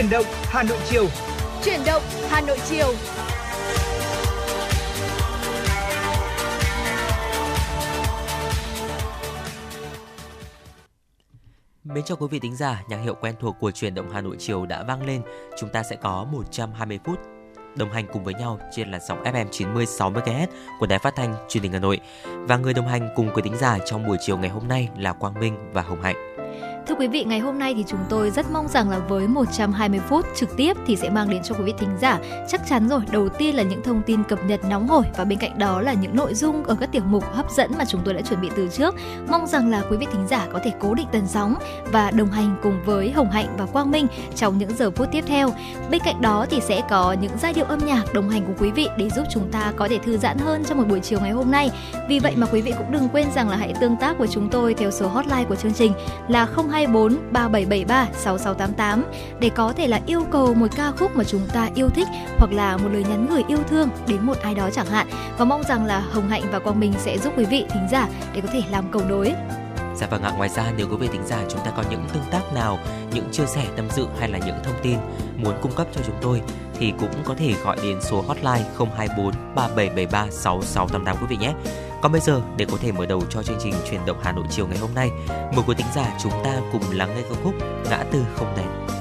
Chuyển động Hà Nội chiều. Chuyển động Hà Nội chiều. Mến chào quý vị thính giả, nhạc hiệu quen thuộc của truyền động Hà Nội chiều đã vang lên. Chúng ta sẽ có 120 phút đồng hành cùng với nhau trên làn sóng FM 96 MHz của Đài Phát thanh Truyền hình Hà Nội. Và người đồng hành cùng quý thính giả trong buổi chiều ngày hôm nay là Quang Minh và Hồng Hạnh. Thưa quý vị, ngày hôm nay thì chúng tôi rất mong rằng là với 120 phút trực tiếp thì sẽ mang đến cho quý vị thính giả chắc chắn rồi. Đầu tiên là những thông tin cập nhật nóng hổi và bên cạnh đó là những nội dung ở các tiểu mục hấp dẫn mà chúng tôi đã chuẩn bị từ trước. Mong rằng là quý vị thính giả có thể cố định tần sóng và đồng hành cùng với Hồng Hạnh và Quang Minh trong những giờ phút tiếp theo. Bên cạnh đó thì sẽ có những giai điệu âm nhạc đồng hành cùng quý vị để giúp chúng ta có thể thư giãn hơn trong một buổi chiều ngày hôm nay. Vì vậy mà quý vị cũng đừng quên rằng là hãy tương tác với chúng tôi theo số hotline của chương trình là 024 3773 6688 để có thể là yêu cầu một ca khúc mà chúng ta yêu thích hoặc là một lời nhắn gửi yêu thương đến một ai đó chẳng hạn và mong rằng là Hồng Hạnh và Quang Minh sẽ giúp quý vị thính giả để có thể làm cầu nối Dạ vâng ạ, ngoài ra nếu quý vị thính giả chúng ta có những tương tác nào, những chia sẻ tâm sự hay là những thông tin muốn cung cấp cho chúng tôi thì cũng có thể gọi đến số hotline 024 3773 6688 quý vị nhé. Còn bây giờ để có thể mở đầu cho chương trình truyền động Hà Nội chiều ngày hôm nay, mời quý thính giả chúng ta cùng lắng nghe ca khúc Ngã tư không đèn.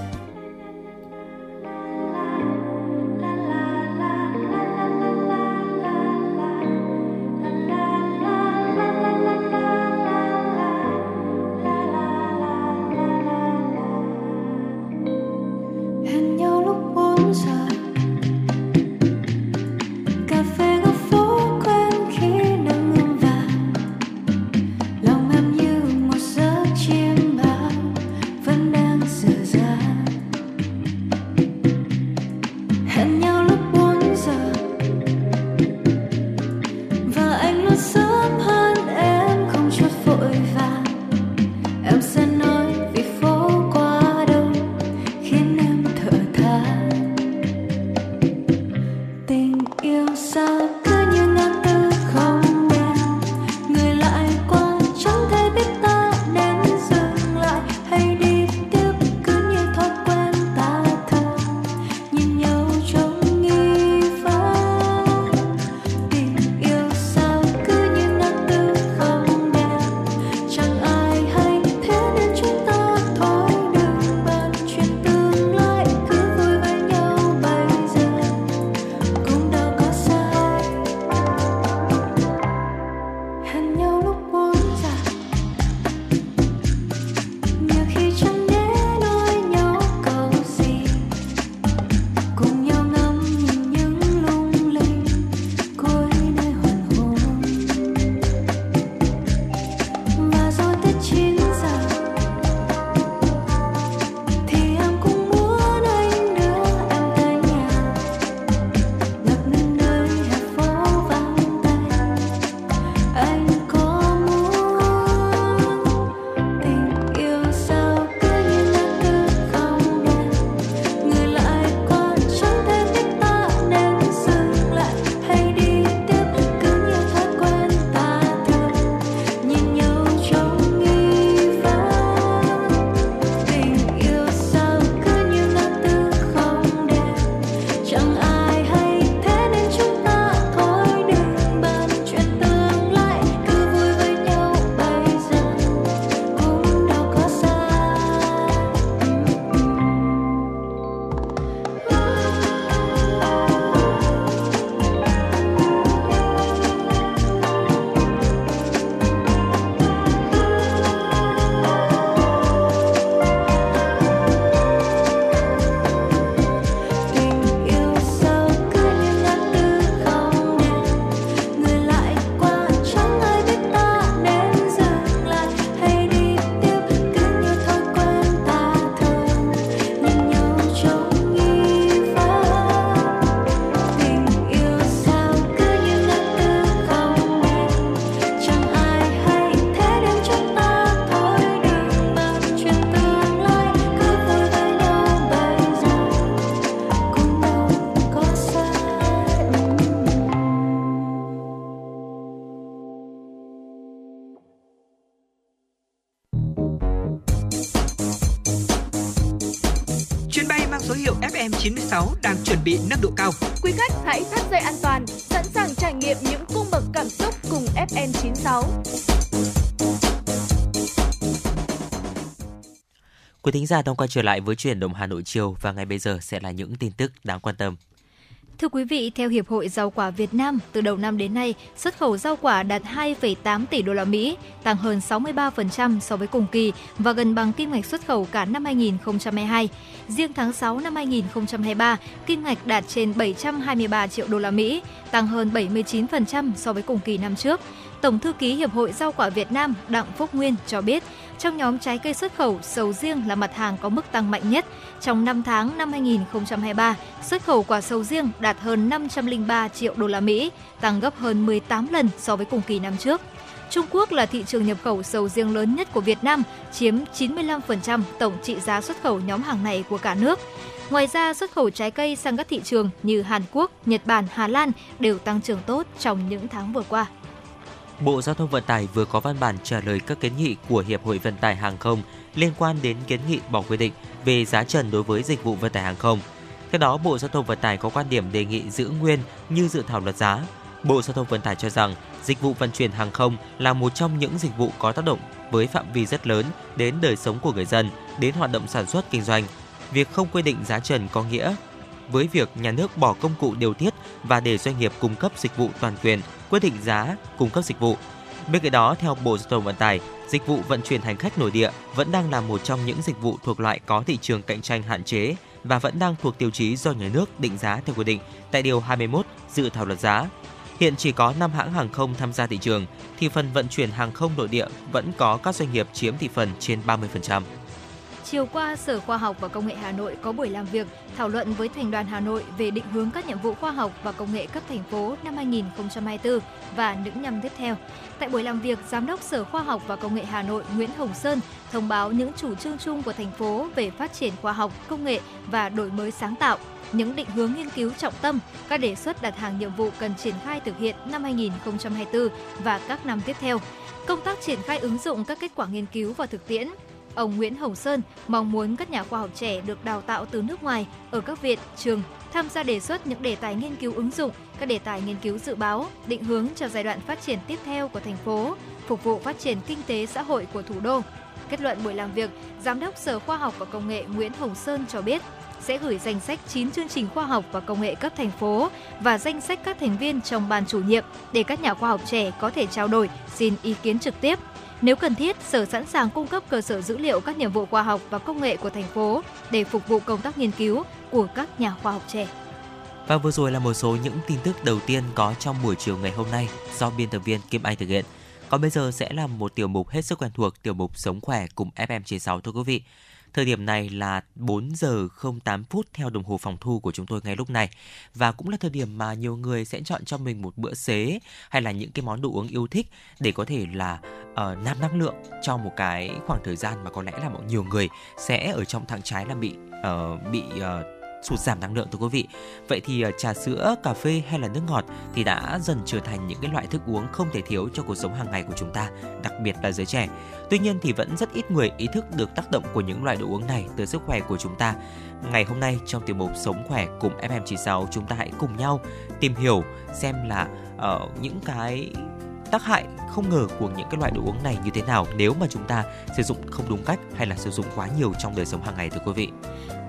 96 đang chuẩn bị nâng độ cao. Quý khách hãy thắt dây an toàn, sẵn sàng trải nghiệm những cung bậc cảm xúc cùng FM 96. Quý thính giả đang quay trở lại với chuyển động Hà Nội chiều và ngay bây giờ sẽ là những tin tức đáng quan tâm. Thưa quý vị, theo Hiệp hội Rau quả Việt Nam, từ đầu năm đến nay, xuất khẩu rau quả đạt 2,8 tỷ đô la Mỹ, tăng hơn 63% so với cùng kỳ và gần bằng kim ngạch xuất khẩu cả năm 2022. Riêng tháng 6 năm 2023, kim ngạch đạt trên 723 triệu đô la Mỹ, tăng hơn 79% so với cùng kỳ năm trước. Tổng thư ký Hiệp hội Rau quả Việt Nam Đặng Phúc Nguyên cho biết, trong nhóm trái cây xuất khẩu, sầu riêng là mặt hàng có mức tăng mạnh nhất. Trong 5 tháng năm 2023, xuất khẩu quả sầu riêng đạt hơn 503 triệu đô la Mỹ, tăng gấp hơn 18 lần so với cùng kỳ năm trước. Trung Quốc là thị trường nhập khẩu sầu riêng lớn nhất của Việt Nam, chiếm 95% tổng trị giá xuất khẩu nhóm hàng này của cả nước. Ngoài ra, xuất khẩu trái cây sang các thị trường như Hàn Quốc, Nhật Bản, Hà Lan đều tăng trưởng tốt trong những tháng vừa qua. Bộ Giao thông Vận tải vừa có văn bản trả lời các kiến nghị của Hiệp hội Vận tải Hàng không liên quan đến kiến nghị bỏ quy định về giá trần đối với dịch vụ vận tải hàng không. Theo đó, Bộ Giao thông Vận tải có quan điểm đề nghị giữ nguyên như dự thảo luật giá. Bộ Giao thông Vận tải cho rằng dịch vụ vận chuyển hàng không là một trong những dịch vụ có tác động với phạm vi rất lớn đến đời sống của người dân, đến hoạt động sản xuất kinh doanh. Việc không quy định giá trần có nghĩa với việc nhà nước bỏ công cụ điều tiết và để doanh nghiệp cung cấp dịch vụ toàn quyền quyết định giá cung cấp dịch vụ. Bên cạnh đó, theo Bộ Giao thông Vận tải, dịch vụ vận chuyển hành khách nội địa vẫn đang là một trong những dịch vụ thuộc loại có thị trường cạnh tranh hạn chế và vẫn đang thuộc tiêu chí do nhà nước định giá theo quy định tại điều 21 dự thảo luật giá. Hiện chỉ có 5 hãng hàng không tham gia thị trường, thì phần vận chuyển hàng không nội địa vẫn có các doanh nghiệp chiếm thị phần trên 30%. Chiều qua, Sở Khoa học và Công nghệ Hà Nội có buổi làm việc thảo luận với Thành đoàn Hà Nội về định hướng các nhiệm vụ khoa học và công nghệ cấp thành phố năm 2024 và những năm tiếp theo. Tại buổi làm việc, Giám đốc Sở Khoa học và Công nghệ Hà Nội Nguyễn Hồng Sơn thông báo những chủ trương chung của thành phố về phát triển khoa học, công nghệ và đổi mới sáng tạo, những định hướng nghiên cứu trọng tâm, các đề xuất đặt hàng nhiệm vụ cần triển khai thực hiện năm 2024 và các năm tiếp theo. Công tác triển khai ứng dụng các kết quả nghiên cứu và thực tiễn, Ông Nguyễn Hồng Sơn mong muốn các nhà khoa học trẻ được đào tạo từ nước ngoài ở các viện, trường tham gia đề xuất những đề tài nghiên cứu ứng dụng, các đề tài nghiên cứu dự báo, định hướng cho giai đoạn phát triển tiếp theo của thành phố, phục vụ phát triển kinh tế xã hội của thủ đô. Kết luận buổi làm việc, Giám đốc Sở Khoa học và Công nghệ Nguyễn Hồng Sơn cho biết sẽ gửi danh sách 9 chương trình khoa học và công nghệ cấp thành phố và danh sách các thành viên trong ban chủ nhiệm để các nhà khoa học trẻ có thể trao đổi, xin ý kiến trực tiếp nếu cần thiết, Sở sẵn sàng cung cấp cơ sở dữ liệu các nhiệm vụ khoa học và công nghệ của thành phố để phục vụ công tác nghiên cứu của các nhà khoa học trẻ. Và vừa rồi là một số những tin tức đầu tiên có trong buổi chiều ngày hôm nay do biên tập viên Kim Anh thực hiện. Còn bây giờ sẽ là một tiểu mục hết sức quen thuộc, tiểu mục Sống khỏe cùng FM96 thưa quý vị. Thời điểm này là 4 giờ 08 phút theo đồng hồ phòng thu của chúng tôi ngay lúc này. Và cũng là thời điểm mà nhiều người sẽ chọn cho mình một bữa xế hay là những cái món đồ uống yêu thích để có thể là uh, nạp năng lượng cho một cái khoảng thời gian mà có lẽ là mọi nhiều người sẽ ở trong tháng trái là bị uh, bị uh, sụt giảm năng lượng thưa quý vị. Vậy thì ờ, trà sữa, cà phê hay là nước ngọt thì đã dần trở thành những cái loại thức uống không thể thiếu cho cuộc sống hàng ngày của chúng ta, đặc biệt là giới trẻ. Tuy nhiên thì vẫn rất ít người ý thức được tác động của những loại đồ uống này tới sức khỏe của chúng ta. Ngày hôm nay trong tiểu mục Sống khỏe cùng FM96 chúng ta hãy cùng nhau tìm hiểu xem là uh, những cái tác hại không ngờ của những cái loại đồ uống này như thế nào nếu mà chúng ta sử dụng không đúng cách hay là sử dụng quá nhiều trong đời sống hàng ngày thưa quý vị.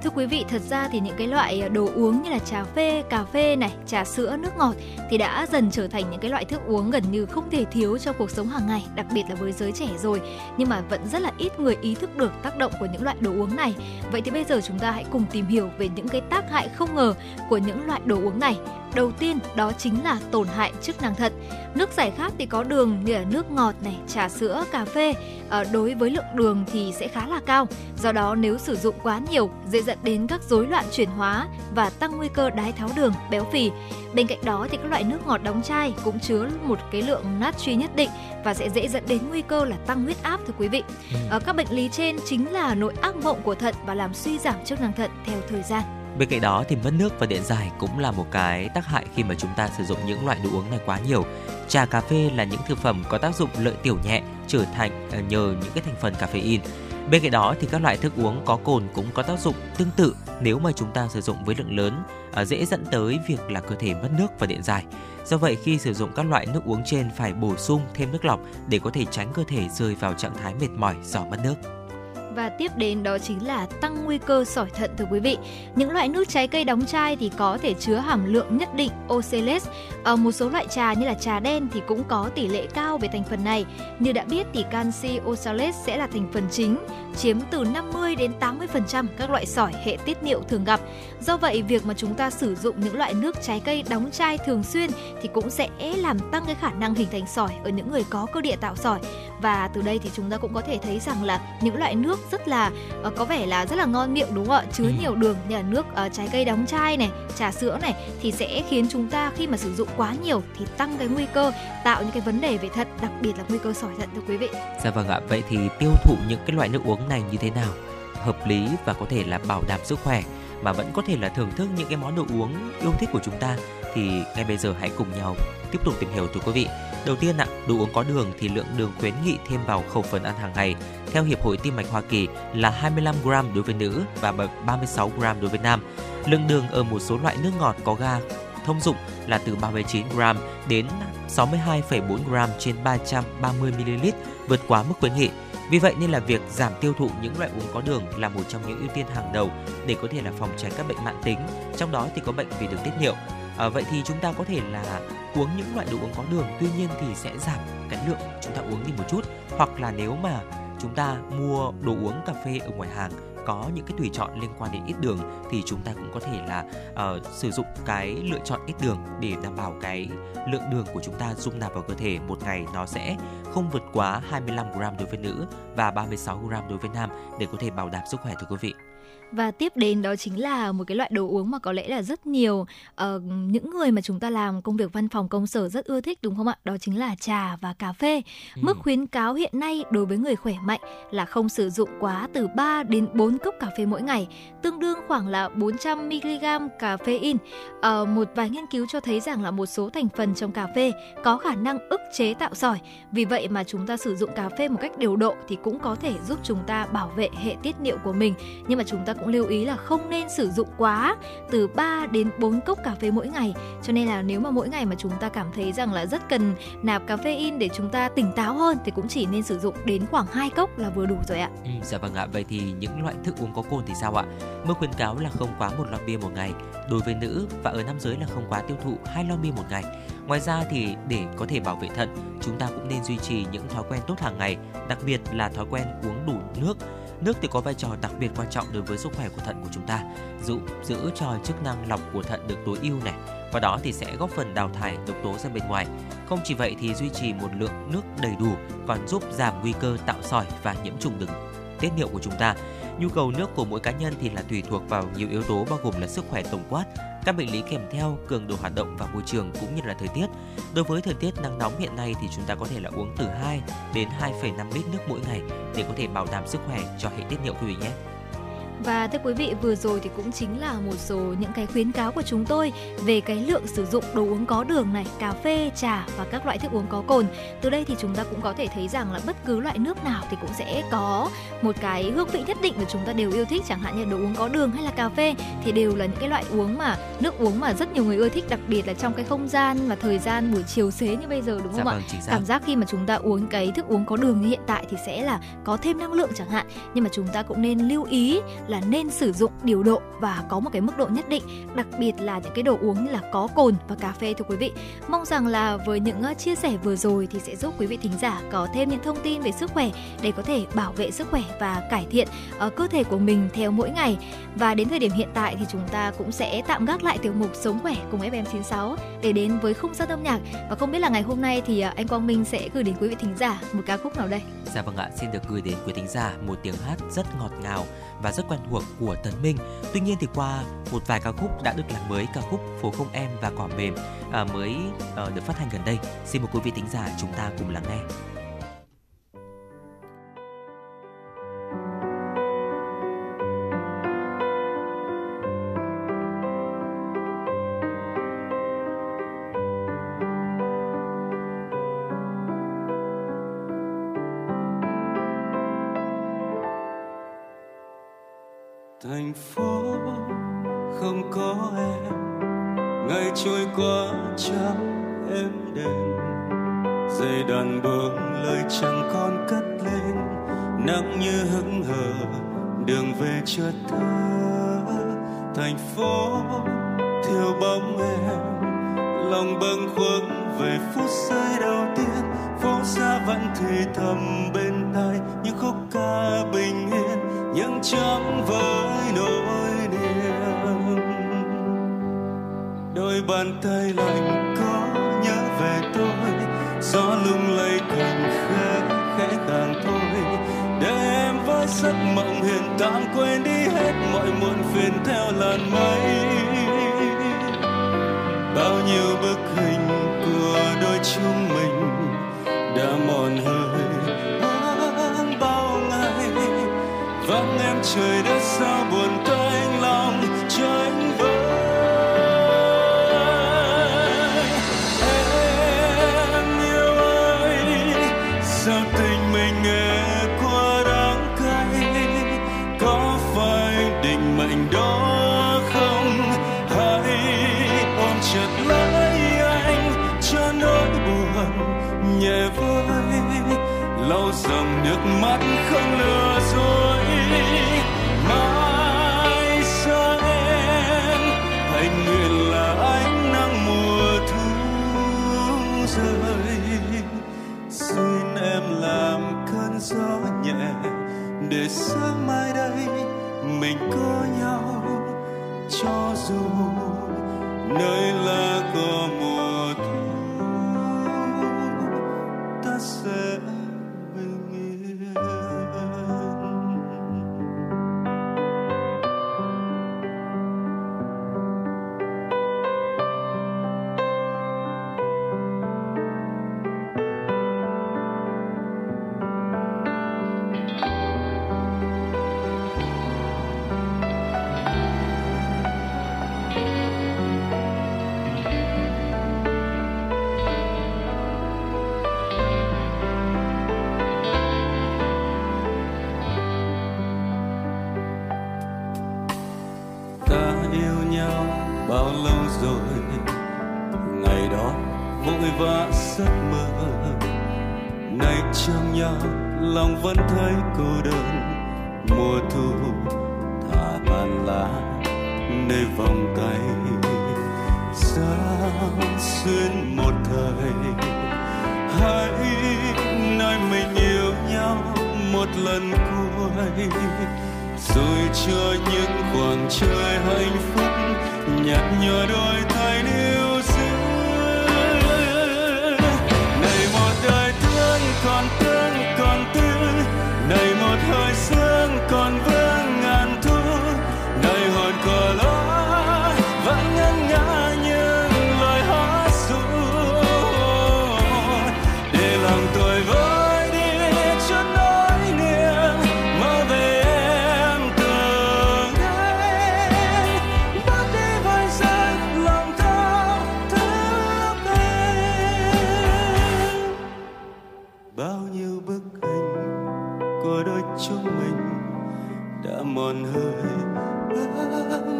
Thưa quý vị, thật ra thì những cái loại ờ, đồ uống như là trà phê, cà phê này, trà sữa, nước ngọt thì đã dần trở thành những cái loại thức uống gần như không thể thiếu trong cuộc sống hàng ngày, đặc biệt là với giới trẻ rồi. Nhưng mà vẫn rất là ít người ý thức được tác động của những loại đồ uống này. Vậy thì bây giờ chúng ta hãy cùng tìm hiểu về những cái tác hại không ngờ của những loại đồ uống này. Đầu tiên đó chính là tổn hại chức năng thận. Nước giải khát thì có đường như là nước ngọt này, trà sữa, cà phê. À, đối với lượng đường thì sẽ khá là cao. Do đó nếu sử dụng quá nhiều dễ dẫn đến các rối loạn chuyển hóa và tăng nguy cơ đái tháo đường, béo phì. Bên cạnh đó thì các loại nước ngọt đóng chai cũng chứa một cái lượng natri nhất định và sẽ dễ dẫn đến nguy cơ là tăng huyết áp thưa quý vị. À, các bệnh lý trên chính là nội ác mộng của thận và làm suy giảm chức năng thận theo thời gian. Bên cạnh đó thì mất nước và điện giải cũng là một cái tác hại khi mà chúng ta sử dụng những loại đồ uống này quá nhiều. Trà, cà phê là những thực phẩm có tác dụng lợi tiểu nhẹ, trở thành ờ, nhờ những cái thành phần caffeine Bên cạnh đó thì các loại thức uống có cồn cũng có tác dụng tương tự nếu mà chúng ta sử dụng với lượng lớn ờ, dễ dẫn tới việc là cơ thể mất nước và điện giải. Do vậy khi sử dụng các loại nước uống trên phải bổ sung thêm nước lọc để có thể tránh cơ thể rơi vào trạng thái mệt mỏi do mất nước. Và tiếp đến đó chính là tăng nguy cơ sỏi thận thưa quý vị. Những loại nước trái cây đóng chai thì có thể chứa hàm lượng nhất định oxalate. Ở ờ, một số loại trà như là trà đen thì cũng có tỷ lệ cao về thành phần này. Như đã biết thì canxi oxalate sẽ là thành phần chính, chiếm từ 50 đến 80% các loại sỏi hệ tiết niệu thường gặp. Do vậy, việc mà chúng ta sử dụng những loại nước trái cây đóng chai thường xuyên thì cũng sẽ làm tăng cái khả năng hình thành sỏi ở những người có cơ địa tạo sỏi. Và từ đây thì chúng ta cũng có thể thấy rằng là những loại nước rất là uh, có vẻ là rất là ngon miệng đúng không ạ? Chứa ừ. nhiều đường như là nước uh, trái cây đóng chai này trà sữa này thì sẽ khiến chúng ta khi mà sử dụng quá nhiều thì tăng cái nguy cơ tạo những cái vấn đề về thận đặc biệt là nguy cơ sỏi thận thưa quý vị. Dạ vâng ạ. Vậy thì tiêu thụ những cái loại nước uống này như thế nào? Hợp lý và có thể là bảo đảm sức khỏe mà vẫn có thể là thưởng thức những cái món đồ uống yêu thích của chúng ta. Thì ngay bây giờ hãy cùng nhau tiếp tục tìm hiểu thưa quý vị. Đầu tiên ạ, đồ uống có đường thì lượng đường khuyến nghị thêm vào khẩu phần ăn hàng ngày theo Hiệp hội Tim mạch Hoa Kỳ là 25 g đối với nữ và 36 g đối với nam. Lượng đường ở một số loại nước ngọt có ga thông dụng là từ 39 g đến 62,4 g trên 330 ml vượt quá mức khuyến nghị. Vì vậy nên là việc giảm tiêu thụ những loại uống có đường là một trong những ưu tiên hàng đầu để có thể là phòng tránh các bệnh mãn tính, trong đó thì có bệnh về đường tiết niệu. À, vậy thì chúng ta có thể là uống những loại đồ uống có đường, tuy nhiên thì sẽ giảm cái lượng chúng ta uống đi một chút, hoặc là nếu mà chúng ta mua đồ uống cà phê ở ngoài hàng có những cái tùy chọn liên quan đến ít đường thì chúng ta cũng có thể là uh, sử dụng cái lựa chọn ít đường để đảm bảo cái lượng đường của chúng ta dung nạp vào cơ thể một ngày nó sẽ không vượt quá 25 g đối với nữ và 36 g đối với nam để có thể bảo đảm sức khỏe thưa quý vị. Và tiếp đến đó chính là một cái loại đồ uống mà có lẽ là rất nhiều uh, những người mà chúng ta làm công việc văn phòng công sở rất ưa thích đúng không ạ? Đó chính là trà và cà phê. Ừ. Mức khuyến cáo hiện nay đối với người khỏe mạnh là không sử dụng quá từ 3 đến 4 cốc cà phê mỗi ngày, tương đương khoảng là 400 mg caffeine. Uh, một vài nghiên cứu cho thấy rằng là một số thành phần trong cà phê có khả năng ức chế tạo sỏi. Vì vậy mà chúng ta sử dụng cà phê một cách điều độ thì cũng có thể giúp chúng ta bảo vệ hệ tiết niệu của mình. Nhưng mà chúng ta cũng lưu ý là không nên sử dụng quá từ 3 đến 4 cốc cà phê mỗi ngày. Cho nên là nếu mà mỗi ngày mà chúng ta cảm thấy rằng là rất cần nạp caffeine để chúng ta tỉnh táo hơn thì cũng chỉ nên sử dụng đến khoảng 2 cốc là vừa đủ rồi ạ. Ừ, dạ vâng ạ. Vậy thì những loại thức uống có cồn thì sao ạ? Mức khuyến cáo là không quá một lon bia một ngày đối với nữ và ở nam giới là không quá tiêu thụ hai lon bia một ngày. Ngoài ra thì để có thể bảo vệ thận, chúng ta cũng nên duy trì những thói quen tốt hàng ngày, đặc biệt là thói quen uống đủ nước Nước thì có vai trò đặc biệt quan trọng đối với sức khỏe của thận của chúng ta, giúp giữ cho chức năng lọc của thận được tối ưu này. và đó thì sẽ góp phần đào thải độc tố ra bên ngoài. Không chỉ vậy thì duy trì một lượng nước đầy đủ còn giúp giảm nguy cơ tạo sỏi và nhiễm trùng đường tiết niệu của chúng ta. Nhu cầu nước của mỗi cá nhân thì là tùy thuộc vào nhiều yếu tố bao gồm là sức khỏe tổng quát, các bệnh lý kèm theo, cường độ hoạt động và môi trường cũng như là thời tiết. Đối với thời tiết nắng nóng hiện nay thì chúng ta có thể là uống từ 2 đến 2,5 lít nước mỗi ngày để có thể bảo đảm sức khỏe cho hệ tiết niệu quý vị nhé. Và thưa quý vị, vừa rồi thì cũng chính là một số những cái khuyến cáo của chúng tôi về cái lượng sử dụng đồ uống có đường này, cà phê, trà và các loại thức uống có cồn. Từ đây thì chúng ta cũng có thể thấy rằng là bất cứ loại nước nào thì cũng sẽ có một cái hương vị nhất định mà chúng ta đều yêu thích, chẳng hạn như đồ uống có đường hay là cà phê thì đều là những cái loại uống mà nước uống mà rất nhiều người ưa thích, đặc biệt là trong cái không gian và thời gian buổi chiều xế như bây giờ đúng không dạ, ạ? Vâng, Cảm giác khi mà chúng ta uống cái thức uống có đường như hiện tại thì sẽ là có thêm năng lượng chẳng hạn, nhưng mà chúng ta cũng nên lưu ý là nên sử dụng điều độ và có một cái mức độ nhất định đặc biệt là những cái đồ uống như là có cồn và cà phê thưa quý vị. Mong rằng là với những chia sẻ vừa rồi thì sẽ giúp quý vị thính giả có thêm những thông tin về sức khỏe để có thể bảo vệ sức khỏe và cải thiện ờ, cơ thể của mình theo mỗi ngày. Và đến thời điểm hiện tại thì chúng ta cũng sẽ tạm gác lại tiểu mục sống khỏe cùng FM96 để đến với khung gian âm nhạc. Và không biết là ngày hôm nay thì ờ, anh Quang Minh sẽ gửi đến quý vị thính giả một ca khúc nào đây? Dạ vâng ạ, xin được gửi đến quý thính giả một tiếng hát rất ngọt ngào và rất quen thuộc của Tấn Minh. Tuy nhiên thì qua một vài ca khúc đã được làm mới ca khúc Phố không em và Cỏ mềm à, mới à, được phát hành gần đây. Xin mời quý vị tính giả chúng ta cùng lắng nghe. thành phố không có em. Ngày trôi qua trắng em đềm dây đàn buông lời chẳng còn cất lên. Nắng như hững hờ, đường về chưa thơ thành phố thiếu bóng em, lòng bâng khuâng về phút giây đầu tiên. Phố xa vẫn thì thầm bên tai, những khúc ca bình yên những chấm với nỗi niềm. Đôi bàn tay lạnh có nhớ về tôi, gió lung lay cành khẽ khẽ tàng tôi để em với giấc mộng hiện tạm quên đi hết mọi muộn phiền theo làn mây. Bao nhiêu bước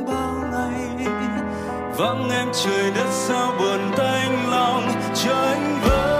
bao ngày. Vắng em trời đất sao buồn tanh lòng cho anh với.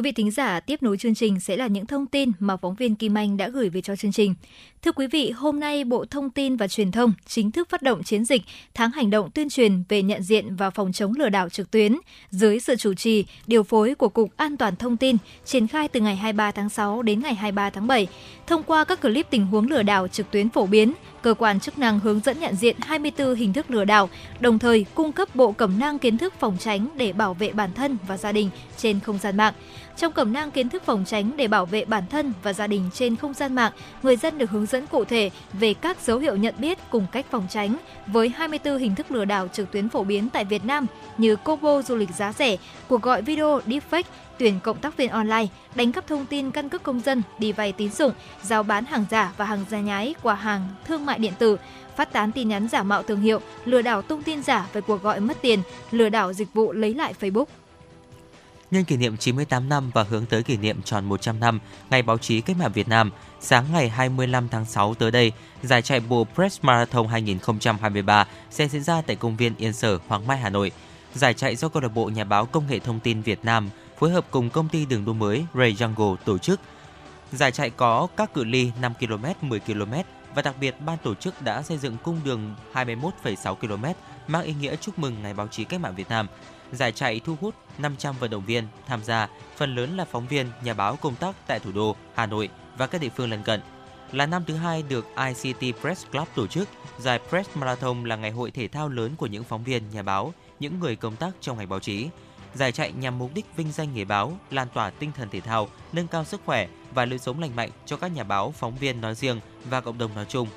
quý vị thính giả, tiếp nối chương trình sẽ là những thông tin mà phóng viên Kim Anh đã gửi về cho chương trình. Thưa quý vị, hôm nay Bộ Thông tin và Truyền thông chính thức phát động chiến dịch tháng hành động tuyên truyền về nhận diện và phòng chống lừa đảo trực tuyến dưới sự chủ trì, điều phối của Cục An toàn Thông tin, triển khai từ ngày 23 tháng 6 đến ngày 23 tháng 7. Thông qua các clip tình huống lừa đảo trực tuyến phổ biến, cơ quan chức năng hướng dẫn nhận diện 24 hình thức lừa đảo, đồng thời cung cấp bộ cẩm nang kiến thức phòng tránh để bảo vệ bản thân và gia đình trên không gian mạng. Trong cẩm nang kiến thức phòng tránh để bảo vệ bản thân và gia đình trên không gian mạng, người dân được hướng dẫn cụ thể về các dấu hiệu nhận biết cùng cách phòng tránh với 24 hình thức lừa đảo trực tuyến phổ biến tại Việt Nam như combo du lịch giá rẻ, cuộc gọi video deepfake, tuyển cộng tác viên online, đánh cắp thông tin căn cước công dân, đi vay tín dụng, giao bán hàng giả và hàng giả nhái qua hàng thương mại điện tử, phát tán tin nhắn giả mạo thương hiệu, lừa đảo tung tin giả về cuộc gọi mất tiền, lừa đảo dịch vụ lấy lại Facebook. Nhân kỷ niệm 98 năm và hướng tới kỷ niệm tròn 100 năm Ngày báo chí cách mạng Việt Nam, sáng ngày 25 tháng 6 tới đây, giải chạy bộ Press Marathon 2023 sẽ diễn ra tại công viên Yên Sở, Hoàng Mai, Hà Nội. Giải chạy do câu lạc bộ nhà báo công nghệ thông tin Việt Nam phối hợp cùng công ty đường đua mới Ray Jungle tổ chức. Giải chạy có các cự ly 5 km, 10 km và đặc biệt ban tổ chức đã xây dựng cung đường 21,6 km mang ý nghĩa chúc mừng Ngày báo chí cách mạng Việt Nam. Giải chạy thu hút 500 vận động viên tham gia, phần lớn là phóng viên, nhà báo công tác tại thủ đô, Hà Nội và các địa phương lân cận. Là năm thứ hai được ICT Press Club tổ chức, giải Press Marathon là ngày hội thể thao lớn của những phóng viên, nhà báo, những người công tác trong ngành báo chí. Giải chạy nhằm mục đích vinh danh nghề báo, lan tỏa tinh thần thể thao, nâng cao sức khỏe và lối sống lành mạnh cho các nhà báo, phóng viên nói riêng và cộng đồng nói chung.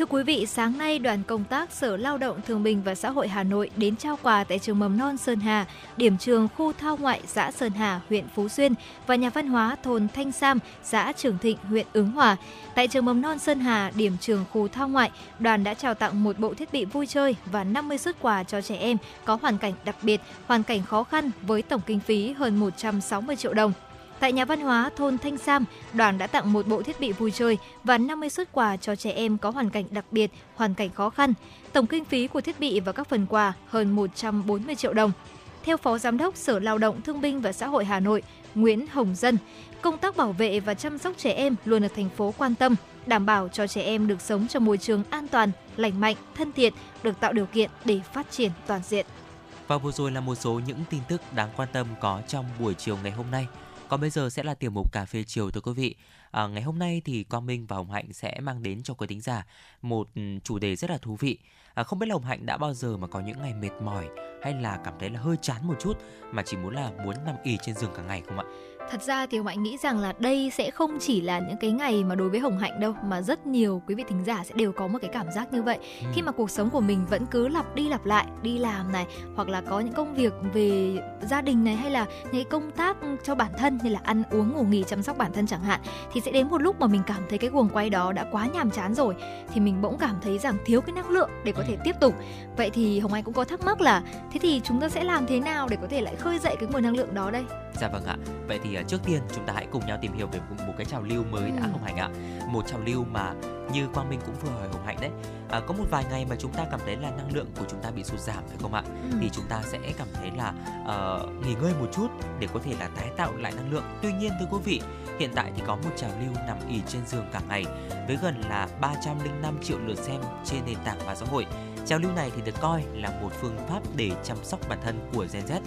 Thưa quý vị, sáng nay đoàn công tác Sở Lao động Thương binh và Xã hội Hà Nội đến trao quà tại trường mầm non Sơn Hà, điểm trường khu thao ngoại xã Sơn Hà, huyện Phú Xuyên và nhà văn hóa thôn Thanh Sam, xã Trường Thịnh, huyện Ứng Hòa. Tại trường mầm non Sơn Hà, điểm trường khu thao ngoại, đoàn đã trao tặng một bộ thiết bị vui chơi và 50 xuất quà cho trẻ em có hoàn cảnh đặc biệt, hoàn cảnh khó khăn với tổng kinh phí hơn 160 triệu đồng. Tại nhà văn hóa thôn Thanh Sam, đoàn đã tặng một bộ thiết bị vui chơi và 50 xuất quà cho trẻ em có hoàn cảnh đặc biệt, hoàn cảnh khó khăn. Tổng kinh phí của thiết bị và các phần quà hơn 140 triệu đồng. Theo Phó Giám đốc Sở Lao động Thương binh và Xã hội Hà Nội, Nguyễn Hồng Dân, công tác bảo vệ và chăm sóc trẻ em luôn được thành phố quan tâm, đảm bảo cho trẻ em được sống trong môi trường an toàn, lành mạnh, thân thiện, được tạo điều kiện để phát triển toàn diện. Và vừa rồi là một số những tin tức đáng quan tâm có trong buổi chiều ngày hôm nay. Còn bây giờ sẽ là tiểu mục cà phê chiều thưa quý vị. À, ngày hôm nay thì Quang Minh và Hồng Hạnh sẽ mang đến cho quý thính giả một ừ, chủ đề rất là thú vị. À, không biết là Hồng Hạnh đã bao giờ mà có những ngày mệt mỏi hay là cảm thấy là hơi chán một chút mà chỉ muốn là muốn nằm ì trên giường cả ngày không ạ? Thật ra thì Hồng Hạnh nghĩ rằng là đây sẽ không chỉ là những cái ngày mà đối với Hồng Hạnh đâu mà rất nhiều quý vị thính giả sẽ đều có một cái cảm giác như vậy. Ừ. Khi mà cuộc sống của mình vẫn cứ lặp đi lặp lại, đi làm này hoặc là có những công việc về gia đình này hay là những công tác cho bản thân như là ăn uống ngủ nghỉ chăm sóc bản thân chẳng hạn thì sẽ đến một lúc mà mình cảm thấy cái guồng quay đó đã quá nhàm chán rồi thì mình bỗng cảm thấy rằng thiếu cái năng lượng để có thể tiếp tục. Vậy thì Hồng Anh cũng có thắc mắc là thế thì chúng ta sẽ làm thế nào để có thể lại khơi dậy cái nguồn năng lượng đó đây? Dạ vâng ạ. Vậy thì uh, trước tiên chúng ta hãy cùng nhau tìm hiểu về một, một cái trào lưu mới ừ. đã Hồng Hạnh ạ. Một trào lưu mà như Quang Minh cũng vừa hỏi Hồng Hạnh đấy. À, có một vài ngày mà chúng ta cảm thấy là năng lượng của chúng ta bị sụt giảm phải không ạ? Ừ. Thì chúng ta sẽ cảm thấy là uh, nghỉ ngơi một chút để có thể là tái tạo lại năng lượng. Tuy nhiên thưa quý vị, hiện tại thì có một trào lưu nằm ỉ trên giường cả ngày với gần là 305 triệu lượt xem trên nền tảng mạng xã hội. Trào lưu này thì được coi là một phương pháp để chăm sóc bản thân của Gen Z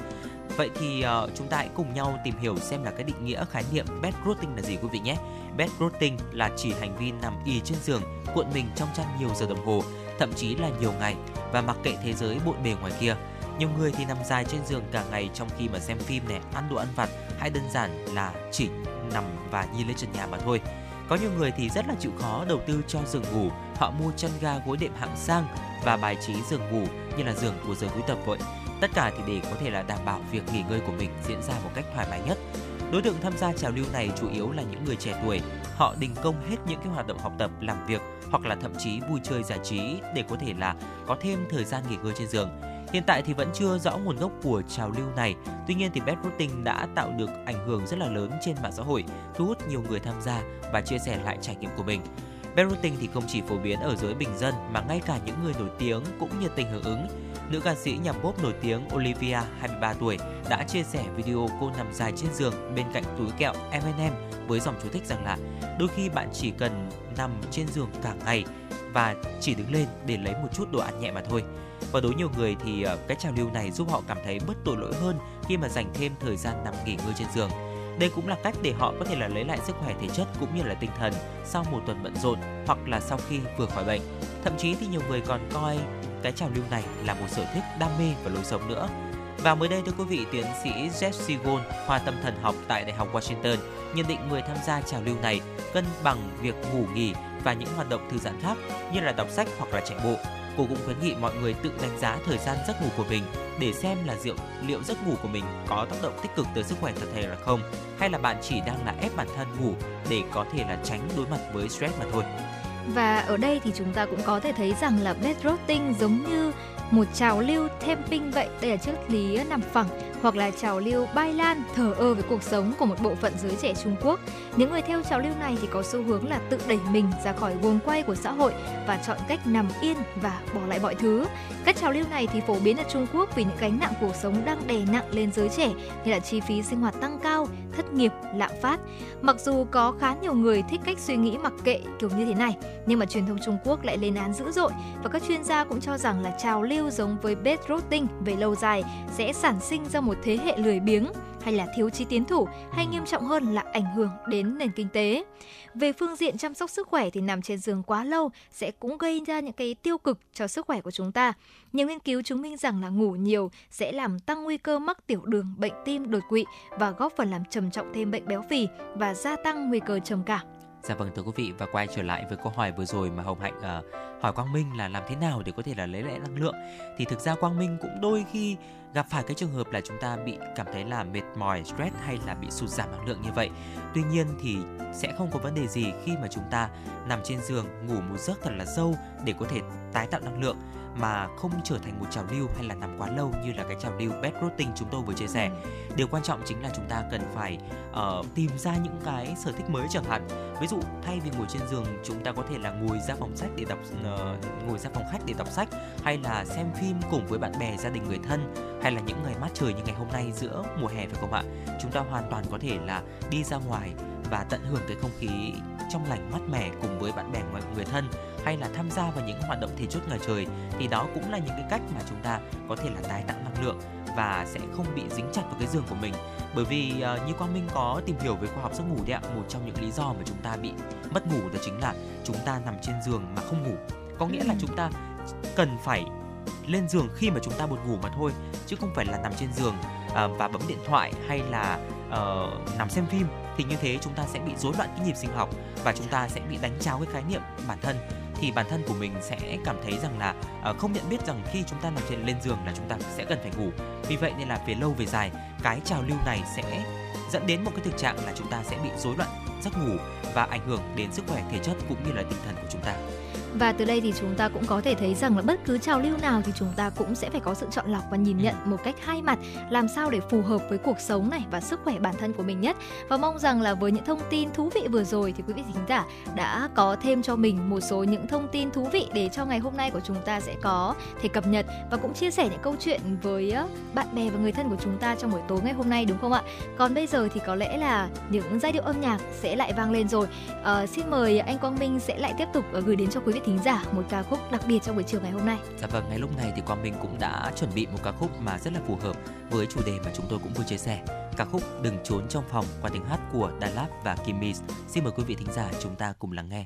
Vậy thì uh, chúng ta hãy cùng nhau tìm hiểu xem là cái định nghĩa khái niệm bedrotting là gì quý vị nhé. Bedrotting là chỉ hành vi nằm y trên giường, cuộn mình trong chăn nhiều giờ đồng hồ, thậm chí là nhiều ngày và mặc kệ thế giới bộn bề ngoài kia. Nhiều người thì nằm dài trên giường cả ngày trong khi mà xem phim này, ăn đồ ăn vặt hay đơn giản là chỉ nằm và nhìn lên trần nhà mà thôi. Có nhiều người thì rất là chịu khó đầu tư cho giường ngủ, họ mua chăn ga gối đệm hạng sang và bài trí giường ngủ như là giường của giờ cuối tập vậy Tất cả thì để có thể là đảm bảo việc nghỉ ngơi của mình diễn ra một cách thoải mái nhất. Đối tượng tham gia trào lưu này chủ yếu là những người trẻ tuổi. Họ đình công hết những cái hoạt động học tập, làm việc hoặc là thậm chí vui chơi giải trí để có thể là có thêm thời gian nghỉ ngơi trên giường. Hiện tại thì vẫn chưa rõ nguồn gốc của trào lưu này. Tuy nhiên thì bedrotting đã tạo được ảnh hưởng rất là lớn trên mạng xã hội, thu hút nhiều người tham gia và chia sẻ lại trải nghiệm của mình. Bedrotting thì không chỉ phổ biến ở giới bình dân mà ngay cả những người nổi tiếng cũng nhiệt tình hưởng ứng nữ ca sĩ nhạc pop nổi tiếng Olivia, 23 tuổi, đã chia sẻ video cô nằm dài trên giường bên cạnh túi kẹo M&M với dòng chú thích rằng là đôi khi bạn chỉ cần nằm trên giường cả ngày và chỉ đứng lên để lấy một chút đồ ăn nhẹ mà thôi. Và đối nhiều người thì ờ, cái trào lưu này giúp họ cảm thấy bớt tội lỗi hơn khi mà dành thêm thời gian nằm nghỉ ngơi trên giường. Đây cũng là cách để họ có thể là lấy lại sức khỏe thể chất cũng như là tinh thần sau một tuần bận rộn hoặc là sau khi vừa khỏi bệnh. Thậm chí thì nhiều người còn coi cái trào lưu này là một sở thích đam mê và lối sống nữa. Và mới đây thưa quý vị, tiến sĩ Jeff Siegel, khoa tâm thần học tại Đại học Washington, nhận định người tham gia trào lưu này cân bằng việc ngủ nghỉ và những hoạt động thư giãn khác như là đọc sách hoặc là chạy bộ. Cô cũng khuyến nghị mọi người tự đánh giá thời gian giấc ngủ của mình để xem là liệu, liệu giấc ngủ của mình có tác động tích cực tới sức khỏe thật thể là không, hay là bạn chỉ đang là ép bản thân ngủ để có thể là tránh đối mặt với stress mà thôi. Và ở đây thì chúng ta cũng có thể thấy rằng là bedrotting giống như một trào lưu temping vậy đây là triết lý nằm phẳng hoặc là trào lưu bay lan thờ ơ với cuộc sống của một bộ phận giới trẻ Trung Quốc. Những người theo trào lưu này thì có xu hướng là tự đẩy mình ra khỏi guồng quay của xã hội và chọn cách nằm yên và bỏ lại mọi thứ. Các trào lưu này thì phổ biến ở Trung Quốc vì những gánh nặng cuộc sống đang đè nặng lên giới trẻ như là chi phí sinh hoạt tăng cao, thất nghiệp, lạm phát. Mặc dù có khá nhiều người thích cách suy nghĩ mặc kệ kiểu như thế này, nhưng mà truyền thông Trung Quốc lại lên án dữ dội và các chuyên gia cũng cho rằng là trào lưu giống với bed rotting về lâu dài sẽ sản sinh ra một thế hệ lười biếng hay là thiếu trí tiến thủ hay nghiêm trọng hơn là ảnh hưởng đến nền kinh tế. Về phương diện chăm sóc sức khỏe thì nằm trên giường quá lâu sẽ cũng gây ra những cái tiêu cực cho sức khỏe của chúng ta. Nhiều nghiên cứu chứng minh rằng là ngủ nhiều sẽ làm tăng nguy cơ mắc tiểu đường, bệnh tim, đột quỵ và góp phần làm trầm trọng thêm bệnh béo phì và gia tăng nguy cơ trầm cảm. Dạ vâng thưa quý vị và quay trở lại với câu hỏi vừa rồi mà Hồng Hạnh uh, hỏi Quang Minh là làm thế nào để có thể là lấy lại năng lượng thì thực ra Quang Minh cũng đôi khi gặp phải cái trường hợp là chúng ta bị cảm thấy là mệt mỏi, stress hay là bị sụt giảm năng lượng như vậy. Tuy nhiên thì sẽ không có vấn đề gì khi mà chúng ta nằm trên giường ngủ một giấc thật là sâu để có thể tái tạo năng lượng mà không trở thành một trào lưu hay là nằm quá lâu như là cái trào lưu bed rotting chúng tôi vừa chia sẻ. Ừ. Điều quan trọng chính là chúng ta cần phải uh, tìm ra những cái sở thích mới chẳng hạn. Ví dụ thay vì ngồi trên giường chúng ta có thể là ngồi ra phòng sách để đọc uh, ngồi ra phòng khách để đọc sách hay là xem phim cùng với bạn bè, gia đình người thân hay là những ngày mát trời như ngày hôm nay giữa mùa hè phải không ạ? Chúng ta hoàn toàn có thể là đi ra ngoài và tận hưởng cái không khí trong lành mát mẻ cùng với bạn bè người thân hay là tham gia vào những hoạt động thể chất ngoài trời thì đó cũng là những cái cách mà chúng ta có thể là tái tạo năng lượng và sẽ không bị dính chặt vào cái giường của mình. Bởi vì uh, như quang minh có tìm hiểu về khoa học giấc ngủ đấy ạ một trong những lý do mà chúng ta bị mất ngủ đó chính là chúng ta nằm trên giường mà không ngủ. Có nghĩa là chúng ta cần phải lên giường khi mà chúng ta buồn ngủ mà thôi chứ không phải là nằm trên giường uh, và bấm điện thoại hay là uh, nằm xem phim. Thì như thế chúng ta sẽ bị rối loạn cái nhịp sinh học và chúng ta sẽ bị đánh tráo cái khái niệm bản thân thì bản thân của mình sẽ cảm thấy rằng là uh, không nhận biết rằng khi chúng ta nằm trên lên giường là chúng ta sẽ cần phải ngủ. Vì vậy nên là về lâu về dài cái trào lưu này sẽ dẫn đến một cái thực trạng là chúng ta sẽ bị rối loạn giấc ngủ và ảnh hưởng đến sức khỏe thể chất cũng như là tinh thần của chúng ta và từ đây thì chúng ta cũng có thể thấy rằng là bất cứ trào lưu nào thì chúng ta cũng sẽ phải có sự chọn lọc và nhìn nhận một cách hai mặt làm sao để phù hợp với cuộc sống này và sức khỏe bản thân của mình nhất và mong rằng là với những thông tin thú vị vừa rồi thì quý vị thính giả đã có thêm cho mình một số những thông tin thú vị để cho ngày hôm nay của chúng ta sẽ có thể cập nhật và cũng chia sẻ những câu chuyện với bạn bè và người thân của chúng ta trong buổi tối ngày hôm nay đúng không ạ? Còn bây giờ thì có lẽ là những giai điệu âm nhạc sẽ lại vang lên rồi. À, xin mời anh Quang Minh sẽ lại tiếp tục ờ, gửi đến cho quý vị thính giả một ca khúc đặc biệt trong buổi chiều ngày hôm nay. Dạ vâng, ngay lúc này thì Quang Minh cũng đã chuẩn bị một ca khúc mà rất là phù hợp với chủ đề mà chúng tôi cũng vừa chia sẻ. Ca khúc Đừng trốn trong phòng qua tiếng hát của Đà Lạt và Kim Mis. Xin mời quý vị thính giả chúng ta cùng lắng nghe.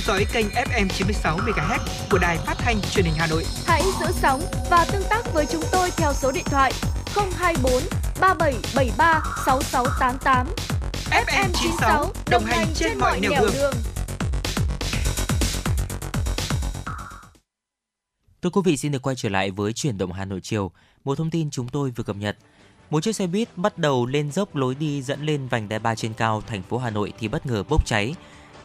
Theo dõi kênh FM 96 MHz của đài phát thanh truyền hình Hà Nội. Hãy giữ sóng và tương tác với chúng tôi theo số điện thoại 024 3773 6688. FM 96 đồng hành trên mọi nẻo đường. đường. Thưa quý vị xin được quay trở lại với chuyển động Hà Nội chiều. Một thông tin chúng tôi vừa cập nhật. Một chiếc xe buýt bắt đầu lên dốc lối đi dẫn lên vành đai 3 trên cao thành phố Hà Nội thì bất ngờ bốc cháy.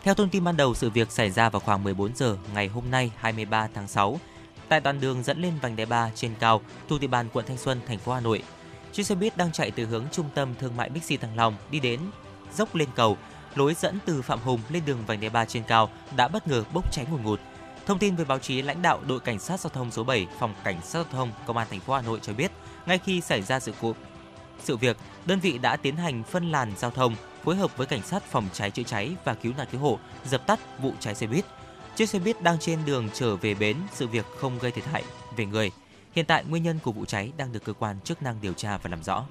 Theo thông tin ban đầu, sự việc xảy ra vào khoảng 14 giờ ngày hôm nay 23 tháng 6 tại đoạn đường dẫn lên vành đai 3 trên cao thuộc địa bàn quận Thanh Xuân, thành phố Hà Nội. Chiếc xe buýt đang chạy từ hướng trung tâm thương mại Bixi Thăng Long đi đến dốc lên cầu, lối dẫn từ Phạm Hùng lên đường vành đai 3 trên cao đã bất ngờ bốc cháy ngùn ngụt. Thông tin với báo chí, lãnh đạo đội cảnh sát giao thông số 7, phòng cảnh sát giao thông công an thành phố Hà Nội cho biết, ngay khi xảy ra sự cố sự việc, đơn vị đã tiến hành phân làn giao thông, phối hợp với cảnh sát phòng cháy chữa cháy và cứu nạn cứu hộ dập tắt vụ cháy xe buýt. Chiếc xe buýt đang trên đường trở về bến, sự việc không gây thiệt hại về người. Hiện tại nguyên nhân của vụ cháy đang được cơ quan chức năng điều tra và làm rõ.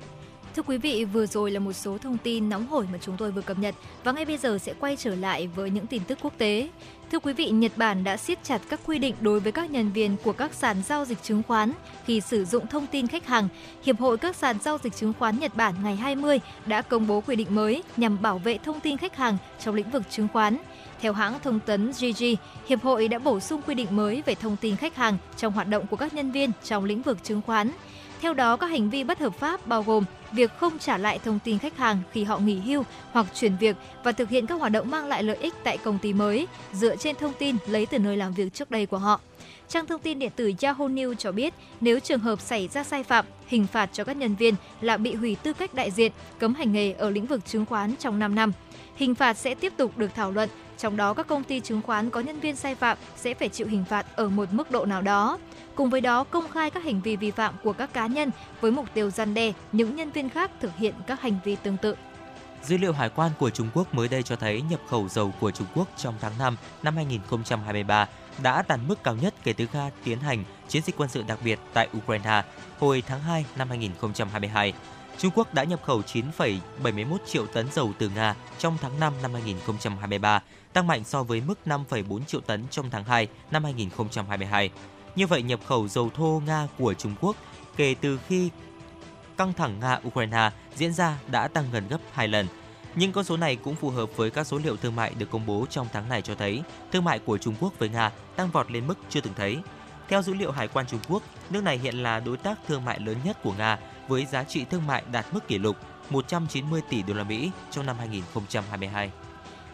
Thưa quý vị, vừa rồi là một số thông tin nóng hổi mà chúng tôi vừa cập nhật và ngay bây giờ sẽ quay trở lại với những tin tức quốc tế. Thưa quý vị, Nhật Bản đã siết chặt các quy định đối với các nhân viên của các sàn giao dịch chứng khoán khi sử dụng thông tin khách hàng. Hiệp hội các sàn giao dịch chứng khoán Nhật Bản ngày 20 đã công bố quy định mới nhằm bảo vệ thông tin khách hàng trong lĩnh vực chứng khoán. Theo hãng thông tấn GG, Hiệp hội đã bổ sung quy định mới về thông tin khách hàng trong hoạt động của các nhân viên trong lĩnh vực chứng khoán. Theo đó, các hành vi bất hợp pháp bao gồm việc không trả lại thông tin khách hàng khi họ nghỉ hưu hoặc chuyển việc và thực hiện các hoạt động mang lại lợi ích tại công ty mới dựa trên thông tin lấy từ nơi làm việc trước đây của họ. Trang thông tin điện tử Yahoo News cho biết, nếu trường hợp xảy ra sai phạm, hình phạt cho các nhân viên là bị hủy tư cách đại diện, cấm hành nghề ở lĩnh vực chứng khoán trong 5 năm. Hình phạt sẽ tiếp tục được thảo luận, trong đó các công ty chứng khoán có nhân viên sai phạm sẽ phải chịu hình phạt ở một mức độ nào đó. Cùng với đó, công khai các hành vi vi phạm của các cá nhân với mục tiêu gian đe những nhân viên khác thực hiện các hành vi tương tự. Dữ liệu hải quan của Trung Quốc mới đây cho thấy nhập khẩu dầu của Trung Quốc trong tháng 5 năm 2023 đã đạt mức cao nhất kể từ khi tiến hành chiến dịch quân sự đặc biệt tại Ukraine hồi tháng 2 năm 2022. Trung Quốc đã nhập khẩu 9,71 triệu tấn dầu từ Nga trong tháng 5 năm 2023, tăng mạnh so với mức 5,4 triệu tấn trong tháng 2 năm 2022. Như vậy, nhập khẩu dầu thô Nga của Trung Quốc kể từ khi căng thẳng Nga-Ukraine diễn ra đã tăng gần gấp 2 lần. Nhưng con số này cũng phù hợp với các số liệu thương mại được công bố trong tháng này cho thấy thương mại của Trung Quốc với Nga tăng vọt lên mức chưa từng thấy. Theo dữ liệu Hải quan Trung Quốc, nước này hiện là đối tác thương mại lớn nhất của Nga với giá trị thương mại đạt mức kỷ lục 190 tỷ đô la Mỹ trong năm 2022.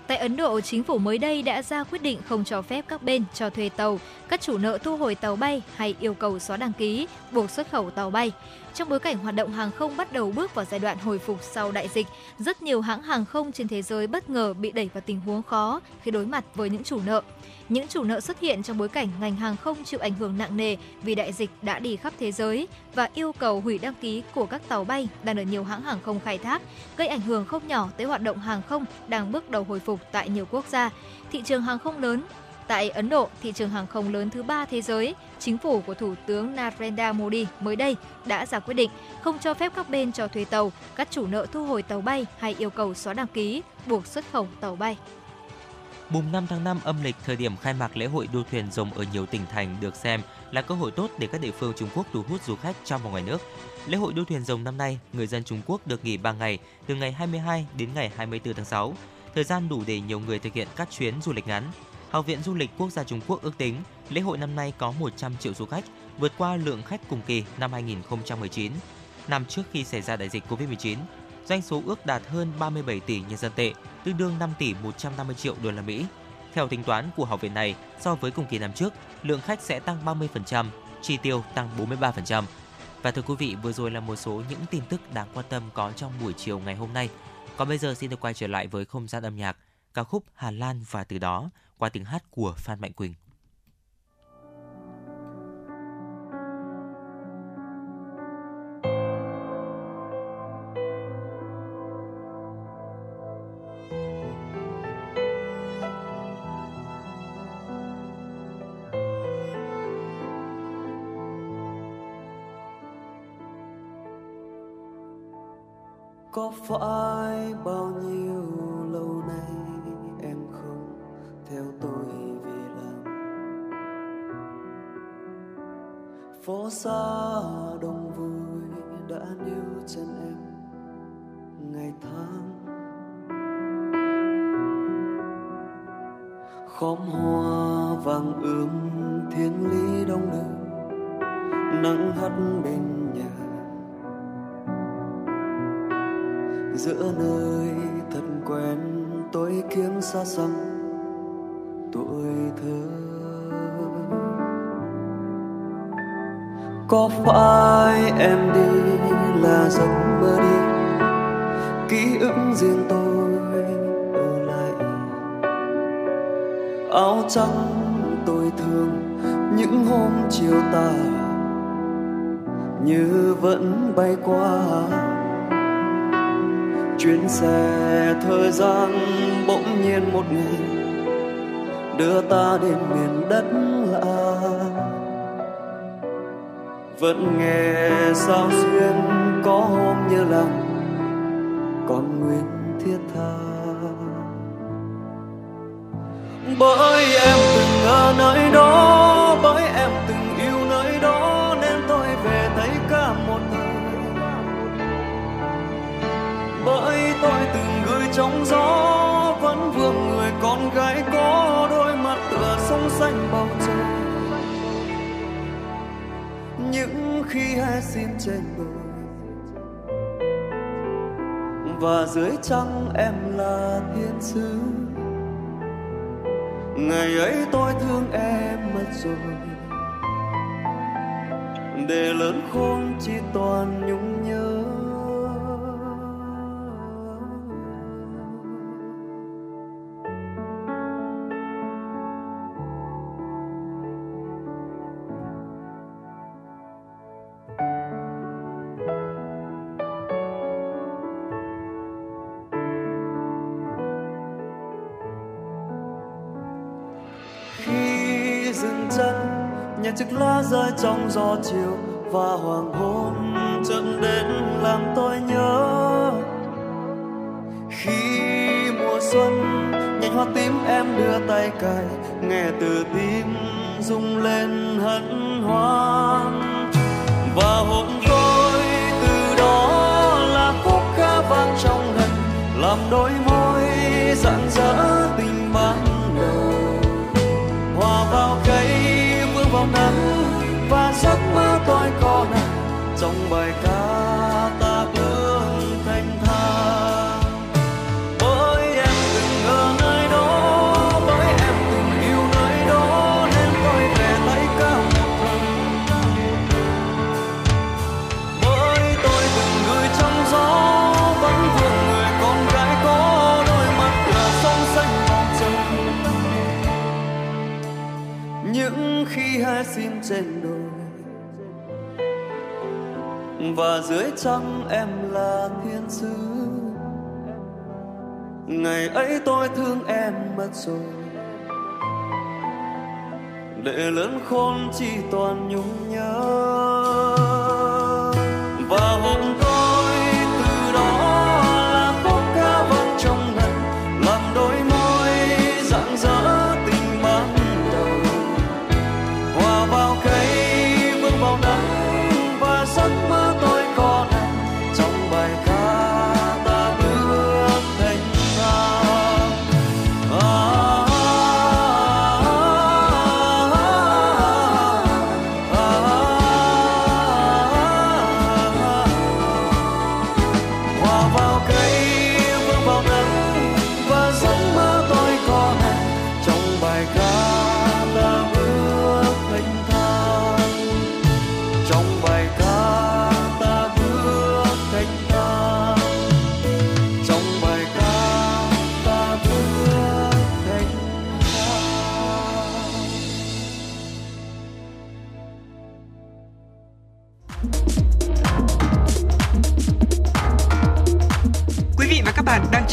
Tại Ấn Độ, chính phủ mới đây đã ra quyết định không cho phép các bên cho thuê tàu, các chủ nợ thu hồi tàu bay hay yêu cầu xóa đăng ký, buộc xuất khẩu tàu bay. Trong bối cảnh hoạt động hàng không bắt đầu bước vào giai đoạn hồi phục sau đại dịch, rất nhiều hãng hàng không trên thế giới bất ngờ bị đẩy vào tình huống khó khi đối mặt với những chủ nợ. Những chủ nợ xuất hiện trong bối cảnh ngành hàng không chịu ảnh hưởng nặng nề vì đại dịch đã đi khắp thế giới và yêu cầu hủy đăng ký của các tàu bay đang được nhiều hãng hàng không khai thác, gây ảnh hưởng không nhỏ tới hoạt động hàng không đang bước đầu hồi phục tại nhiều quốc gia. Thị trường hàng không lớn Tại Ấn Độ, thị trường hàng không lớn thứ ba thế giới, chính phủ của Thủ tướng Narendra Modi mới đây đã ra quyết định không cho phép các bên cho thuê tàu, các chủ nợ thu hồi tàu bay hay yêu cầu xóa đăng ký, buộc xuất khẩu tàu bay. Mùng 5 tháng 5 âm lịch, thời điểm khai mạc lễ hội đua thuyền rồng ở nhiều tỉnh thành được xem là cơ hội tốt để các địa phương Trung Quốc thu hút du khách trong và ngoài nước. Lễ hội đua thuyền rồng năm nay, người dân Trung Quốc được nghỉ 3 ngày, từ ngày 22 đến ngày 24 tháng 6. Thời gian đủ để nhiều người thực hiện các chuyến du lịch ngắn. Học viện Du lịch Quốc gia Trung Quốc ước tính lễ hội năm nay có 100 triệu du khách, vượt qua lượng khách cùng kỳ năm 2019. Năm trước khi xảy ra đại dịch Covid-19, doanh số ước đạt hơn 37 tỷ nhân dân tệ, tương đương 5 tỷ 150 triệu đô la Mỹ. Theo tính toán của học viện này, so với cùng kỳ năm trước, lượng khách sẽ tăng 30%, chi tiêu tăng 43%. Và thưa quý vị, vừa rồi là một số những tin tức đáng quan tâm có trong buổi chiều ngày hôm nay. Còn bây giờ xin được quay trở lại với không gian âm nhạc, ca khúc Hà Lan và từ đó qua tiếng hát của Phan Mạnh Quỳnh. có phải bao phố xa đông vui đã níu chân em ngày tháng. Khóm hoa vàng ươm thiên lý đông đưa nắng hắt bên nhà. Giữa nơi thật quen, tôi kiếm xa xăm tuổi thơ có phải em đi là giấc mơ đi? Ký ức riêng tôi ở lại áo trắng tôi thương những hôm chiều tà như vẫn bay qua. Chuyến xe thời gian bỗng nhiên một ngày đưa ta đến miền đất. Vẫn nghe sao xuyên có hôm như lòng, còn nguyên thiết tha. Bởi em từng ở nơi đó trên đồi và dưới trăng em là thiên sứ. Ngày ấy tôi thương em mất rồi. Để lớn khôn chỉ toàn nhung chiếc lá rơi trong gió chiều và hoàng hôn chợt đến làm tôi nhớ. Khi mùa xuân nhành hoa tím em đưa tay cài, nghe từ tim rung lên hân hoan. Và hôm tôi từ đó là khúc ca vang trong ngần, làm đôi môi trong bài ca ta bước thanh thang bởi em từng ở nơi đó, bởi em từng yêu nơi đó, nên tôi về tay cao một lần. Bởi tôi từng gửi trong gió, vẫn vương người con gái có đôi mắt là sông xanh bầu trời những khi hai xin trên và dưới trăng em là thiên sứ. Ngày ấy tôi thương em mất rồi. Để lớn khôn chỉ toàn nhung nhớ. Và hôm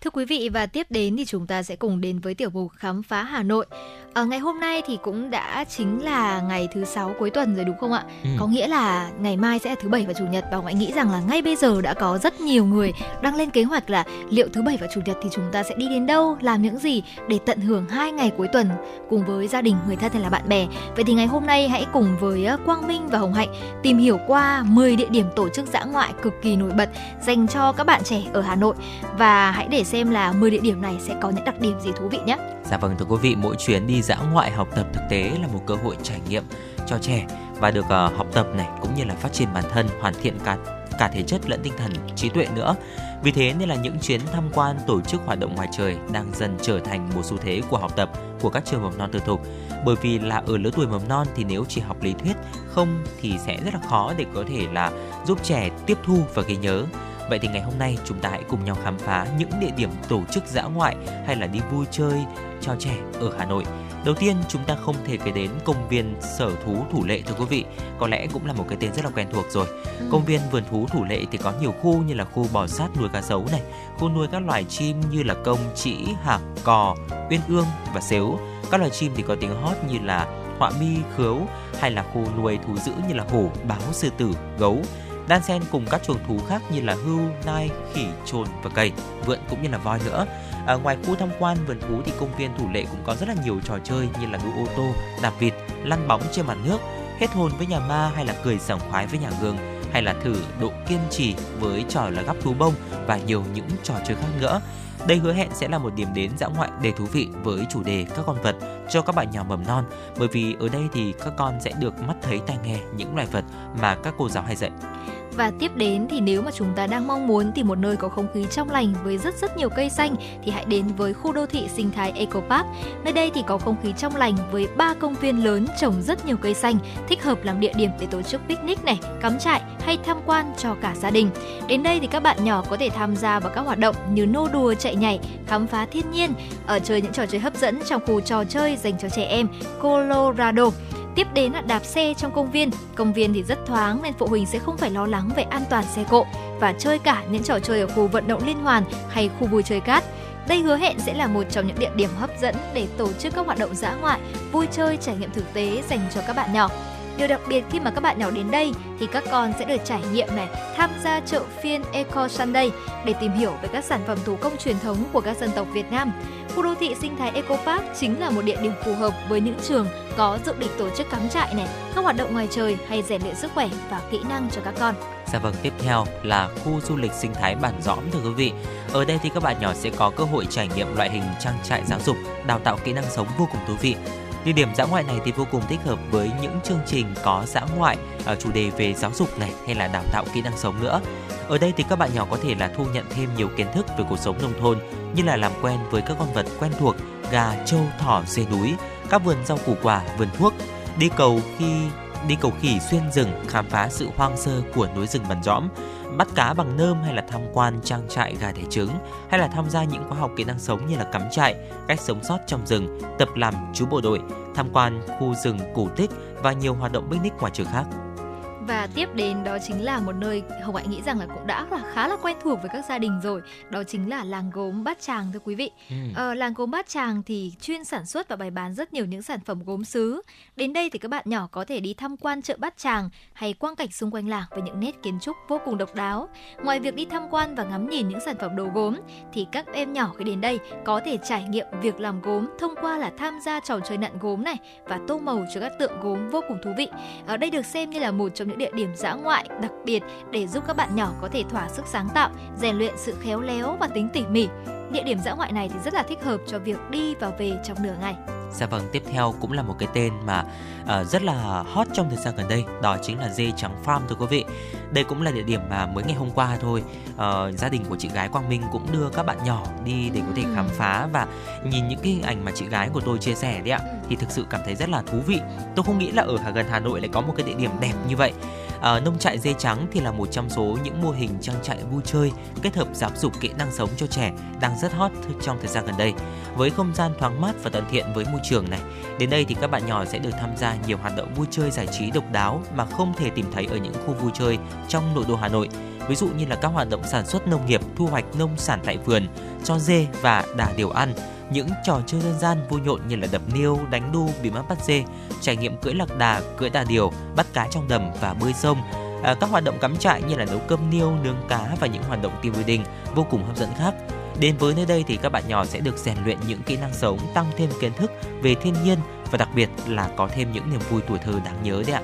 Thưa quý vị và tiếp đến thì chúng ta sẽ cùng đến với tiểu mục khám phá Hà Nội. Ở ngày hôm nay thì cũng đã chính là ngày thứ sáu cuối tuần rồi đúng không ạ? Ừ. Có nghĩa là ngày mai sẽ là thứ bảy và chủ nhật và ngoại nghĩ rằng là ngay bây giờ đã có rất nhiều người đang lên kế hoạch là liệu thứ bảy và chủ nhật thì chúng ta sẽ đi đến đâu, làm những gì để tận hưởng hai ngày cuối tuần cùng với gia đình, người thân hay là bạn bè. Vậy thì ngày hôm nay hãy cùng với Quang Minh và Hồng Hạnh tìm hiểu qua 10 địa điểm tổ chức dã ngoại cực kỳ nổi bật dành cho các bạn trẻ ở Hà Nội và hãy để xem là 10 địa điểm này sẽ có những đặc điểm gì thú vị nhé. Dạ vâng thưa quý vị, mỗi chuyến đi dã ngoại học tập thực tế là một cơ hội trải nghiệm cho trẻ và được uh, học tập này cũng như là phát triển bản thân, hoàn thiện cả cả thể chất lẫn tinh thần, trí tuệ nữa. Vì thế nên là những chuyến tham quan tổ chức hoạt động ngoài trời đang dần trở thành một xu thế của học tập của các trường mầm non tư thục. Bởi vì là ở lứa tuổi mầm non thì nếu chỉ học lý thuyết không thì sẽ rất là khó để có thể là giúp trẻ tiếp thu và ghi nhớ. Vậy thì ngày hôm nay chúng ta hãy cùng nhau khám phá những địa điểm tổ chức dã ngoại hay là đi vui chơi cho trẻ ở Hà Nội. Đầu tiên chúng ta không thể kể đến công viên sở thú thủ lệ thưa quý vị, có lẽ cũng là một cái tên rất là quen thuộc rồi. Ừ. Công viên vườn thú thủ lệ thì có nhiều khu như là khu bò sát nuôi cá sấu này, khu nuôi các loài chim như là công, trĩ, hạc, cò, uyên ương và sếu. Các loài chim thì có tiếng hót như là họa mi, khứu hay là khu nuôi thú dữ như là hổ, báo, sư tử, gấu đan xen cùng các chuồng thú khác như là hưu, nai, khỉ, trồn và cầy, vượn cũng như là voi nữa. À, ngoài khu tham quan vườn thú thì công viên thủ lệ cũng có rất là nhiều trò chơi như là đua ô tô, đạp vịt, lăn bóng trên mặt nước, hết hồn với nhà ma hay là cười sảng khoái với nhà gương hay là thử độ kiên trì với trò là gắp thú bông và nhiều những trò chơi khác nữa. Đây hứa hẹn sẽ là một điểm đến dã ngoại đầy thú vị với chủ đề các con vật cho các bạn nhỏ mầm non bởi vì ở đây thì các con sẽ được mắt thấy tai nghe những loài vật mà các cô giáo hay dạy. Và tiếp đến thì nếu mà chúng ta đang mong muốn tìm một nơi có không khí trong lành với rất rất nhiều cây xanh thì hãy đến với khu đô thị sinh thái Eco Park. Nơi đây thì có không khí trong lành với ba công viên lớn trồng rất nhiều cây xanh, thích hợp làm địa điểm để tổ chức picnic này, cắm trại hay tham quan cho cả gia đình. Đến đây thì các bạn nhỏ có thể tham gia vào các hoạt động như nô đùa, chạy nhảy, khám phá thiên nhiên, ở chơi những trò chơi hấp dẫn trong khu trò chơi dành cho trẻ em Colorado. Tiếp đến là đạp xe trong công viên. Công viên thì rất thoáng nên phụ huynh sẽ không phải lo lắng về an toàn xe cộ và chơi cả những trò chơi ở khu vận động liên hoàn hay khu vui chơi cát. Đây hứa hẹn sẽ là một trong những địa điểm hấp dẫn để tổ chức các hoạt động dã ngoại, vui chơi, trải nghiệm thực tế dành cho các bạn nhỏ. Điều đặc biệt khi mà các bạn nhỏ đến đây thì các con sẽ được trải nghiệm này, tham gia chợ phiên Eco Sunday để tìm hiểu về các sản phẩm thủ công truyền thống của các dân tộc Việt Nam. Khu đô thị sinh thái Eco Park chính là một địa điểm phù hợp với những trường có dự định tổ chức cắm trại này, các hoạt động ngoài trời hay rèn luyện sức khỏe và kỹ năng cho các con. Dạ vâng, tiếp theo là khu du lịch sinh thái Bản Dõm thưa quý vị. Ở đây thì các bạn nhỏ sẽ có cơ hội trải nghiệm loại hình trang trại giáo dục, đào tạo kỹ năng sống vô cùng thú vị Địa điểm dã ngoại này thì vô cùng thích hợp với những chương trình có dã ngoại ở chủ đề về giáo dục này hay là đào tạo kỹ năng sống nữa. Ở đây thì các bạn nhỏ có thể là thu nhận thêm nhiều kiến thức về cuộc sống nông thôn như là làm quen với các con vật quen thuộc, gà, trâu, thỏ, dê núi, các vườn rau củ quả, vườn thuốc, đi cầu khi đi cầu khỉ xuyên rừng khám phá sự hoang sơ của núi rừng Bản Dõm, bắt cá bằng nơm hay là tham quan trang trại gà đẻ trứng hay là tham gia những khóa học kỹ năng sống như là cắm trại, cách sống sót trong rừng, tập làm chú bộ đội, tham quan khu rừng cổ tích và nhiều hoạt động picnic ngoài trời khác. Và tiếp đến đó chính là một nơi hồng hạnh nghĩ rằng là cũng đã là khá là quen thuộc với các gia đình rồi. Đó chính là làng gốm bát tràng thưa quý vị. Ừ. ờ, làng gốm bát tràng thì chuyên sản xuất và bày bán rất nhiều những sản phẩm gốm sứ đến đây thì các bạn nhỏ có thể đi tham quan chợ bát tràng hay quang cảnh xung quanh làng với những nét kiến trúc vô cùng độc đáo. Ngoài việc đi tham quan và ngắm nhìn những sản phẩm đồ gốm thì các em nhỏ khi đến đây có thể trải nghiệm việc làm gốm thông qua là tham gia trò chơi nặn gốm này và tô màu cho các tượng gốm vô cùng thú vị. Ở đây được xem như là một trong những địa điểm dã ngoại đặc biệt để giúp các bạn nhỏ có thể thỏa sức sáng tạo, rèn luyện sự khéo léo và tính tỉ mỉ. Địa điểm dã ngoại này thì rất là thích hợp cho việc đi và về trong nửa ngày. Dạ vâng, tiếp theo cũng là một cái tên mà uh, rất là hot trong thời gian gần đây, đó chính là dê trắng farm thưa quý vị. Đây cũng là địa điểm mà mới ngày hôm qua thôi, uh, gia đình của chị gái Quang Minh cũng đưa các bạn nhỏ đi để có thể khám phá và nhìn những cái hình ảnh mà chị gái của tôi chia sẻ đấy ạ, thì thực sự cảm thấy rất là thú vị. Tôi không nghĩ là ở gần Hà Nội lại có một cái địa điểm đẹp như vậy. À, nông trại dê trắng thì là một trong số những mô hình trang trại vui chơi kết hợp giáo dục kỹ năng sống cho trẻ đang rất hot trong thời gian gần đây. Với không gian thoáng mát và thân thiện với môi trường này, đến đây thì các bạn nhỏ sẽ được tham gia nhiều hoạt động vui chơi giải trí độc đáo mà không thể tìm thấy ở những khu vui chơi trong nội đô Hà Nội. ví dụ như là các hoạt động sản xuất nông nghiệp, thu hoạch nông sản tại vườn, cho dê và đà điều ăn, những trò chơi dân gian vui nhộn như là đập niêu, đánh đu, bị mắt bắt dê, trải nghiệm cưỡi lạc đà, cưỡi đà điều, bắt cá trong đầm và bơi sông. À, các hoạt động cắm trại như là nấu cơm niêu, nướng cá và những hoạt động team building vô cùng hấp dẫn khác. Đến với nơi đây thì các bạn nhỏ sẽ được rèn luyện những kỹ năng sống, tăng thêm kiến thức về thiên nhiên và đặc biệt là có thêm những niềm vui tuổi thơ đáng nhớ đấy ạ.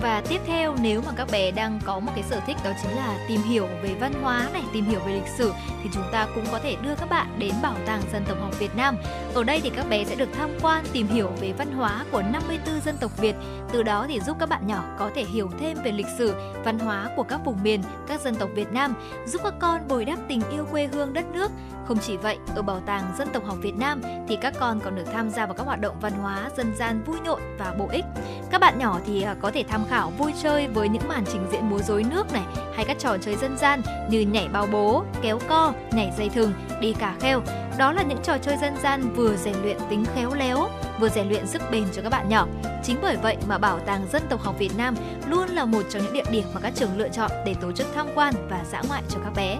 Và tiếp theo nếu mà các bé đang có một cái sở thích đó chính là tìm hiểu về văn hóa này, tìm hiểu về lịch sử thì chúng ta cũng có thể đưa các bạn đến Bảo tàng Dân tộc học Việt Nam. Ở đây thì các bé sẽ được tham quan tìm hiểu về văn hóa của 54 dân tộc Việt. Từ đó thì giúp các bạn nhỏ có thể hiểu thêm về lịch sử, văn hóa của các vùng miền, các dân tộc Việt Nam, giúp các con bồi đắp tình yêu quê hương đất nước. Không chỉ vậy, ở Bảo tàng Dân tộc học Việt Nam thì các con còn được tham gia vào các hoạt động văn hóa dân gian vui nhộn và bổ ích. Các bạn nhỏ thì à, có thể tham khảo vui chơi với những màn trình diễn múa rối nước này hay các trò chơi dân gian như nhảy bao bố, kéo co, nhảy dây thừng, đi cả kheo. Đó là những trò chơi dân gian vừa rèn luyện tính khéo léo, vừa rèn luyện sức bền cho các bạn nhỏ. Chính bởi vậy mà Bảo tàng Dân tộc học Việt Nam luôn là một trong những địa điểm mà các trường lựa chọn để tổ chức tham quan và dã ngoại cho các bé.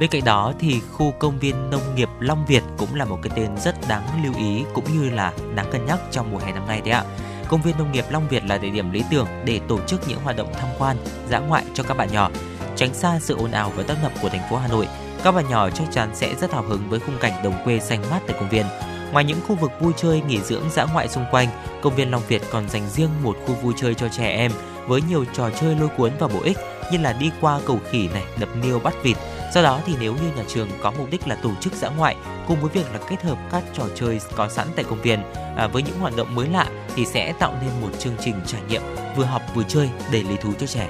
Bên cạnh đó thì khu công viên nông nghiệp Long Việt cũng là một cái tên rất đáng lưu ý cũng như là đáng cân nhắc trong mùa hè năm nay đấy ạ. Công viên nông nghiệp Long Việt là địa điểm lý tưởng để tổ chức những hoạt động tham quan, dã ngoại cho các bạn nhỏ, tránh xa sự ồn ào và tấp nập của thành phố Hà Nội. Các bạn nhỏ chắc chắn sẽ rất hào hứng với khung cảnh đồng quê xanh mát tại công viên. Ngoài những khu vực vui chơi nghỉ dưỡng dã ngoại xung quanh, công viên Long Việt còn dành riêng một khu vui chơi cho trẻ em với nhiều trò chơi lôi cuốn và bổ ích như là đi qua cầu khỉ này, đập niêu bắt vịt. Do đó thì nếu như nhà trường có mục đích là tổ chức dã ngoại cùng với việc là kết hợp các trò chơi có sẵn tại công viên à, với những hoạt động mới lạ thì sẽ tạo nên một chương trình trải nghiệm vừa học vừa chơi đầy lý thú cho trẻ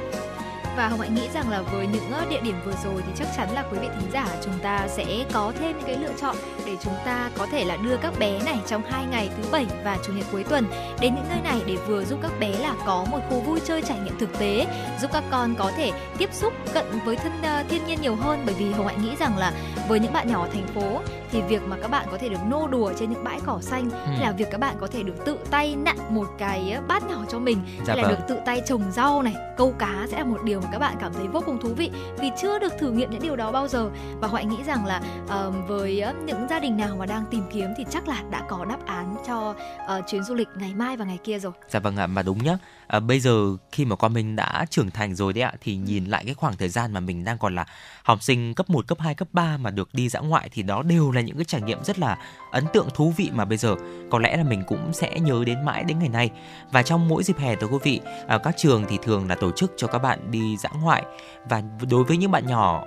và hồng hạnh nghĩ rằng là với những địa điểm vừa rồi thì chắc chắn là quý vị thính giả chúng ta sẽ có thêm những cái lựa chọn để chúng ta có thể là đưa các bé này trong hai ngày thứ bảy và chủ nhật cuối tuần đến những nơi này để vừa giúp các bé là có một khu vui chơi trải nghiệm thực tế giúp các con có thể tiếp xúc cận với thân uh, thiên nhiên nhiều hơn bởi vì hồng hạnh nghĩ rằng là với những bạn nhỏ ở thành phố thì việc mà các bạn có thể được nô đùa trên những bãi cỏ xanh ừ. là việc các bạn có thể được tự tay nặn một cái bát nhỏ cho mình dạ hay là vâng. được tự tay trồng rau này câu cá sẽ là một điều mà các bạn cảm thấy vô cùng thú vị vì chưa được thử nghiệm những điều đó bao giờ và hoại nghĩ rằng là uh, với những gia đình nào mà đang tìm kiếm thì chắc là đã có đáp án cho uh, chuyến du lịch ngày mai và ngày kia rồi dạ vâng ạ mà đúng nhá à, bây giờ khi mà con mình đã trưởng thành rồi đấy ạ thì ừ. nhìn lại cái khoảng thời gian mà mình đang còn là học sinh cấp 1, cấp 2, cấp 3 mà được đi dã ngoại thì đó đều là những cái trải nghiệm rất là ấn tượng thú vị mà bây giờ có lẽ là mình cũng sẽ nhớ đến mãi đến ngày nay. Và trong mỗi dịp hè thưa quý vị, à, các trường thì thường là tổ chức cho các bạn đi dã ngoại. Và đối với những bạn nhỏ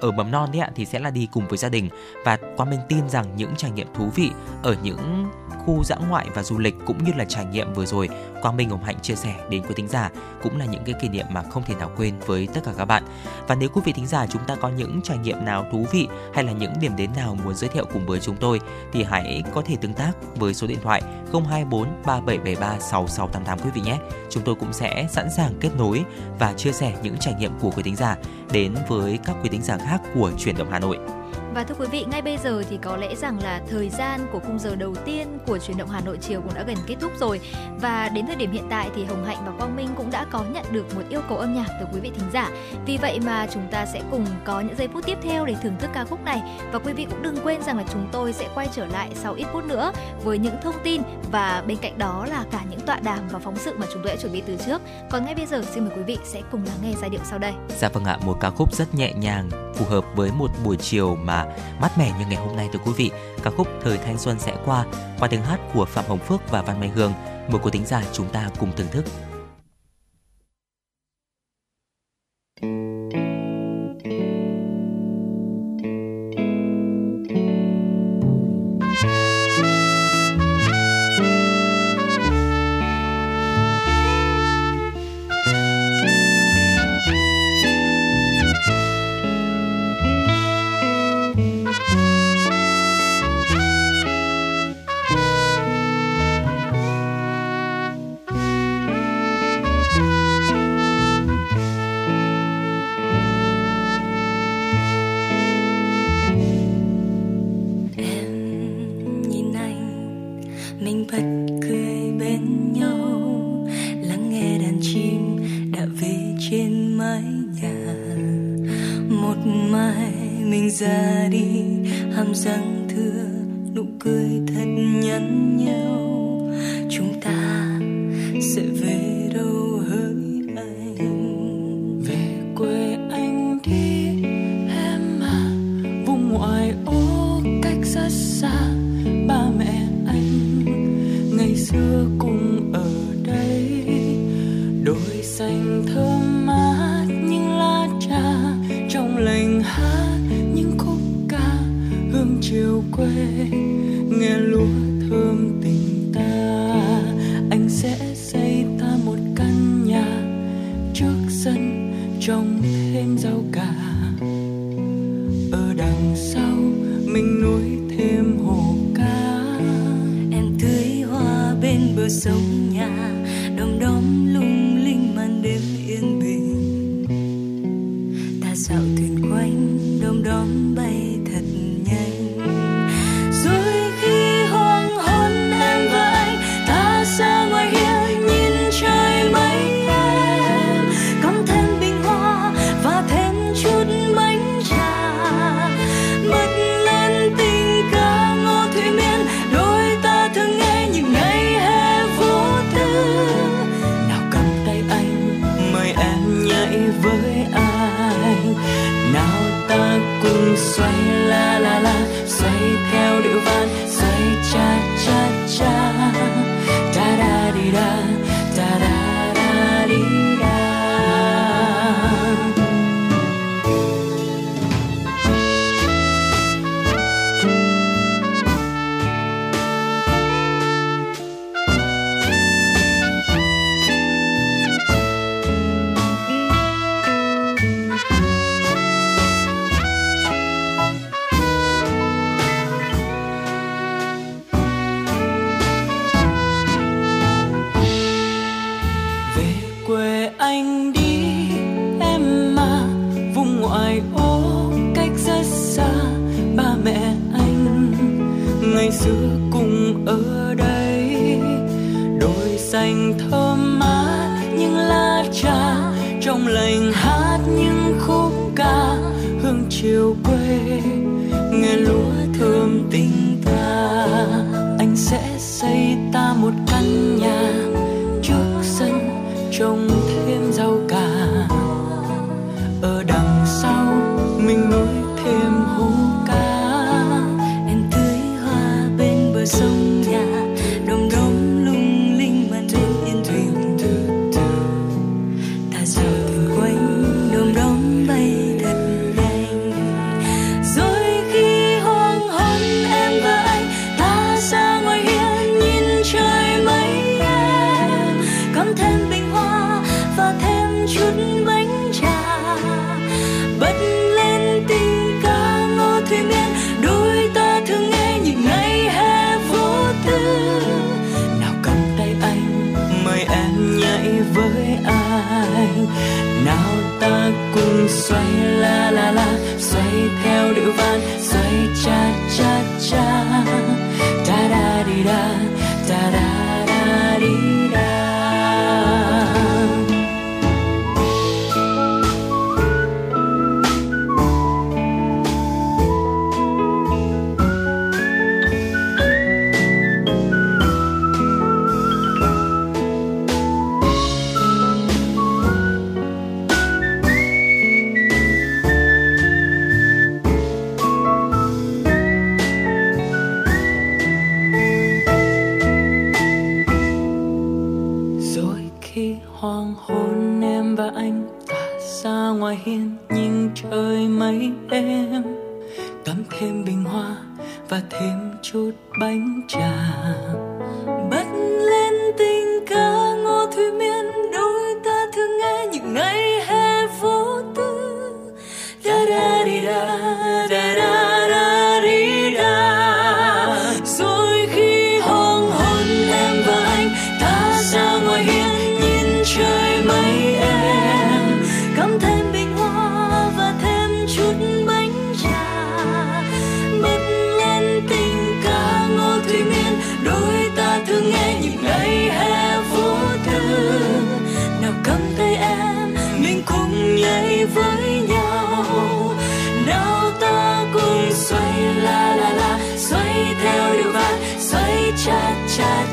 ở mầm non đấy ạ, thì sẽ là đi cùng với gia đình. Và Quang Minh tin rằng những trải nghiệm thú vị ở những khu dã ngoại và du lịch cũng như là trải nghiệm vừa rồi Quang Minh, Hồng Hạnh chia sẻ đến quý thính giả cũng là những cái kỷ niệm mà không thể nào quên với tất cả các bạn. Và nếu quý vị thính giả chúng ta có những trải nghiệm nào thú vị hay là những điểm đến nào muốn giới thiệu cùng với chúng tôi thì hãy có thể tương tác với số điện thoại 024 3773 6688 quý vị nhé. Chúng tôi cũng sẽ sẵn sàng kết nối và chia sẻ những trải nghiệm của quý thính giả đến với các quý thính giả khác của truyền động Hà Nội. Và thưa quý vị, ngay bây giờ thì có lẽ rằng là thời gian của khung giờ đầu tiên của chuyển động Hà Nội chiều cũng đã gần kết thúc rồi. Và đến thời điểm hiện tại thì Hồng Hạnh và Quang Minh cũng đã có nhận được một yêu cầu âm nhạc từ quý vị thính giả. Vì vậy mà chúng ta sẽ cùng có những giây phút tiếp theo để thưởng thức ca khúc này. Và quý vị cũng đừng quên rằng là chúng tôi sẽ quay trở lại sau ít phút nữa với những thông tin và bên cạnh đó là cả những tọa đàm và phóng sự mà chúng tôi đã chuẩn bị từ trước. Còn ngay bây giờ xin mời quý vị sẽ cùng lắng nghe giai điệu sau đây. Dạ vâng ạ, một ca khúc rất nhẹ nhàng, phù hợp với một buổi chiều mà mát mẻ như ngày hôm nay thưa quý vị. Ca khúc Thời thanh xuân sẽ qua qua tiếng hát của Phạm Hồng Phước và Văn Mai Hương. Mời quý tính giả chúng ta cùng thưởng thức.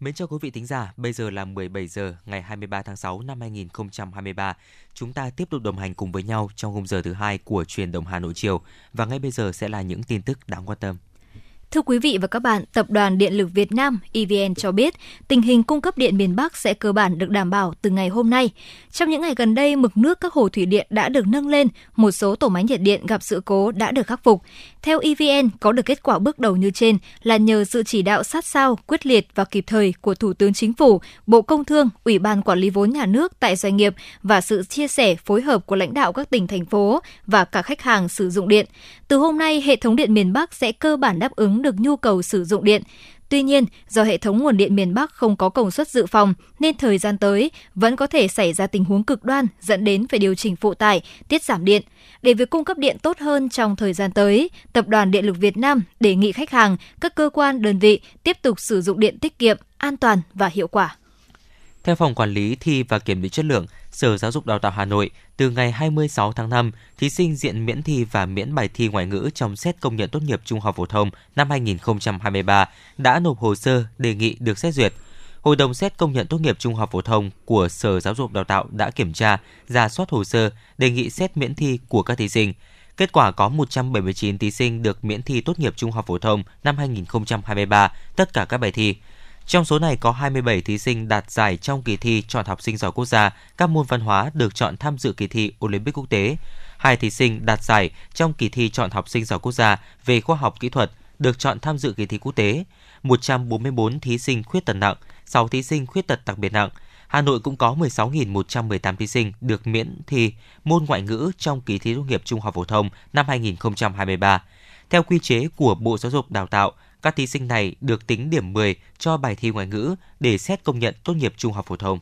Mến chào quý vị thính giả, bây giờ là 17 giờ ngày 23 tháng 6 năm 2023. Chúng ta tiếp tục đồng hành cùng với nhau trong khung giờ thứ hai của truyền động Hà Nội chiều và ngay bây giờ sẽ là những tin tức đáng quan tâm. Thưa quý vị và các bạn, Tập đoàn Điện lực Việt Nam EVN cho biết tình hình cung cấp điện miền Bắc sẽ cơ bản được đảm bảo từ ngày hôm nay. Trong những ngày gần đây, mực nước các hồ thủy điện đã được nâng lên, một số tổ máy nhiệt điện gặp sự cố đã được khắc phục. Theo EVN, có được kết quả bước đầu như trên là nhờ sự chỉ đạo sát sao, quyết liệt và kịp thời của Thủ tướng Chính phủ, Bộ Công Thương, Ủy ban Quản lý vốn nhà nước tại doanh nghiệp và sự chia sẻ phối hợp của lãnh đạo các tỉnh, thành phố và cả khách hàng sử dụng điện. Từ hôm nay, hệ thống điện miền Bắc sẽ cơ bản đáp ứng được nhu cầu sử dụng điện. Tuy nhiên, do hệ thống nguồn điện miền Bắc không có công suất dự phòng, nên thời gian tới vẫn có thể xảy ra tình huống cực đoan dẫn đến phải điều chỉnh phụ tải, tiết giảm điện. Để việc cung cấp điện tốt hơn trong thời gian tới, Tập đoàn Điện lực Việt Nam đề nghị khách hàng, các cơ quan, đơn vị tiếp tục sử dụng điện tiết kiệm, an toàn và hiệu quả. Theo Phòng Quản lý Thi và Kiểm định Chất lượng, Sở Giáo dục Đào tạo Hà Nội, từ ngày 26 tháng 5, thí sinh diện miễn thi và miễn bài thi ngoại ngữ trong xét công nhận tốt nghiệp trung học phổ thông năm 2023 đã nộp hồ sơ đề nghị được xét duyệt. Hội đồng xét công nhận tốt nghiệp trung học phổ thông của Sở Giáo dục Đào tạo đã kiểm tra, ra soát hồ sơ đề nghị xét miễn thi của các thí sinh. Kết quả có 179 thí sinh được miễn thi tốt nghiệp trung học phổ thông năm 2023, tất cả các bài thi. Trong số này có 27 thí sinh đạt giải trong kỳ thi chọn học sinh giỏi quốc gia, các môn văn hóa được chọn tham dự kỳ thi Olympic quốc tế. Hai thí sinh đạt giải trong kỳ thi chọn học sinh giỏi quốc gia về khoa học kỹ thuật, được chọn tham dự kỳ thi quốc tế. 144 thí sinh khuyết tật nặng, 6 thí sinh khuyết tật đặc biệt nặng. Hà Nội cũng có 16.118 thí sinh được miễn thi môn ngoại ngữ trong kỳ thi tốt nghiệp trung học phổ thông năm 2023. Theo quy chế của Bộ Giáo dục Đào tạo, các thí sinh này được tính điểm 10 cho bài thi ngoại ngữ để xét công nhận tốt nghiệp trung học phổ thông.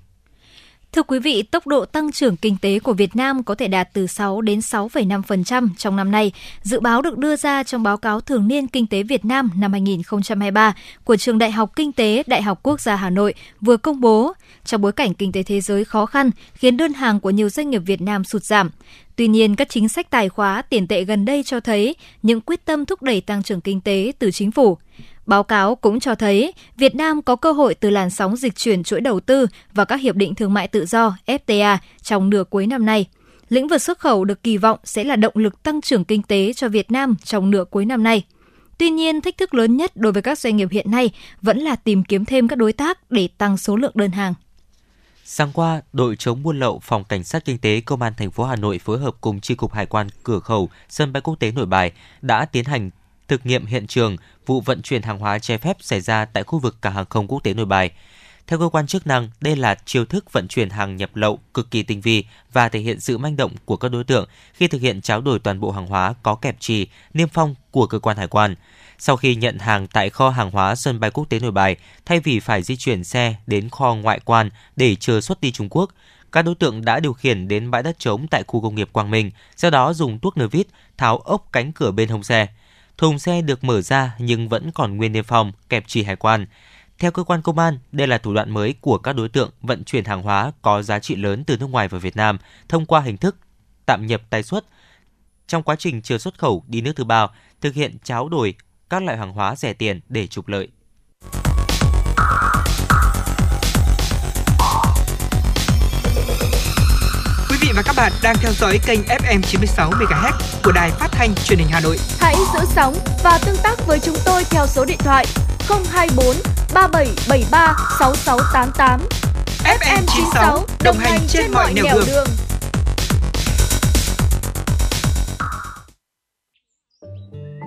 Thưa quý vị, tốc độ tăng trưởng kinh tế của Việt Nam có thể đạt từ 6 đến 6,5% trong năm nay, dự báo được đưa ra trong báo cáo thường niên Kinh tế Việt Nam năm 2023 của Trường Đại học Kinh tế Đại học Quốc gia Hà Nội vừa công bố. Trong bối cảnh kinh tế thế giới khó khăn khiến đơn hàng của nhiều doanh nghiệp Việt Nam sụt giảm. Tuy nhiên, các chính sách tài khóa tiền tệ gần đây cho thấy những quyết tâm thúc đẩy tăng trưởng kinh tế từ chính phủ. Báo cáo cũng cho thấy Việt Nam có cơ hội từ làn sóng dịch chuyển chuỗi đầu tư và các hiệp định thương mại tự do FTA trong nửa cuối năm nay. Lĩnh vực xuất khẩu được kỳ vọng sẽ là động lực tăng trưởng kinh tế cho Việt Nam trong nửa cuối năm nay. Tuy nhiên, thách thức lớn nhất đối với các doanh nghiệp hiện nay vẫn là tìm kiếm thêm các đối tác để tăng số lượng đơn hàng. Sáng qua, đội chống buôn lậu Phòng Cảnh sát Kinh tế Công an thành phố Hà Nội phối hợp cùng Chi cục Hải quan cửa khẩu sân bay quốc tế Nội Bài đã tiến hành thực nghiệm hiện trường vụ vận chuyển hàng hóa trái phép xảy ra tại khu vực cảng hàng không quốc tế Nội Bài. Theo cơ quan chức năng, đây là chiêu thức vận chuyển hàng nhập lậu cực kỳ tinh vi và thể hiện sự manh động của các đối tượng khi thực hiện tráo đổi toàn bộ hàng hóa có kẹp trì, niêm phong của cơ quan hải quan. Sau khi nhận hàng tại kho hàng hóa sân bay quốc tế Nội Bài, thay vì phải di chuyển xe đến kho ngoại quan để chờ xuất đi Trung Quốc, các đối tượng đã điều khiển đến bãi đất trống tại khu công nghiệp Quang Minh, sau đó dùng tuốc nơ vít tháo ốc cánh cửa bên hông xe. Thùng xe được mở ra nhưng vẫn còn nguyên niêm phong, kẹp trì hải quan. Theo cơ quan công an, đây là thủ đoạn mới của các đối tượng vận chuyển hàng hóa có giá trị lớn từ nước ngoài vào Việt Nam thông qua hình thức tạm nhập tái xuất. Trong quá trình chờ xuất khẩu đi nước thứ ba, thực hiện tráo đổi các loại hàng hóa rẻ tiền để trục lợi. Và các bạn đang theo dõi kênh FM 96 MHz của đài phát thanh truyền hình Hà Nội. Hãy giữ sóng và tương tác với chúng tôi theo số điện thoại 024 3773 6688. FM 96 đồng hành trên mọi nẻo đường. đường.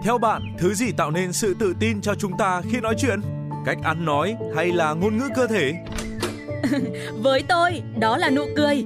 Theo bạn, thứ gì tạo nên sự tự tin cho chúng ta khi nói chuyện? Cách ăn nói hay là ngôn ngữ cơ thể? Với tôi, đó là nụ cười.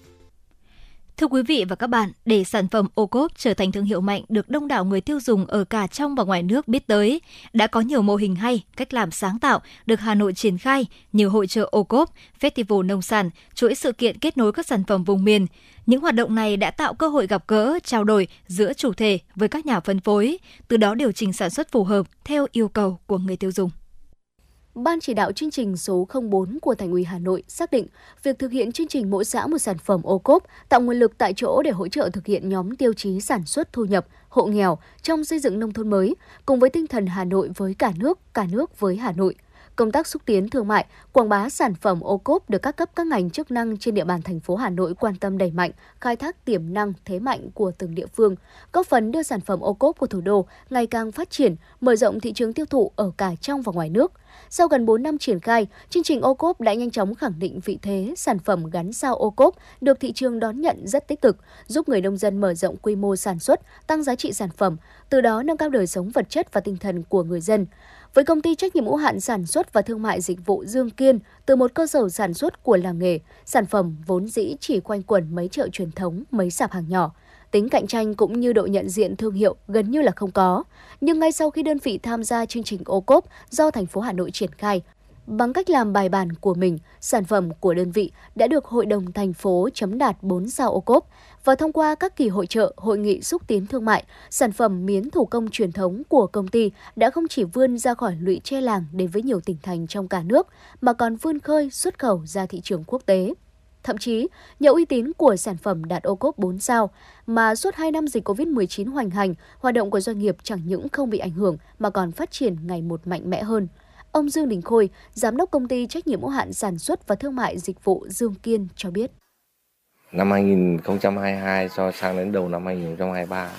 Thưa quý vị và các bạn, để sản phẩm ô cốp trở thành thương hiệu mạnh được đông đảo người tiêu dùng ở cả trong và ngoài nước biết tới, đã có nhiều mô hình hay, cách làm sáng tạo được Hà Nội triển khai, như hội trợ ô cốp, festival nông sản, chuỗi sự kiện kết nối các sản phẩm vùng miền. Những hoạt động này đã tạo cơ hội gặp gỡ, trao đổi giữa chủ thể với các nhà phân phối, từ đó điều chỉnh sản xuất phù hợp theo yêu cầu của người tiêu dùng. Ban chỉ đạo chương trình số 04 của Thành ủy Hà Nội xác định việc thực hiện chương trình mỗi xã một sản phẩm ô cốp tạo nguồn lực tại chỗ để hỗ trợ thực hiện nhóm tiêu chí sản xuất thu nhập, hộ nghèo trong xây dựng nông thôn mới, cùng với tinh thần Hà Nội với cả nước, cả nước với Hà Nội – công tác xúc tiến thương mại, quảng bá sản phẩm ô cốp được các cấp các ngành chức năng trên địa bàn thành phố Hà Nội quan tâm đẩy mạnh, khai thác tiềm năng, thế mạnh của từng địa phương, góp phần đưa sản phẩm ô cốp của thủ đô ngày càng phát triển, mở rộng thị trường tiêu thụ ở cả trong và ngoài nước. Sau gần 4 năm triển khai, chương trình ô cốp đã nhanh chóng khẳng định vị thế sản phẩm gắn sao ô cốp được thị trường đón nhận rất tích cực, giúp người nông dân mở rộng quy mô sản xuất, tăng giá trị sản phẩm, từ đó nâng cao đời sống vật chất và tinh thần của người dân với công ty trách nhiệm hữu hạn sản xuất và thương mại dịch vụ Dương Kiên từ một cơ sở sản xuất của làng nghề, sản phẩm vốn dĩ chỉ quanh quẩn mấy chợ truyền thống, mấy sạp hàng nhỏ. Tính cạnh tranh cũng như độ nhận diện thương hiệu gần như là không có. Nhưng ngay sau khi đơn vị tham gia chương trình ô cốp do thành phố Hà Nội triển khai, Bằng cách làm bài bản của mình, sản phẩm của đơn vị đã được Hội đồng thành phố chấm đạt 4 sao ô cốp và thông qua các kỳ hội trợ, hội nghị xúc tiến thương mại, sản phẩm miến thủ công truyền thống của công ty đã không chỉ vươn ra khỏi lũy tre làng đến với nhiều tỉnh thành trong cả nước, mà còn vươn khơi xuất khẩu ra thị trường quốc tế. Thậm chí, nhờ uy tín của sản phẩm đạt ô cốp 4 sao, mà suốt 2 năm dịch COVID-19 hoành hành, hoạt động của doanh nghiệp chẳng những không bị ảnh hưởng mà còn phát triển ngày một mạnh mẽ hơn. Ông Dương Đình Khôi, Giám đốc công ty trách nhiệm hữu hạn sản xuất và thương mại dịch vụ Dương Kiên cho biết. Năm 2022 so sang đến đầu năm 2023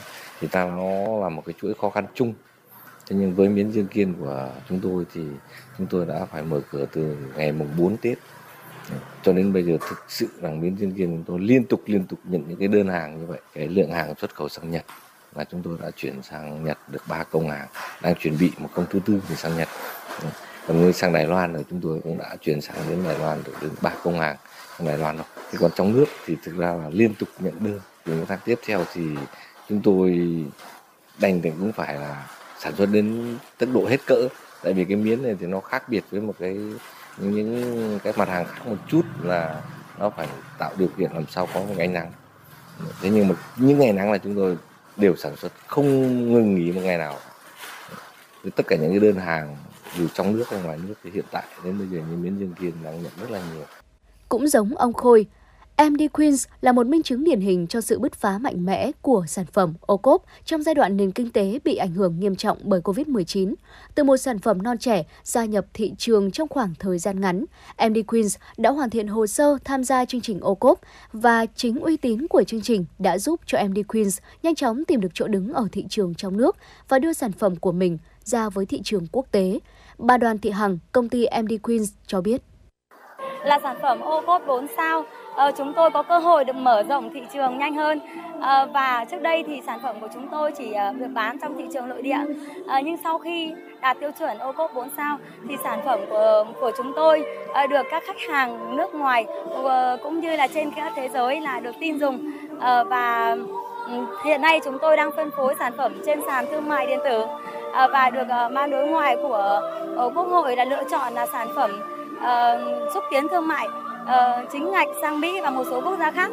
thì ta nó là một cái chuỗi khó khăn chung. Thế nhưng với miến Dương Kiên của chúng tôi thì chúng tôi đã phải mở cửa từ ngày mùng 4 Tết cho đến bây giờ thực sự rằng miến Dương Kiên chúng tôi liên tục liên tục nhận những cái đơn hàng như vậy. Cái lượng hàng xuất khẩu sang Nhật là chúng tôi đã chuyển sang Nhật được ba công hàng đang chuẩn bị một công thứ tư để sang Nhật còn sang Đài Loan rồi chúng tôi cũng đã chuyển sang đến Đài Loan được đến ba công hàng sang Đài Loan rồi thì còn trong nước thì thực ra là liên tục nhận đơn. Từ những tháng tiếp theo thì chúng tôi đành thì cũng phải là sản xuất đến tốc độ hết cỡ. Tại vì cái miến này thì nó khác biệt với một cái, những cái mặt hàng khác một chút là nó phải tạo điều kiện làm sao có một ngày nắng. Thế nhưng mà những ngày nắng là chúng tôi đều sản xuất không ngừng nghỉ một ngày nào. Tất cả những cái đơn hàng dù trong nước hay ngoài nước thì hiện tại đến bây giờ như miến dương kiên đang nhận rất là nhiều. Cũng giống ông Khôi MD Queens là một minh chứng điển hình cho sự bứt phá mạnh mẽ của sản phẩm ô cốp trong giai đoạn nền kinh tế bị ảnh hưởng nghiêm trọng bởi Covid-19. Từ một sản phẩm non trẻ gia nhập thị trường trong khoảng thời gian ngắn, MD Queens đã hoàn thiện hồ sơ tham gia chương trình ô cốp và chính uy tín của chương trình đã giúp cho MD Queens nhanh chóng tìm được chỗ đứng ở thị trường trong nước và đưa sản phẩm của mình ra với thị trường quốc tế. Bà Đoàn Thị Hằng, công ty MD Queens cho biết. Là sản phẩm ô cốp 4 sao, Ờ, chúng tôi có cơ hội được mở rộng thị trường nhanh hơn. Ờ, và trước đây thì sản phẩm của chúng tôi chỉ ờ, được bán trong thị trường nội địa. Nhưng sau khi đạt tiêu chuẩn ô cốp 4 sao thì sản phẩm của của chúng tôi được các khách hàng nước ngoài cũng như là trên các thế giới là được tin dùng. Và ừ, hiện nay chúng tôi đang phân phối sản phẩm trên sàn thương mại điện tử và được ban đối ngoại của Quốc hội là lựa chọn là sản phẩm xúc tiến thương mại uh, chính ngạch sang Mỹ và một số quốc gia khác.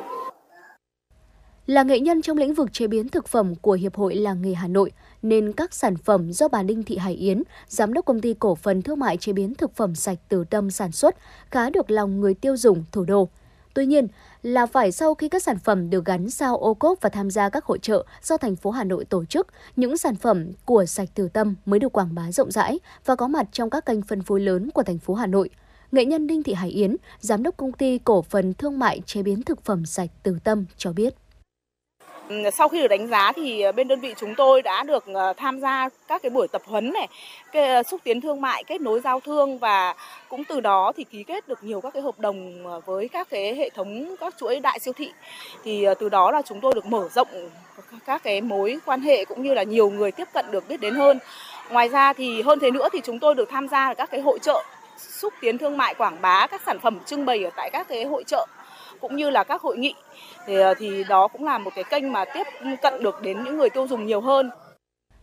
Là nghệ nhân trong lĩnh vực chế biến thực phẩm của Hiệp hội Làng nghề Hà Nội, nên các sản phẩm do bà Đinh Thị Hải Yến, giám đốc công ty cổ phần thương mại chế biến thực phẩm sạch Từ Tâm sản xuất, khá được lòng người tiêu dùng thủ đô. Tuy nhiên, là phải sau khi các sản phẩm được gắn sao ô cốp và tham gia các hội trợ do thành phố Hà Nội tổ chức, những sản phẩm của sạch từ tâm mới được quảng bá rộng rãi và có mặt trong các kênh phân phối lớn của thành phố Hà Nội. Nghệ nhân Đinh Thị Hải Yến, giám đốc công ty cổ phần thương mại chế biến thực phẩm sạch Từ Tâm cho biết. Sau khi được đánh giá thì à, bên đơn vị chúng tôi đã được à, tham gia các cái buổi tập huấn này, cái à, xúc tiến thương mại, kết nối giao thương và cũng từ đó thì ký kết được nhiều các cái hợp đồng với các cái hệ thống các chuỗi đại siêu thị. Thì từ đó là chúng tôi được mở rộng các cái mối quan hệ cũng như là nhiều người tiếp cận được biết đến hơn. Ngoài ra thì hơn thế nữa thì chúng tôi được tham gia các cái hội trợ xúc tiến thương mại quảng bá các sản phẩm trưng bày ở tại các cái hội trợ cũng như là các hội nghị thì, ờ, thì đó cũng là một cái kênh mà tiếp cận được đến những người tiêu dùng nhiều hơn.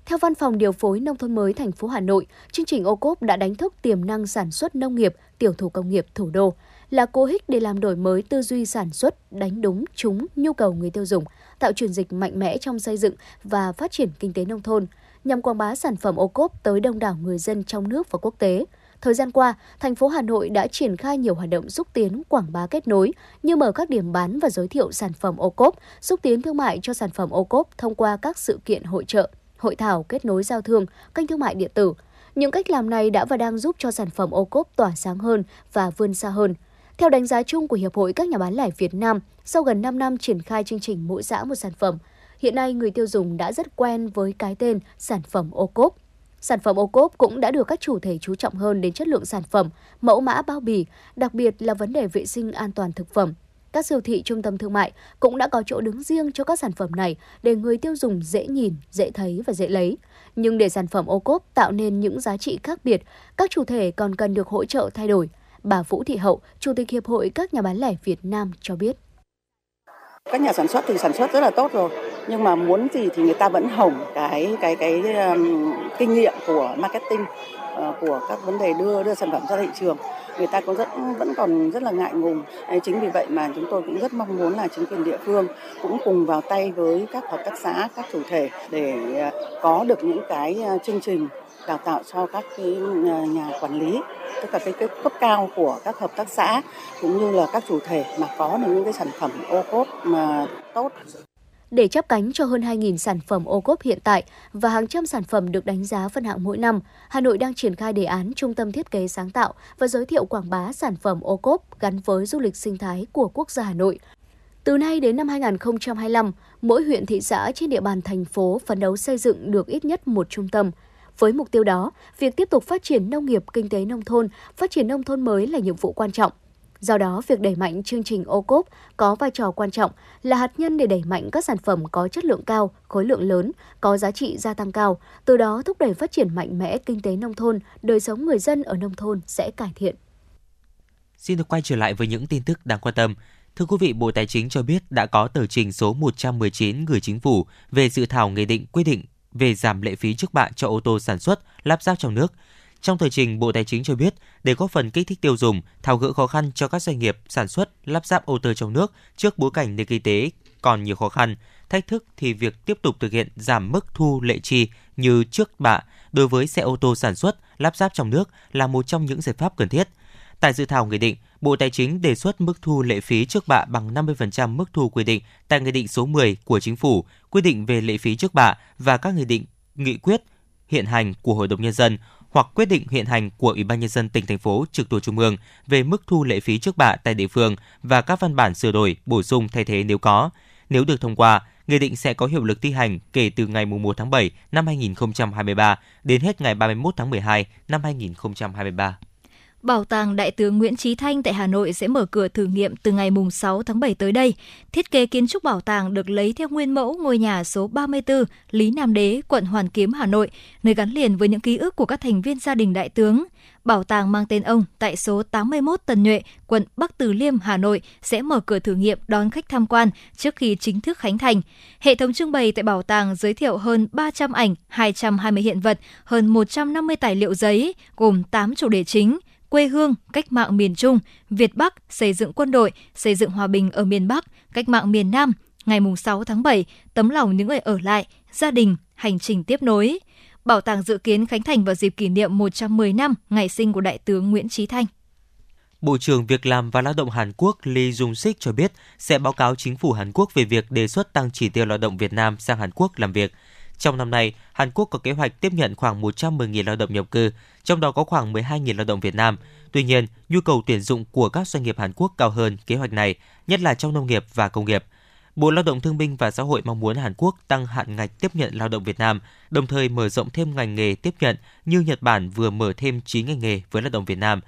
Theo Văn phòng Điều phối Nông thôn mới thành phố Hà Nội, chương trình ô cốp đã đánh thức tiềm năng sản xuất nông nghiệp, tiểu thủ công nghiệp thủ đô, là cố hích để làm đổi mới tư duy sản xuất, đánh đúng trúng nhu cầu người tiêu dùng, tạo chuyển dịch mạnh mẽ trong xây dựng và phát triển kinh tế nông thôn, nhằm quảng bá sản phẩm ô cốp tới đông đảo người dân trong nước và quốc tế – Thời gian qua, thành phố Hà Nội đã triển khai nhiều hoạt động xúc tiến quảng bá kết nối như mở các điểm bán và giới thiệu sản phẩm ô cốp, xúc tiến thương mại cho sản phẩm ô cốp thông qua các sự kiện hội trợ, hội thảo kết nối giao thương, kênh thương mại điện tử. Những cách làm này đã và đang giúp cho sản phẩm ô cốp tỏa sáng hơn và vươn xa hơn. Theo đánh giá chung của Hiệp hội các nhà bán lẻ Việt Nam, sau gần 5 năm triển khai chương trình mỗi xã một sản phẩm, hiện nay người tiêu dùng đã rất quen với cái tên sản phẩm ô cốp. Sản phẩm ô cốp cũng đã được các chủ thể chú trọng hơn đến chất lượng sản phẩm, mẫu mã bao bì, đặc biệt là vấn đề vệ sinh an toàn thực phẩm. Các siêu thị trung tâm thương mại cũng đã có chỗ đứng riêng cho các sản phẩm này để người tiêu dùng dễ nhìn, dễ thấy và dễ lấy. Nhưng để sản phẩm ô cốp tạo nên những giá trị khác biệt, các chủ thể còn cần được hỗ trợ thay đổi. Bà Vũ Thị Hậu, Chủ tịch Hiệp hội các nhà bán lẻ Việt Nam cho biết. Các nhà sản xuất thì sản xuất rất là tốt rồi, nhưng mà muốn gì thì người ta vẫn hỏng cái cái cái um, kinh nghiệm của marketing uh, của các vấn đề đưa đưa sản phẩm ra thị trường. Người ta cũng rất vẫn còn rất là ngại ngùng. Đấy, chính vì vậy mà chúng tôi cũng rất mong muốn là chính quyền địa phương cũng cùng vào tay với các hợp tác xã các chủ thể để uh, có được những cái uh, chương trình đào tạo cho các cái ờ, nhà quản lý tất cả cái, cái cấp cao của các hợp tác xã cũng như là các chủ thể mà có được những cái sản phẩm ô cốp mà tốt để chắp cánh cho hơn 2.000 sản phẩm ô cốp hiện tại và hàng trăm sản phẩm được đánh giá phân hạng mỗi năm, Hà Nội đang triển khai đề án Trung tâm Thiết kế Sáng tạo và giới thiệu quảng bá sản phẩm ô cốp gắn với du lịch sinh thái của quốc gia Hà Nội. Từ nay đến năm 2025, mỗi huyện thị xã trên địa bàn thành phố phấn đấu xây dựng được ít nhất một trung tâm. Với mục tiêu đó, việc tiếp tục phát triển nông nghiệp, kinh tế nông thôn, phát triển nông thôn mới là nhiệm vụ quan trọng – Do đó, việc đẩy mạnh chương trình ô cốp có vai trò quan trọng là hạt nhân để đẩy mạnh các sản phẩm có chất lượng cao, khối lượng lớn, có giá trị gia tăng cao, từ đó thúc đẩy phát triển mạnh mẽ kinh tế nông thôn, đời sống người dân ở nông thôn sẽ cải thiện. Xin được quay trở lại với những tin tức đáng quan tâm. Thưa quý vị, Bộ Tài chính cho biết đã có tờ trình số 119 gửi chính phủ về dự thảo nghị định quy định về giảm lệ phí trước bạ cho ô tô sản xuất, lắp ráp trong nước – trong thời trình, Bộ Tài chính cho biết, để góp phần kích thích tiêu dùng, tháo gỡ khó khăn cho các doanh nghiệp sản xuất, lắp ráp ô tô trong nước trước bối cảnh nền kinh tế còn nhiều khó khăn, thách thức thì việc tiếp tục thực hiện giảm mức thu lệ chi như trước bạ đối với xe ô tô sản xuất, lắp ráp trong nước là một trong những giải pháp cần thiết. Tại dự thảo nghị định, Bộ Tài chính đề xuất mức thu lệ phí trước bạ bằng 50% mức thu quy định tại Nghị định số 10 của Chính phủ, quy định về lệ phí trước bạ và các nghị định, nghị quyết hiện hành của Hội đồng Nhân dân hoặc quyết định hiện hành của Ủy ban nhân dân tỉnh thành phố trực thuộc trung ương về mức thu lệ phí trước bạ tại địa phương và các văn bản sửa đổi, bổ sung thay thế nếu có. Nếu được thông qua, nghị định sẽ có hiệu lực thi hành kể từ ngày 1 tháng 7 năm 2023 đến hết ngày 31 tháng 12 năm 2023. Bảo tàng Đại tướng Nguyễn Trí Thanh tại Hà Nội sẽ mở cửa thử nghiệm từ ngày 6 tháng 7 tới đây. Thiết kế kiến trúc bảo tàng được lấy theo nguyên mẫu ngôi nhà số 34 Lý Nam Đế, quận Hoàn Kiếm, Hà Nội, nơi gắn liền với những ký ức của các thành viên gia đình đại tướng. Bảo tàng mang tên ông tại số 81 Tần Nhuệ, quận Bắc Từ Liêm, Hà Nội sẽ mở cửa thử nghiệm đón khách tham quan trước khi chính thức khánh thành. Hệ thống trưng bày tại bảo tàng giới thiệu hơn 300 ảnh, 220 hiện vật, hơn 150 tài liệu giấy, gồm 8 chủ đề chính – quê hương, cách mạng miền Trung, Việt Bắc, xây dựng quân đội, xây dựng hòa bình ở miền Bắc, cách mạng miền Nam, ngày 6 tháng 7, tấm lòng những người ở lại, gia đình, hành trình tiếp nối. Bảo tàng dự kiến khánh thành vào dịp kỷ niệm 110 năm ngày sinh của Đại tướng Nguyễn trí Thanh. Bộ trưởng Việc làm và Lao động Hàn Quốc Lee Jung Sik cho biết sẽ báo cáo chính phủ Hàn Quốc về việc đề xuất tăng chỉ tiêu lao động Việt Nam sang Hàn Quốc làm việc. Trong năm nay, Hàn Quốc có kế hoạch tiếp nhận khoảng 110.000 lao động nhập cư, trong đó có khoảng 12.000 lao động Việt Nam. Tuy nhiên, nhu cầu tuyển dụng của các doanh nghiệp Hàn Quốc cao hơn kế hoạch này, nhất là trong nông nghiệp và công nghiệp. Bộ Lao động Thương binh và Xã hội mong muốn Hàn Quốc tăng hạn ngạch tiếp nhận lao động Việt Nam, đồng thời mở rộng thêm ngành nghề tiếp nhận như Nhật Bản vừa mở thêm 9 ngành nghề với lao động Việt Nam.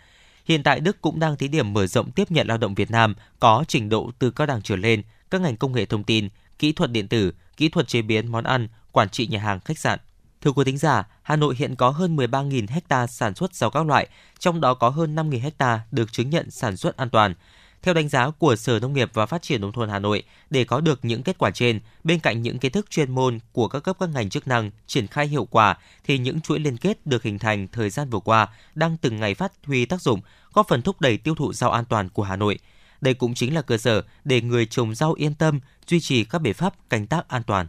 Hiện tại Đức cũng đang thí điểm mở rộng tiếp nhận lao động Việt Nam có trình độ từ cao đẳng trở lên, các ngành công nghệ thông tin, kỹ thuật điện tử, kỹ thuật chế biến món ăn, quản trị nhà hàng khách sạn. Thưa quý thính giả, Hà Nội hiện có hơn 13.000 ha sản xuất rau các loại, trong đó có hơn 5.000 ha được chứng nhận sản xuất an toàn. Theo đánh giá của Sở Nông nghiệp và Phát triển Nông thôn Hà Nội, để có được những kết quả trên, bên cạnh những kiến thức chuyên môn của các cấp các ngành chức năng triển khai hiệu quả, thì những chuỗi liên kết được hình thành thời gian vừa qua đang từng ngày phát huy tác dụng, góp phần thúc đẩy tiêu thụ rau an toàn của Hà Nội. Đây cũng chính là cơ sở để người trồng rau yên tâm duy trì các biện pháp canh tác an toàn.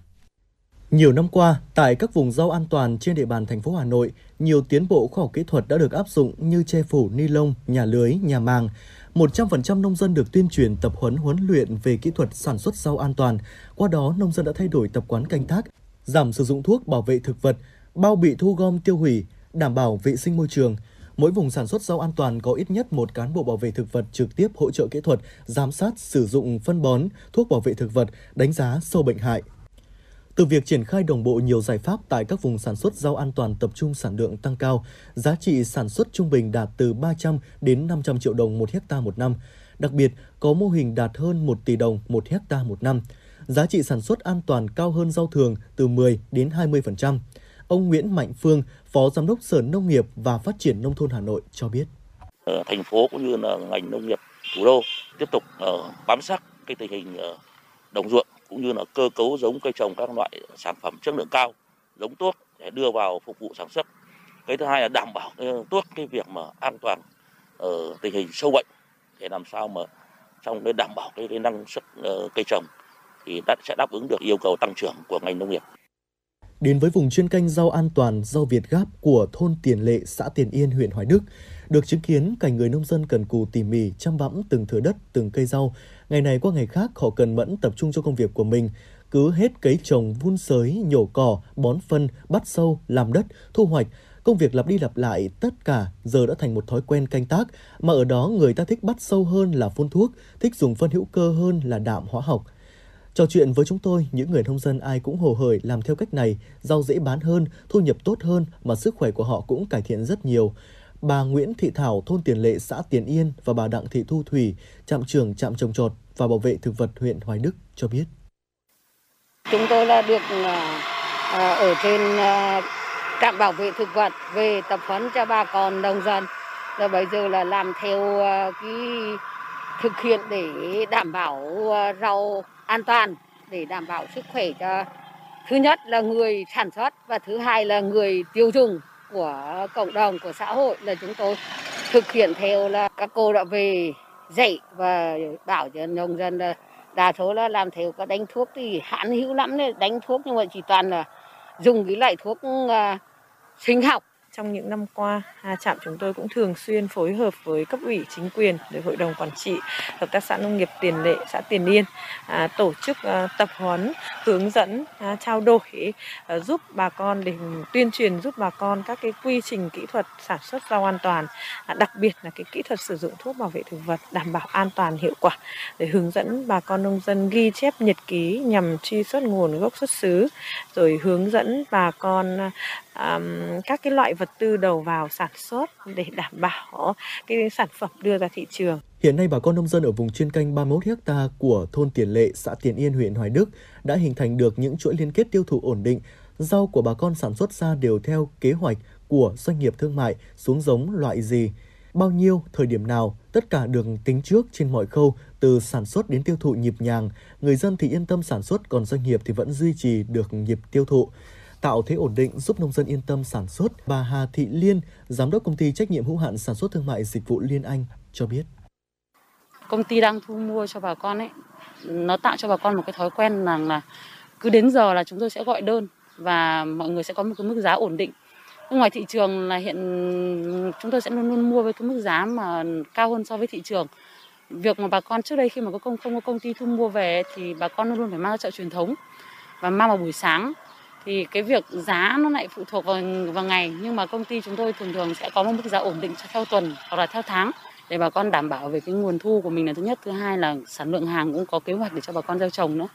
Nhiều năm qua, tại các vùng rau an toàn trên địa bàn thành phố Hà Nội, nhiều tiến bộ khoa học kỹ thuật đã được áp dụng như che phủ ni lông, nhà lưới, nhà màng. 100% nông dân được tuyên truyền tập huấn huấn luyện về kỹ thuật sản xuất rau an toàn. Qua đó, nông dân đã thay đổi tập quán canh tác, giảm sử dụng thuốc bảo vệ thực vật, bao bị thu gom tiêu hủy, đảm bảo vệ sinh môi trường. Mỗi vùng sản xuất rau an toàn có ít nhất một cán bộ bảo vệ thực vật trực tiếp hỗ trợ kỹ thuật, giám sát sử dụng phân bón, thuốc bảo vệ thực vật, đánh giá sâu bệnh hại, từ việc triển khai đồng bộ nhiều giải pháp tại các vùng sản xuất rau an toàn tập trung sản lượng tăng cao, giá trị sản xuất trung bình đạt từ 300 đến 500 triệu đồng một hecta một năm. Đặc biệt, có mô hình đạt hơn 1 tỷ đồng một hecta một năm. Giá trị sản xuất an toàn cao hơn rau thường từ 10 đến 20%. Ông Nguyễn Mạnh Phương, Phó Giám đốc Sở Nông nghiệp và Phát triển Nông thôn Hà Nội cho biết. Ở thành phố cũng như là ngành nông nghiệp thủ đô tiếp tục ờ, bám sát cái tình hình ờ, đồng ruộng cũng như là cơ cấu giống cây trồng các loại sản phẩm chất lượng cao, giống tốt để đưa vào phục vụ sản xuất. Cái thứ hai là đảm bảo tốt cái việc mà an toàn ở tình hình sâu bệnh để làm sao mà trong cái đảm bảo cái, cái năng suất ờ, cây trồng thì đã, sẽ đáp ứng được yêu cầu tăng trưởng của ngành nông nghiệp. Đến với vùng chuyên canh rau an toàn rau Việt Gáp của thôn Tiền Lệ, xã Tiền Yên, huyện Hoài Đức, được chứng kiến cảnh người nông dân cần cù tỉ mỉ chăm bẵm từng thửa đất, từng cây rau. Ngày này qua ngày khác họ cần mẫn tập trung cho công việc của mình. Cứ hết cấy trồng, vun sới, nhổ cỏ, bón phân, bắt sâu, làm đất, thu hoạch. Công việc lặp đi lặp lại tất cả giờ đã thành một thói quen canh tác, mà ở đó người ta thích bắt sâu hơn là phun thuốc, thích dùng phân hữu cơ hơn là đạm hóa học. Trò chuyện với chúng tôi, những người nông dân ai cũng hồ hởi làm theo cách này, rau dễ bán hơn, thu nhập tốt hơn mà sức khỏe của họ cũng cải thiện rất nhiều. Bà Nguyễn Thị Thảo, thôn Tiền Lệ, xã Tiền Yên và bà Đặng Thị Thu Thủy, trạm trưởng trạm trồng trọt và bảo vệ thực vật huyện Hoài Đức cho biết. Chúng tôi là được à, à, ở trên à, trạm bảo vệ thực vật về tập huấn cho bà con nông dân. Rồi bây giờ là làm theo cái thực hiện để đảm bảo rau an toàn, để đảm bảo sức khỏe cho thứ nhất là người sản xuất và thứ hai là người tiêu dùng của cộng đồng của xã hội là chúng tôi thực hiện theo là các cô đã về dạy và bảo cho nông dân là đa số là làm theo có đánh thuốc thì hạn hữu lắm đấy. Đánh thuốc nhưng mà chỉ toàn là dùng cái loại thuốc uh, sinh học trong những năm qua, Hà trạm chúng tôi cũng thường xuyên phối hợp với cấp ủy chính quyền, để hội đồng quản trị, hợp tác xã nông nghiệp Tiền Lệ, xã Tiền Yên à, tổ chức à, tập huấn, hướng dẫn, à, trao đổi à, giúp bà con để tuyên truyền giúp bà con các cái quy trình kỹ thuật sản xuất rau an toàn, à, đặc biệt là cái kỹ thuật sử dụng thuốc bảo vệ thực vật đảm bảo an toàn hiệu quả để hướng dẫn bà con nông dân ghi chép nhật ký nhằm truy xuất nguồn gốc xuất xứ, rồi hướng dẫn bà con um, các cái loại vật tư đầu vào sản xuất để đảm bảo cái sản phẩm đưa ra thị trường. Hiện nay bà con nông dân ở vùng chuyên canh 31 ha của thôn Tiền Lệ, xã Tiền Yên, huyện Hoài Đức đã hình thành được những chuỗi liên kết tiêu thụ ổn định. Rau của bà con sản xuất ra đều theo kế hoạch của doanh nghiệp thương mại xuống giống loại gì, bao nhiêu, thời điểm nào, tất cả được tính trước trên mọi khâu, từ sản xuất đến tiêu thụ nhịp nhàng. Người dân thì yên tâm sản xuất, còn doanh nghiệp thì vẫn duy trì được nhịp tiêu thụ tạo thế ổn định giúp nông dân yên tâm sản xuất. Bà Hà Thị Liên, giám đốc công ty trách nhiệm hữu hạn sản xuất thương mại dịch vụ Liên Anh cho biết. công ty đang thu mua cho bà con ấy nó tạo cho bà con một cái thói quen rằng là cứ đến giờ là chúng tôi sẽ gọi đơn và mọi người sẽ có một cái mức giá ổn định ngoài thị trường là hiện chúng tôi sẽ luôn luôn mua với cái mức giá mà cao hơn so với thị trường việc mà bà con trước đây khi mà có công không có công ty thu mua về thì bà con luôn luôn phải mang ra chợ truyền thống và mang vào buổi sáng thì cái việc giá nó lại phụ thuộc vào vào ngày nhưng mà công ty chúng tôi thường thường sẽ có một mức giá ổn định theo tuần hoặc là theo tháng để bà con đảm bảo về cái nguồn thu của mình là thứ nhất thứ hai là sản lượng hàng cũng có kế hoạch để cho bà con gieo trồng nữa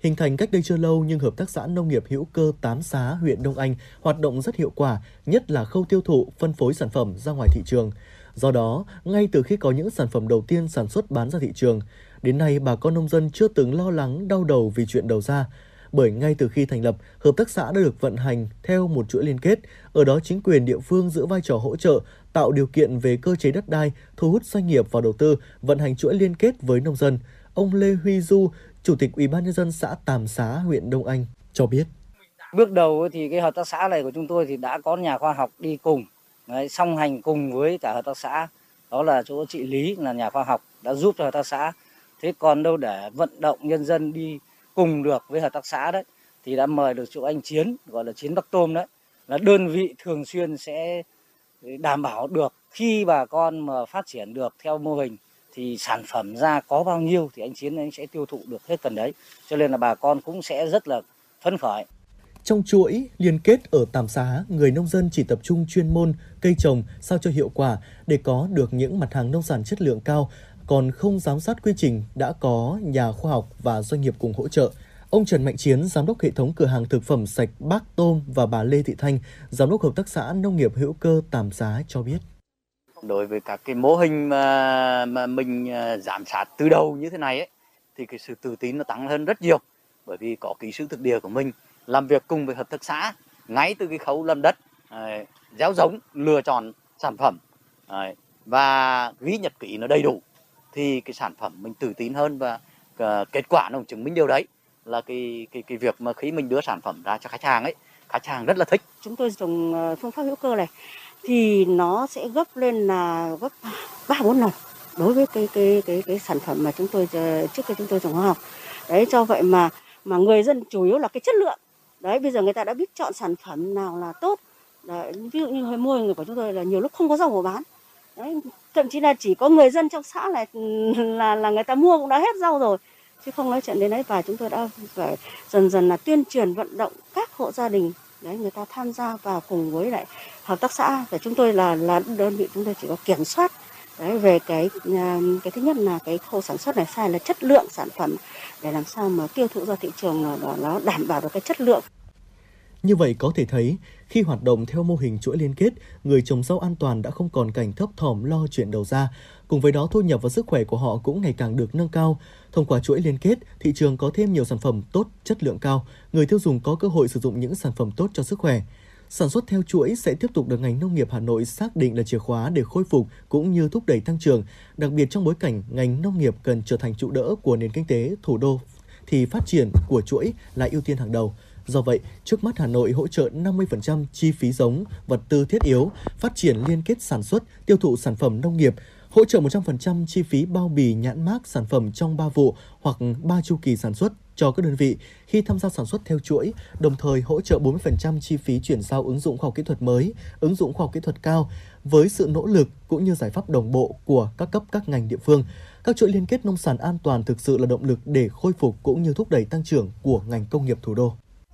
Hình thành cách đây chưa lâu nhưng Hợp tác xã Nông nghiệp hữu cơ Tám Xá, huyện Đông Anh hoạt động rất hiệu quả, nhất là khâu tiêu thụ, phân phối sản phẩm ra ngoài thị trường. Do đó, ngay từ khi có những sản phẩm đầu tiên sản xuất bán ra thị trường, đến nay bà con nông dân chưa từng lo lắng đau đầu vì chuyện đầu ra. Bởi ngay từ khi thành lập, hợp tác xã đã được vận hành theo một chuỗi liên kết, ở đó chính quyền địa phương giữ vai trò hỗ trợ, tạo điều kiện về cơ chế đất đai, thu hút doanh nghiệp vào đầu tư, vận hành chuỗi liên kết với nông dân. Ông Lê Huy Du, Chủ tịch Ủy ban nhân dân xã Tàm Xá, huyện Đông Anh cho biết. Bước đầu thì cái hợp tác xã này của chúng tôi thì đã có nhà khoa học đi cùng, đấy, song hành cùng với cả hợp tác xã. Đó là chỗ chị Lý là nhà khoa học đã giúp cho hợp tác xã. Thế còn đâu để vận động nhân dân đi cùng được với hợp tác xã đấy thì đã mời được chỗ anh Chiến gọi là Chiến Bắc Tôm đấy là đơn vị thường xuyên sẽ đảm bảo được khi bà con mà phát triển được theo mô hình thì sản phẩm ra có bao nhiêu thì anh Chiến anh sẽ tiêu thụ được hết cần đấy. Cho nên là bà con cũng sẽ rất là phấn khởi. Trong chuỗi liên kết ở Tàm Xá, người nông dân chỉ tập trung chuyên môn cây trồng sao cho hiệu quả để có được những mặt hàng nông sản chất lượng cao, còn không giám sát quy trình đã có nhà khoa học và doanh nghiệp cùng hỗ trợ. Ông Trần Mạnh Chiến, giám đốc hệ thống cửa hàng thực phẩm sạch Bác Tôm và bà Lê Thị Thanh, giám đốc hợp tác xã nông nghiệp hữu cơ Tàm giá cho biết đối với các cái mô hình mà mà mình à, giám sát từ đầu như thế này ấy thì cái sự tự tin nó tăng hơn rất nhiều bởi vì có kỹ sư thực địa của mình làm việc cùng với hợp tác xã ngay từ cái khâu lâm đất à, gieo giống lựa chọn sản phẩm à, và ghi nhật ký nó đầy đủ thì cái sản phẩm mình tự tin hơn và ờ, kết quả nó cũng chứng minh điều đấy là cái cái cái việc mà khi mình đưa sản phẩm ra cho khách hàng ấy khách hàng rất là thích. Chúng tôi dùng ờ, phương pháp hữu cơ này thì nó sẽ gấp lên là gấp ba bốn lần đối với cái cái cái cái sản phẩm mà chúng tôi ờ, trước khi chúng tôi trồng hóa học. Đấy cho vậy mà mà người dân chủ yếu là cái chất lượng. Đấy bây giờ người ta đã biết chọn sản phẩm nào là tốt. Đấy, ví dụ như hơi mua người của chúng tôi là nhiều lúc không có rau bán. Đấy, thậm chí là chỉ có người dân trong xã là là là người ta mua cũng đã hết rau rồi. Chứ không nói chuyện đến đấy và chúng tôi đã phải dần dần là tuyên truyền vận động các hộ gia đình đấy người ta tham gia vào cùng với lại hợp tác xã. Và chúng tôi là là đơn vị chúng tôi chỉ có kiểm soát đấy về cái à, cái thứ nhất là cái khâu sản xuất này sai là chất lượng sản phẩm để làm sao mà tiêu thụ ra thị trường là nó đảm bảo được cái chất lượng. Như vậy có thể thấy, khi hoạt động theo mô hình chuỗi liên kết, người trồng rau an toàn đã không còn cảnh thấp thỏm lo chuyện đầu ra. Cùng với đó, thu nhập và sức khỏe của họ cũng ngày càng được nâng cao. Thông qua chuỗi liên kết, thị trường có thêm nhiều sản phẩm tốt, chất lượng cao. Người tiêu dùng có cơ hội sử dụng những sản phẩm tốt cho sức khỏe. Sản xuất theo chuỗi sẽ tiếp tục được ngành nông nghiệp Hà Nội xác định là chìa khóa để khôi phục cũng như thúc đẩy tăng trưởng, đặc biệt trong bối cảnh ngành nông nghiệp cần trở thành trụ đỡ của nền kinh tế thủ đô thì phát triển của chuỗi là ưu tiên hàng đầu. Do vậy, trước mắt Hà Nội hỗ trợ 50% chi phí giống, vật tư thiết yếu, phát triển liên kết sản xuất, tiêu thụ sản phẩm nông nghiệp, hỗ trợ 100% chi phí bao bì nhãn mác sản phẩm trong 3 vụ hoặc 3 chu kỳ sản xuất cho các đơn vị khi tham gia sản xuất theo chuỗi, đồng thời hỗ trợ 40% chi phí chuyển giao ứng dụng khoa học kỹ thuật mới, ứng dụng khoa học kỹ thuật cao với sự nỗ lực cũng như giải pháp đồng bộ của các cấp các ngành địa phương. Các chuỗi liên kết nông sản an toàn thực sự là động lực để khôi phục cũng như thúc đẩy tăng trưởng của ngành công nghiệp thủ đô.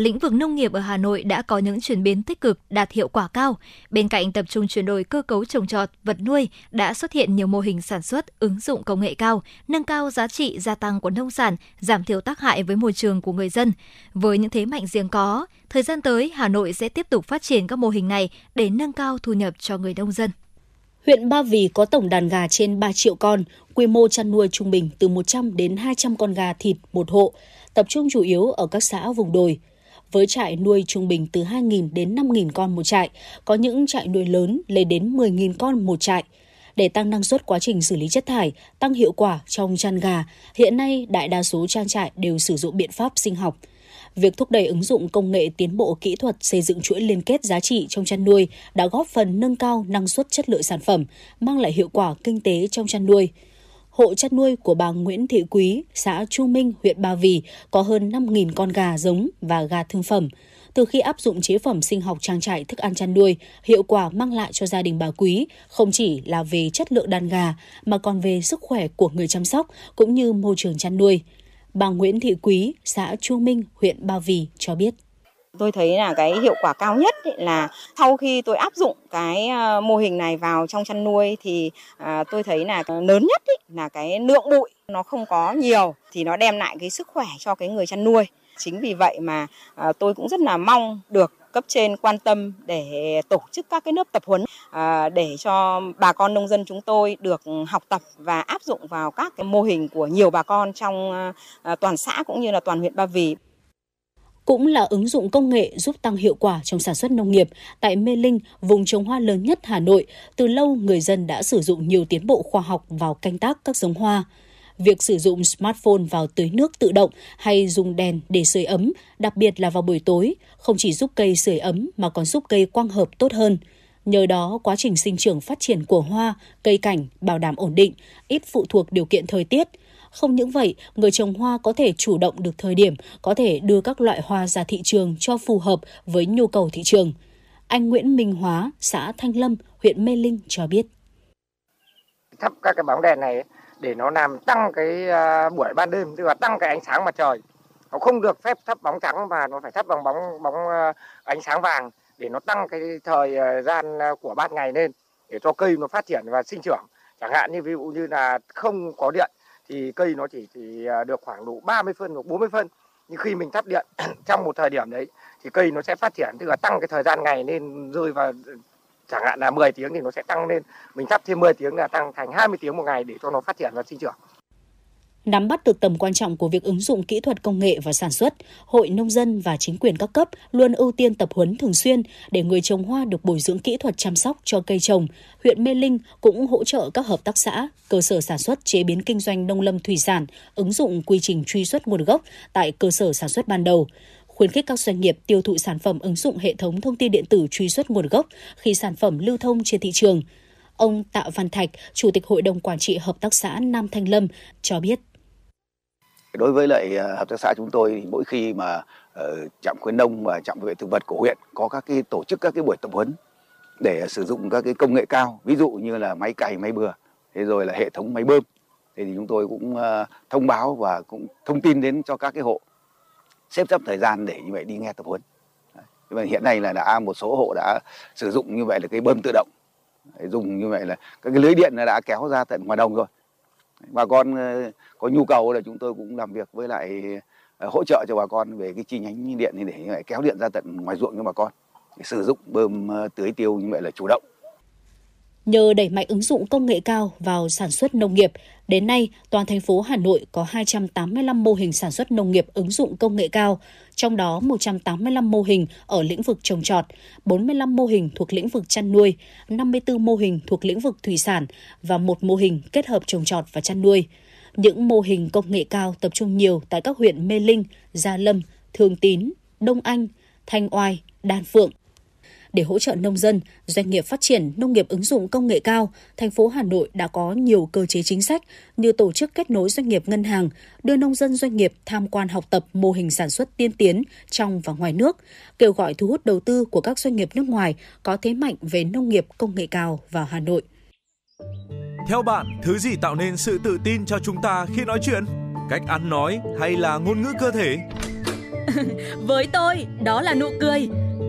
lĩnh vực nông nghiệp ở Hà Nội đã có những chuyển biến tích cực, đạt hiệu quả cao. Bên cạnh tập trung chuyển đổi cơ cấu trồng trọt, vật nuôi, đã xuất hiện nhiều mô hình sản xuất ứng dụng công nghệ cao, nâng cao giá trị gia tăng của nông sản, giảm thiểu tác hại với môi trường của người dân. Với những thế mạnh riêng có, thời gian tới Hà Nội sẽ tiếp tục phát triển các mô hình này để nâng cao thu nhập cho người nông dân. Huyện Ba Vì có tổng đàn gà trên 3 triệu con, quy mô chăn nuôi trung bình từ 100 đến 200 con gà thịt một hộ, tập trung chủ yếu ở các xã vùng đồi. Với trại nuôi trung bình từ 2.000 đến 5.000 con một trại, có những trại nuôi lớn lên đến 10.000 con một trại. Để tăng năng suất quá trình xử lý chất thải, tăng hiệu quả trong chăn gà, hiện nay đại đa số trang trại đều sử dụng biện pháp sinh học – việc thúc đẩy ứng dụng công nghệ tiến bộ kỹ thuật xây dựng chuỗi liên kết giá trị trong chăn nuôi đã góp phần nâng cao năng suất chất lượng sản phẩm, mang lại hiệu quả kinh tế trong chăn nuôi. Hộ chăn nuôi của bà Nguyễn Thị Quý, xã Chu Minh, huyện Ba Vì có hơn 5.000 con gà giống và gà thương phẩm. Từ khi áp dụng chế phẩm sinh học trang trại thức ăn chăn nuôi, hiệu quả mang lại cho gia đình bà Quý không chỉ là về chất lượng đàn gà mà còn về sức khỏe của người chăm sóc cũng như môi trường chăn nuôi. Bà Nguyễn Thị Quý, xã Chu Minh, huyện Ba Vì cho biết. Tôi thấy là cái hiệu quả cao nhất là sau khi tôi áp dụng cái ờ, mô hình này vào trong chăn nuôi thì ờ, tôi thấy là lớn nhất là cái lượng bụi nó không có nhiều thì nó đem lại cái sức khỏe cho cái người chăn nuôi. Chính vì vậy mà ờ, tôi cũng rất là mong được cấp trên quan tâm để tổ chức các cái lớp tập huấn để cho bà con nông dân chúng tôi được học tập và áp dụng vào các cái mô hình của nhiều bà con trong toàn xã cũng như là toàn huyện Ba Vì cũng là ứng dụng công nghệ giúp tăng hiệu quả trong sản xuất nông nghiệp. Tại Mê Linh, vùng trồng hoa lớn nhất Hà Nội, từ lâu người dân đã sử dụng nhiều tiến bộ khoa học vào canh tác các giống hoa việc sử dụng smartphone vào tưới nước tự động hay dùng đèn để sưởi ấm, đặc biệt là vào buổi tối, không chỉ giúp cây sưởi ấm mà còn giúp cây quang hợp tốt hơn. Nhờ đó, quá trình sinh trưởng phát triển của hoa, cây cảnh bảo đảm ổn định, ít phụ thuộc điều kiện thời tiết. Không những vậy, người trồng hoa có thể chủ động được thời điểm, có thể đưa các loại hoa ra thị trường cho phù hợp với nhu cầu thị trường. Anh Nguyễn Minh Hóa, xã Thanh Lâm, huyện Mê Linh cho biết. Thắp các cái bóng đèn này để nó làm tăng cái à, buổi ban đêm tức là tăng cái ánh sáng mặt trời nó không được phép thắp bóng trắng mà nó phải thắp bằng bóng bóng à, ánh sáng vàng để nó tăng cái thời à, gian của ban ngày lên để cho cây nó phát triển và sinh trưởng chẳng hạn như ví dụ như là không có điện thì cây nó chỉ chỉ à, được khoảng độ 30 phân hoặc 40 phân. Nhưng khi mình thắp điện trong một thời điểm đấy, thì cây nó sẽ phát triển, tức là tăng cái thời gian ngày lên, rơi vào, chẳng hạn là 10 tiếng thì nó sẽ tăng lên. Mình thắp thêm 10 tiếng là tăng thành 20 tiếng một ngày để cho nó phát triển và sinh trưởng. Nắm bắt được tầm quan trọng của việc ứng dụng kỹ thuật công nghệ và sản xuất, Hội Nông dân và chính quyền các cấp luôn ưu tiên tập huấn thường xuyên để người trồng hoa được bồi dưỡng kỹ thuật chăm sóc cho cây trồng. Huyện Mê Linh cũng hỗ trợ các hợp tác xã, cơ sở sản xuất chế biến kinh doanh nông lâm thủy sản, ứng dụng quy trình truy xuất nguồn gốc tại cơ sở sản xuất ban đầu khuyến khích các doanh nghiệp tiêu thụ sản phẩm ứng dụng hệ thống thông tin điện tử truy xuất nguồn gốc khi sản phẩm lưu thông trên thị trường. Ông Tạ Văn Thạch, Chủ tịch Hội đồng Quản trị Hợp tác xã Nam Thanh Lâm cho biết. Đối với lại à, hợp tác xã chúng tôi mỗi khi mà ờ, trạm khuyến nông và trạm vệ thực vật của huyện có các cái tổ chức các cái buổi tập huấn để à, sử dụng các cái công nghệ cao, ví dụ như là máy cày, máy bừa, thế rồi là hệ thống máy bơm. Thì chúng tôi cũng à, thông báo và cũng thông tin đến cho các cái hộ xếp sắp thời gian để như vậy đi nghe tập huấn nhưng mà hiện nay là đã một số hộ đã sử dụng như vậy là cái bơm tự động dùng như vậy là các cái lưới điện đã kéo ra tận ngoài đồng rồi bà con ờ, có nhu cầu là chúng tôi cũng làm việc với lại ờ, hỗ trợ cho bà con về cái chi nhánh điện để kéo điện ra tận ngoài ruộng cho bà con. Sử dụng bơm ờ, tưới tiêu như vậy là chủ động. Nhờ đẩy mạnh ứng dụng công nghệ cao vào sản xuất nông nghiệp, đến nay toàn thành phố Hà Nội có 285 mô hình sản xuất nông nghiệp ứng dụng công nghệ cao, trong đó 185 mô hình ở lĩnh vực trồng trọt, 45 mô hình thuộc lĩnh vực chăn nuôi, 54 mô hình thuộc lĩnh vực thủy sản và một mô hình kết hợp trồng trọt và chăn nuôi. Những mô hình công nghệ cao tập trung nhiều tại các huyện Mê Linh, Gia Lâm, Thường Tín, Đông Anh, Thanh Oai, Đan Phượng, để hỗ trợ nông dân, doanh nghiệp phát triển nông nghiệp ứng dụng công nghệ cao, thành phố Hà Nội đã có nhiều cơ chế chính sách như tổ chức kết nối doanh nghiệp ngân hàng, đưa nông dân doanh nghiệp tham quan học tập mô hình sản xuất tiên tiến trong và ngoài nước, kêu gọi thu hút đầu tư của các doanh nghiệp nước ngoài có thế mạnh về nông nghiệp công nghệ cao vào Hà Nội. Theo bạn, thứ gì tạo nên sự tự tin cho chúng ta khi nói chuyện? Cách ăn nói hay là ngôn ngữ cơ thể? Với tôi, đó là nụ cười.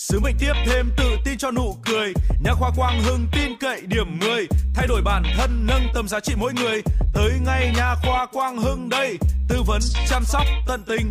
Sứ mệnh tiếp thêm tự tin cho nụ cười. Nhà khoa Quang Hưng tin cậy điểm 10 Thay đổi bản thân, nâng tầm giá trị mỗi người. Tới ngay nhà khoa Quang Hưng đây. Tư vấn, chăm sóc tận tình.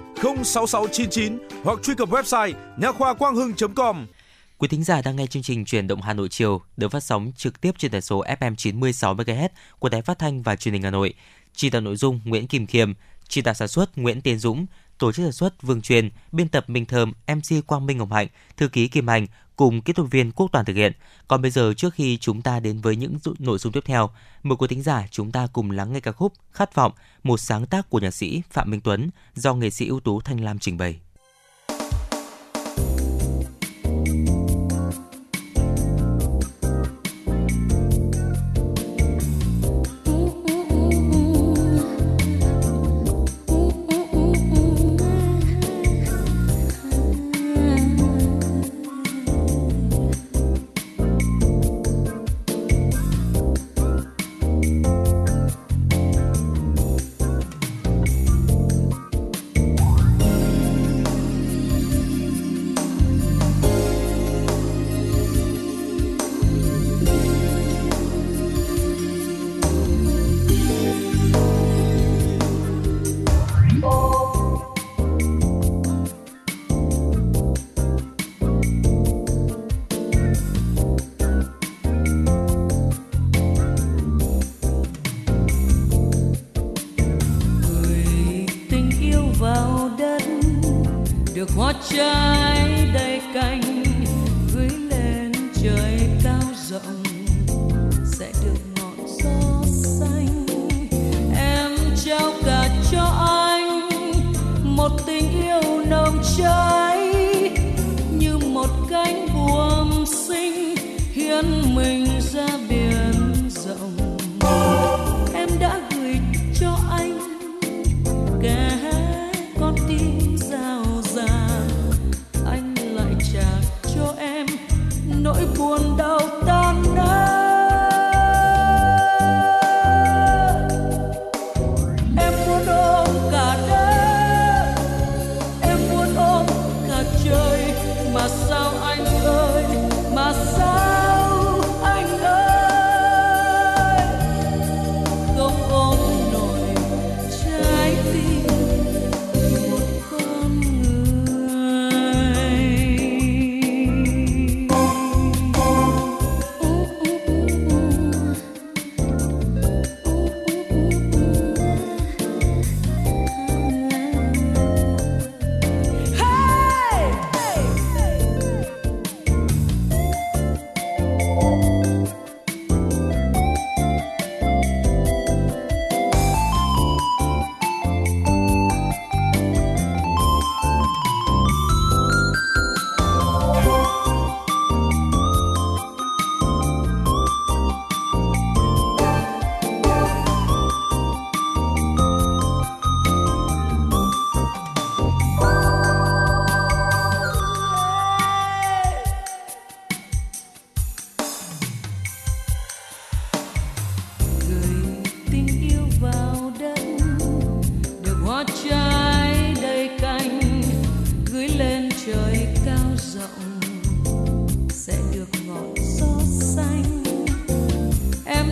06699 hoặc truy cập website nha khoa quang hưng.com. Quý thính giả đang nghe chương trình Chuyển động Hà Nội chiều được phát sóng trực tiếp trên tần số FM 96 MHz của Đài Phát thanh và Truyền hình Hà Nội. Chỉ đạo nội dung Nguyễn Kim Khiêm, chỉ đạo sản xuất Nguyễn Tiến Dũng, tổ chức sản xuất Vương Truyền, biên tập Minh Thơm, MC Quang Minh Ngọc Hạnh, thư ký Kim Hành cùng kỹ thuật viên Quốc Toàn thực hiện. Còn bây giờ trước khi chúng ta đến với những nội dung tiếp theo, mời quý thính giả chúng ta cùng lắng nghe ca khúc Khát vọng, một sáng tác của nhạc sĩ Phạm Minh Tuấn do nghệ sĩ ưu tú Thanh Lam trình bày.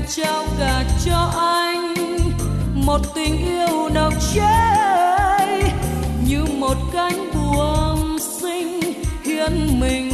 trao cả cho anh. Một tình yêu nồng cháy như một cánh buồm xinh hiên mình.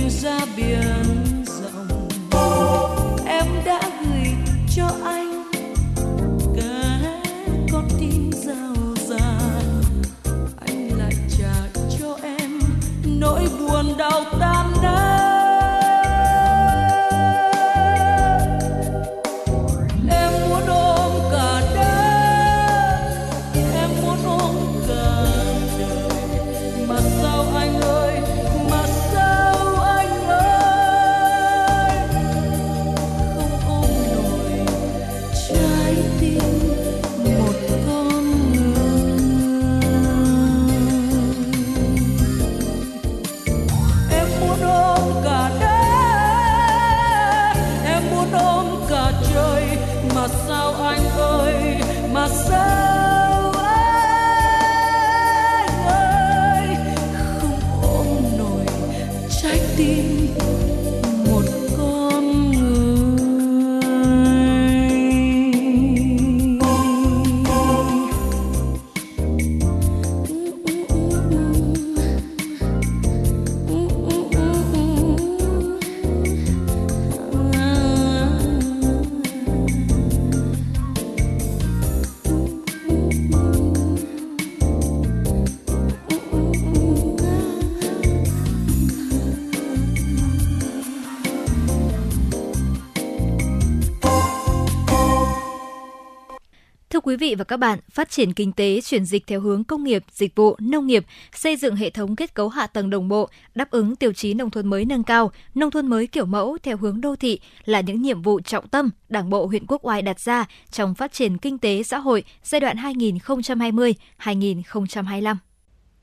Quý vị và các bạn, phát triển kinh tế chuyển dịch theo hướng công nghiệp, dịch vụ, nông nghiệp, xây dựng hệ thống kết cấu hạ tầng đồng bộ, đáp ứng tiêu chí nông thôn mới nâng cao, nông thôn mới kiểu mẫu theo hướng đô thị là những nhiệm vụ trọng tâm Đảng bộ huyện Quốc Oai đặt ra trong phát triển kinh tế xã hội giai đoạn 2020-2025.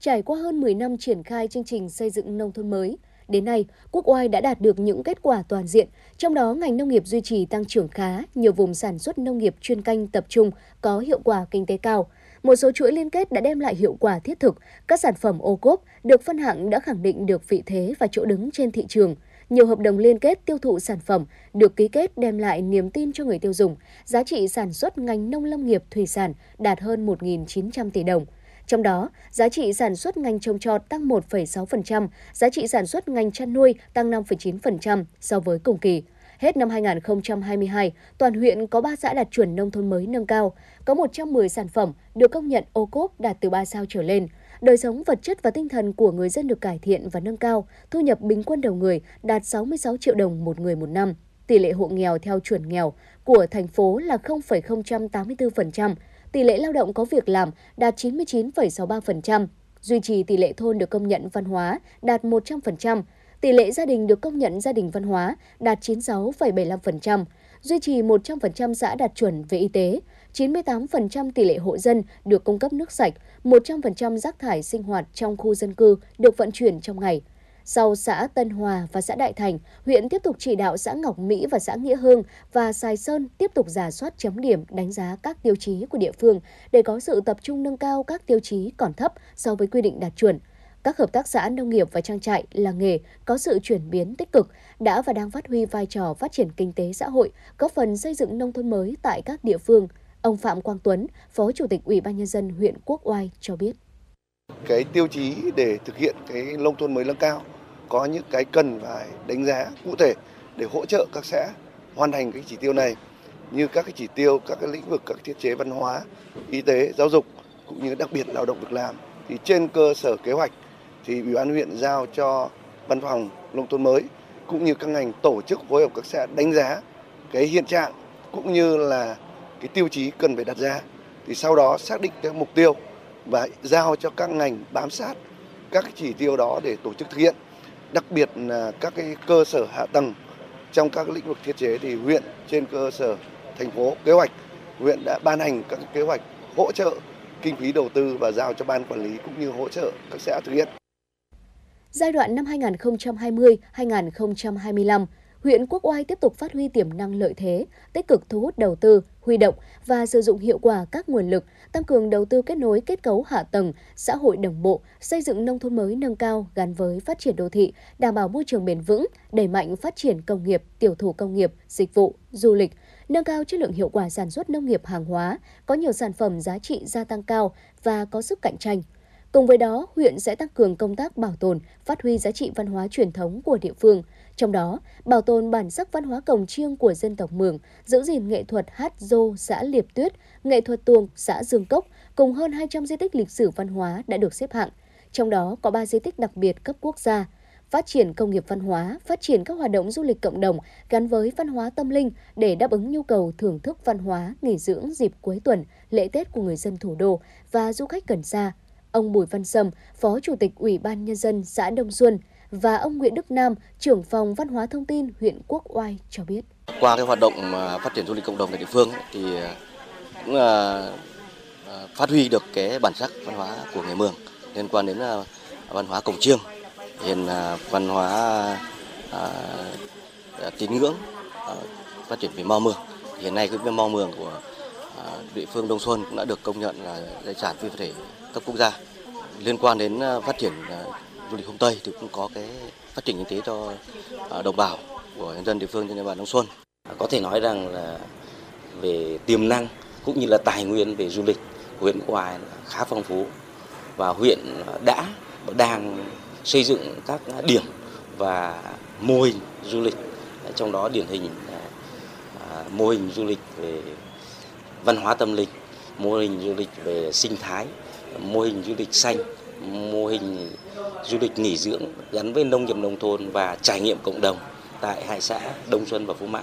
Trải qua hơn 10 năm triển khai chương trình xây dựng nông thôn mới, Đến nay, Quốc Oai đã đạt được những kết quả toàn diện, trong đó ngành nông nghiệp duy trì tăng trưởng khá, nhiều vùng sản xuất nông nghiệp chuyên canh tập trung có hiệu quả kinh tế cao. Một số chuỗi liên kết đã đem lại hiệu quả thiết thực, các sản phẩm ô cốp được phân hạng đã khẳng định được vị thế và chỗ đứng trên thị trường. Nhiều hợp đồng liên kết tiêu thụ sản phẩm được ký kết đem lại niềm tin cho người tiêu dùng. Giá trị sản xuất ngành nông lâm nghiệp thủy sản đạt hơn 1.900 tỷ đồng. Trong đó, giá trị sản xuất ngành trồng trọt tăng 1,6%, giá trị sản xuất ngành chăn nuôi tăng 5,9% so với cùng kỳ. Hết năm 2022, toàn huyện có 3 xã đạt chuẩn nông thôn mới nâng cao, có 110 sản phẩm được công nhận ô cốp đạt từ 3 sao trở lên. Đời sống vật chất và tinh thần của người dân được cải thiện và nâng cao, thu nhập bình quân đầu người đạt 66 triệu đồng một người một năm. Tỷ lệ hộ nghèo theo chuẩn nghèo của thành phố là 0,084%, tỷ lệ lao động có việc làm đạt 99,63%, duy trì tỷ lệ thôn được công nhận văn hóa đạt 100%, tỷ lệ gia đình được công nhận gia đình văn hóa đạt 96,75%, duy trì 100% xã đạt chuẩn về y tế, 98% tỷ lệ hộ dân được cung cấp nước sạch, 100% rác thải sinh hoạt trong khu dân cư được vận chuyển trong ngày, sau xã Tân Hòa và xã Đại Thành, huyện tiếp tục chỉ đạo xã Ngọc Mỹ và xã Nghĩa Hương và Sài Sơn tiếp tục giả soát chấm điểm đánh giá các tiêu chí của địa phương để có sự tập trung nâng cao các tiêu chí còn thấp so với quy định đạt chuẩn. Các hợp tác xã nông nghiệp và trang trại, làng nghề có sự chuyển biến tích cực, đã và đang phát huy vai trò phát triển kinh tế xã hội, góp phần xây dựng nông thôn mới tại các địa phương. Ông Phạm Quang Tuấn, Phó Chủ tịch Ủy ban nhân dân huyện Quốc Oai cho biết cái tiêu chí để thực hiện cái nông thôn mới nâng cao, có những cái cần phải đánh giá cụ thể để hỗ trợ các xã hoàn thành cái chỉ tiêu này, như các cái chỉ tiêu, các cái lĩnh vực, các thiết chế văn hóa, y tế, giáo dục, cũng như đặc biệt lao động việc làm. Thì trên cơ sở kế hoạch thì ủy ban huyện giao cho văn phòng nông thôn mới cũng như các ngành tổ chức phối hợp các xã đánh giá cái hiện trạng cũng như là cái tiêu chí cần phải đặt ra. Thì sau đó xác định cái mục tiêu và giao cho các ngành bám sát các chỉ tiêu đó để tổ chức thực hiện đặc biệt là các cái cơ sở hạ tầng trong các lĩnh vực thiết chế thì huyện trên cơ sở thành phố kế hoạch huyện đã ban hành các kế hoạch hỗ trợ kinh phí đầu tư và giao cho ban quản lý cũng như hỗ trợ các xã thực hiện. Giai đoạn năm 2020-2025, huyện Quốc Oai tiếp tục phát huy tiềm năng lợi thế, tích cực thu hút đầu tư, huy động và sử dụng hiệu quả các nguồn lực, tăng cường đầu tư kết nối kết cấu hạ tầng, xã hội đồng bộ, xây dựng nông thôn mới nâng cao gắn với phát triển đô thị, đảm bảo môi trường bền vững, đẩy mạnh phát triển công nghiệp, tiểu thủ công nghiệp, dịch vụ, du lịch, nâng cao chất lượng hiệu quả sản xuất nông nghiệp hàng hóa, có nhiều sản phẩm giá trị gia tăng cao và có sức cạnh tranh. Cùng với đó, huyện sẽ tăng cường công tác bảo tồn, phát huy giá trị văn hóa truyền thống của địa phương, trong đó, bảo tồn bản sắc văn hóa cổng chiêng của dân tộc Mường, giữ gìn nghệ thuật hát dô xã Liệp Tuyết, nghệ thuật tuồng xã Dương Cốc, cùng hơn 200 di tích lịch sử văn hóa đã được xếp hạng. Trong đó có 3 di tích đặc biệt cấp quốc gia, phát triển công nghiệp văn hóa, phát triển các hoạt động du lịch cộng đồng gắn với văn hóa tâm linh để đáp ứng nhu cầu thưởng thức văn hóa, nghỉ dưỡng dịp cuối tuần, lễ Tết của người dân thủ đô và du khách gần xa. Ông Bùi Văn Sâm, Phó Chủ tịch Ủy ban Nhân dân xã Đông Xuân, và ông Nguyễn Đức Nam, trưởng phòng văn hóa thông tin huyện Quốc Oai cho biết. Qua cái hoạt động à, phát triển du lịch cộng đồng tại địa phương thì à, cũng là phát huy được cái bản sắc văn hóa của người Mường liên quan đến văn hóa cổng chiêng, hiện văn hóa à, tín ngưỡng phát triển về mò mường. Hiện nay cái mò mường của địa phương Đông Xuân cũng đã được công nhận là di sản phi vật thể cấp quốc gia liên quan đến phát triển du lịch hôm Tây thì cũng có cái phát triển kinh tế cho à, đồng bào của nhân dân địa phương trên địa bàn Đông Xuân. À, có thể nói rằng là về tiềm năng cũng như là tài nguyên về du lịch của huyện Quốc Oai khá phong phú và huyện đã và đang xây dựng các điểm và mô hình du lịch trong đó điển hình à, mô hình du lịch về văn hóa tâm linh, mô hình du lịch về sinh thái, mô hình du lịch xanh, mô hình du lịch nghỉ dưỡng gắn với nông nghiệp nông thôn và trải nghiệm cộng đồng tại hai xã Đông Xuân và Phú Mã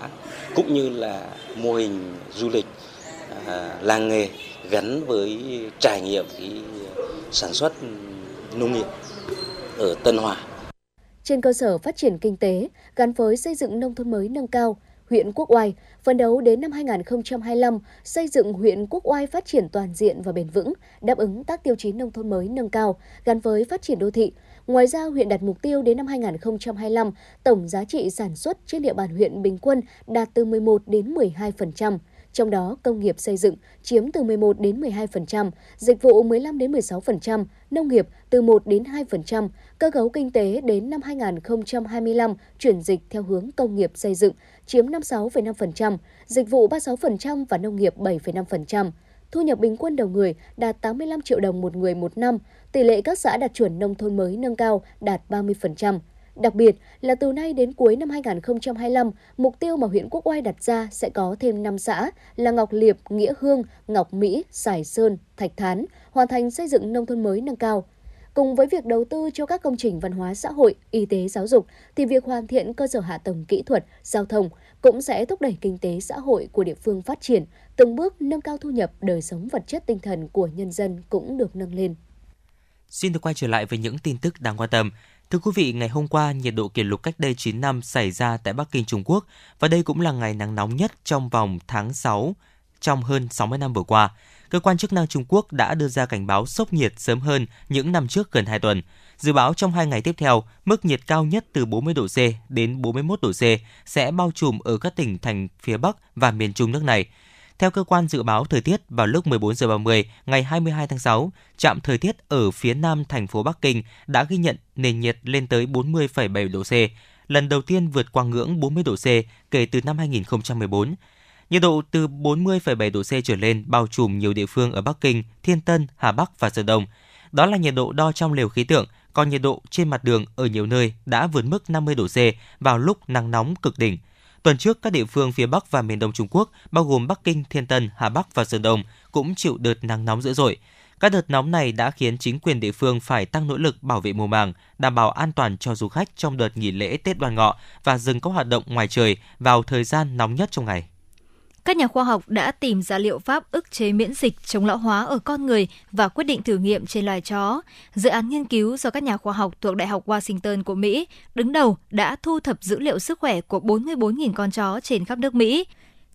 cũng như là mô hình du lịch à, làng nghề gắn với trải nghiệm cái sản xuất nông nghiệp ở Tân Hòa. Trên cơ sở phát triển kinh tế gắn với xây dựng nông thôn mới nâng cao, huyện Quốc Oai phấn đấu đến năm 2025 xây dựng huyện Quốc Oai phát triển toàn diện và bền vững, đáp ứng các tiêu chí nông thôn mới nâng cao gắn với phát triển đô thị. Ngoài ra, huyện đặt mục tiêu đến năm 2025, tổng giá trị sản xuất trên địa bàn huyện bình quân đạt từ 11 đến 12% trong đó công nghiệp xây dựng chiếm từ 11 đến 12%, dịch vụ 15 đến 16%, nông nghiệp từ 1 đến 2%, cơ cấu kinh tế đến năm 2025 chuyển dịch theo hướng công nghiệp xây dựng chiếm 56,5%, dịch vụ 36% và nông nghiệp 7,5%. Thu nhập bình quân đầu người đạt 85 triệu đồng một người một năm, tỷ lệ các xã đạt chuẩn nông thôn mới nâng cao đạt 30%. Đặc biệt là từ nay đến cuối năm 2025, mục tiêu mà huyện Quốc Oai đặt ra sẽ có thêm 5 xã là Ngọc Liệp, Nghĩa Hương, Ngọc Mỹ, Sài Sơn, Thạch Thán, hoàn thành xây dựng nông thôn mới nâng cao. Cùng với việc đầu tư cho các công trình văn hóa xã hội, y tế giáo dục, thì việc hoàn thiện cơ sở hạ tầng kỹ thuật, giao thông cũng sẽ thúc đẩy kinh tế xã hội của địa phương phát triển, từng bước nâng cao thu nhập, đời sống vật chất tinh thần của nhân dân cũng được nâng lên. Xin được quay trở lại với những tin tức đáng quan tâm. Thưa quý vị, ngày hôm qua, nhiệt độ kỷ lục cách đây 9 năm xảy ra tại Bắc Kinh, Trung Quốc và đây cũng là ngày nắng nóng nhất trong vòng tháng 6 trong hơn 60 năm vừa qua. Cơ quan chức năng Trung Quốc đã đưa ra cảnh báo sốc nhiệt sớm hơn những năm trước gần 2 tuần. Dự báo trong 2 ngày tiếp theo, mức nhiệt cao nhất từ 40 độ C đến 41 độ C sẽ bao trùm ở các tỉnh thành phía Bắc và miền Trung nước này. Theo cơ quan dự báo thời tiết, vào lúc 14 giờ 30 ngày 22 tháng 6, trạm thời tiết ở phía nam thành phố Bắc Kinh đã ghi nhận nền nhiệt lên tới 40,7 độ C, lần đầu tiên vượt qua ngưỡng 40 độ C kể từ năm 2014. Nhiệt độ từ 40,7 độ C trở lên bao trùm nhiều địa phương ở Bắc Kinh, Thiên Tân, Hà Bắc và Sơn Đông. Đó là nhiệt độ đo trong lều khí tượng, còn nhiệt độ trên mặt đường ở nhiều nơi đã vượt mức 50 độ C vào lúc nắng nóng cực đỉnh. Tuần trước, các địa phương phía Bắc và miền Đông Trung Quốc, bao gồm Bắc Kinh, Thiên Tân, Hà Bắc và Sơn Đông, cũng chịu đợt nắng nóng dữ dội. Các đợt nóng này đã khiến chính quyền địa phương phải tăng nỗ lực bảo vệ mùa màng, đảm bảo an toàn cho du khách trong đợt nghỉ lễ Tết Đoan Ngọ và dừng các hoạt động ngoài trời vào thời gian nóng nhất trong ngày. Các nhà khoa học đã tìm ra liệu pháp ức chế miễn dịch chống lão hóa ở con người và quyết định thử nghiệm trên loài chó. Dự án nghiên cứu do các nhà khoa học thuộc Đại học Washington của Mỹ đứng đầu đã thu thập dữ liệu sức khỏe của 44.000 con chó trên khắp nước Mỹ.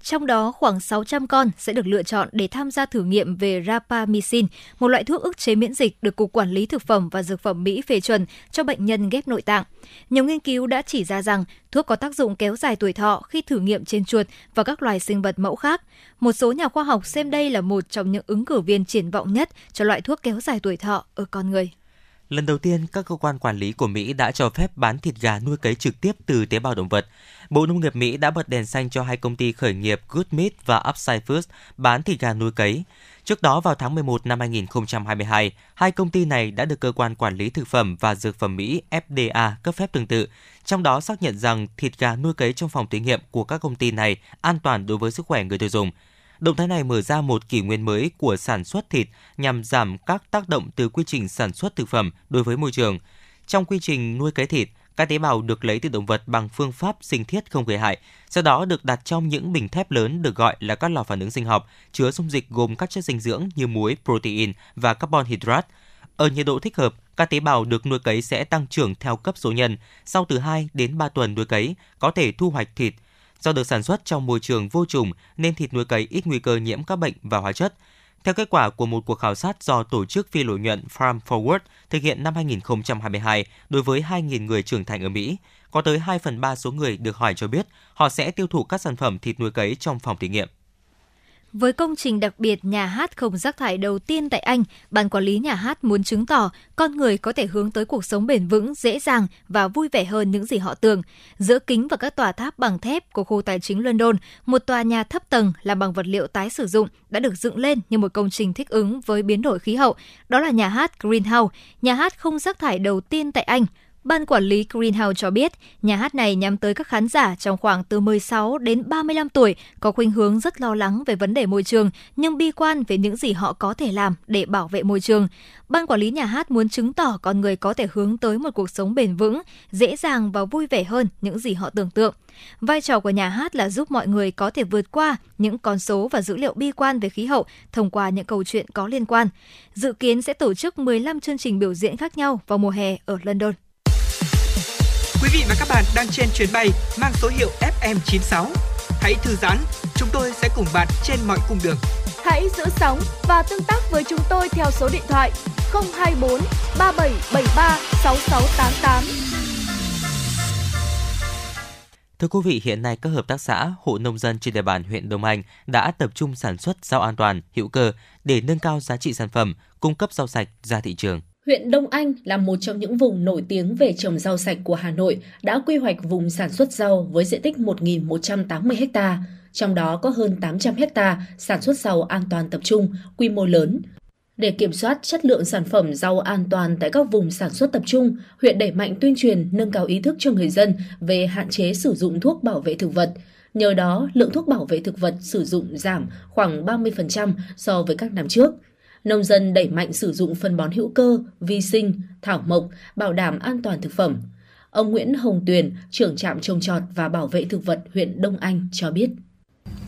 Trong đó, khoảng 600 con sẽ được lựa chọn để tham gia thử nghiệm về rapamycin, một loại thuốc ức chế miễn dịch được Cục Quản lý Thực phẩm và Dược phẩm Mỹ phê chuẩn cho bệnh nhân ghép nội tạng. Nhiều nghiên cứu đã chỉ ra rằng thuốc có tác dụng kéo dài tuổi thọ khi thử nghiệm trên chuột và các loài sinh vật mẫu khác. Một số nhà khoa học xem đây là một trong những ứng cử viên triển vọng nhất cho loại thuốc kéo dài tuổi thọ ở con người. Lần đầu tiên, các cơ quan quản lý của Mỹ đã cho phép bán thịt gà nuôi cấy trực tiếp từ tế bào động vật. Bộ Nông nghiệp Mỹ đã bật đèn xanh cho hai công ty khởi nghiệp Good Meat và Upside Foods bán thịt gà nuôi cấy. Trước đó vào tháng 11 năm 2022, hai công ty này đã được cơ quan quản lý thực phẩm và dược phẩm Mỹ FDA cấp phép tương tự, trong đó xác nhận rằng thịt gà nuôi cấy trong phòng thí nghiệm của các công ty này an toàn đối với sức khỏe người tiêu dùng. Động thái này mở ra một kỷ nguyên mới của sản xuất thịt nhằm giảm các tác động từ quy trình sản xuất thực phẩm đối với môi trường. Trong quy trình nuôi cấy thịt, các tế bào được lấy từ động vật bằng phương pháp sinh thiết không gây hại, sau đó được đặt trong những bình thép lớn được gọi là các lò phản ứng sinh học, chứa dung dịch gồm các chất dinh dưỡng như muối, protein và carbon hydrate. Ở nhiệt độ thích hợp, các tế bào được nuôi cấy sẽ tăng trưởng theo cấp số nhân. Sau từ 2 đến 3 tuần nuôi cấy, có thể thu hoạch thịt. Do được sản xuất trong môi trường vô trùng nên thịt nuôi cấy ít nguy cơ nhiễm các bệnh và hóa chất. Theo kết quả của một cuộc khảo sát do tổ chức phi lợi nhuận Farm Forward thực hiện năm 2022 đối với 2.000 người trưởng thành ở Mỹ, có tới 2 phần 3 số người được hỏi cho biết họ sẽ tiêu thụ các sản phẩm thịt nuôi cấy trong phòng thí nghiệm. Với công trình đặc biệt nhà hát không rác thải đầu tiên tại Anh, ban quản lý nhà hát muốn chứng tỏ con người có thể hướng tới cuộc sống bền vững, dễ dàng và vui vẻ hơn những gì họ tưởng. Giữa kính và các tòa tháp bằng thép của khu tài chính London, một tòa nhà thấp tầng làm bằng vật liệu tái sử dụng đã được dựng lên như một công trình thích ứng với biến đổi khí hậu. Đó là nhà hát Greenhouse, nhà hát không rác thải đầu tiên tại Anh. Ban quản lý Greenhouse cho biết, nhà hát này nhắm tới các khán giả trong khoảng từ 16 đến 35 tuổi có khuynh hướng rất lo lắng về vấn đề môi trường nhưng bi quan về những gì họ có thể làm để bảo vệ môi trường. Ban quản lý nhà hát muốn chứng tỏ con người có thể hướng tới một cuộc sống bền vững, dễ dàng và vui vẻ hơn những gì họ tưởng tượng. Vai trò của nhà hát là giúp mọi người có thể vượt qua những con số và dữ liệu bi quan về khí hậu thông qua những câu chuyện có liên quan. Dự kiến sẽ tổ chức 15 chương trình biểu diễn khác nhau vào mùa hè ở London. Quý vị và các bạn đang trên chuyến bay mang số hiệu FM96. Hãy thư giãn, chúng tôi sẽ cùng bạn trên mọi cung đường. Hãy giữ sóng và tương tác với chúng tôi theo số điện thoại 024 3773 6688. Thưa quý vị, hiện nay các hợp tác xã, hộ nông dân trên địa bàn huyện Đông Anh đã tập trung sản xuất rau an toàn, hữu cơ để nâng cao giá trị sản phẩm, cung cấp rau sạch ra thị trường. Huyện Đông Anh là một trong những vùng nổi tiếng về trồng rau sạch của Hà Nội, đã quy hoạch vùng sản xuất rau với diện tích 1.180 ha, trong đó có hơn 800 ha sản xuất rau an toàn tập trung, quy mô lớn. Để kiểm soát chất lượng sản phẩm rau an toàn tại các vùng sản xuất tập trung, huyện đẩy mạnh tuyên truyền nâng cao ý thức cho người dân về hạn chế sử dụng thuốc bảo vệ thực vật. Nhờ đó, lượng thuốc bảo vệ thực vật sử dụng giảm khoảng 30% so với các năm trước. Nông dân đẩy mạnh sử dụng phân bón hữu cơ, vi sinh, thảo mộc, bảo đảm an toàn thực phẩm. Ông Nguyễn Hồng Tuyền, trưởng trạm trồng trọt và bảo vệ thực vật huyện Đông Anh cho biết.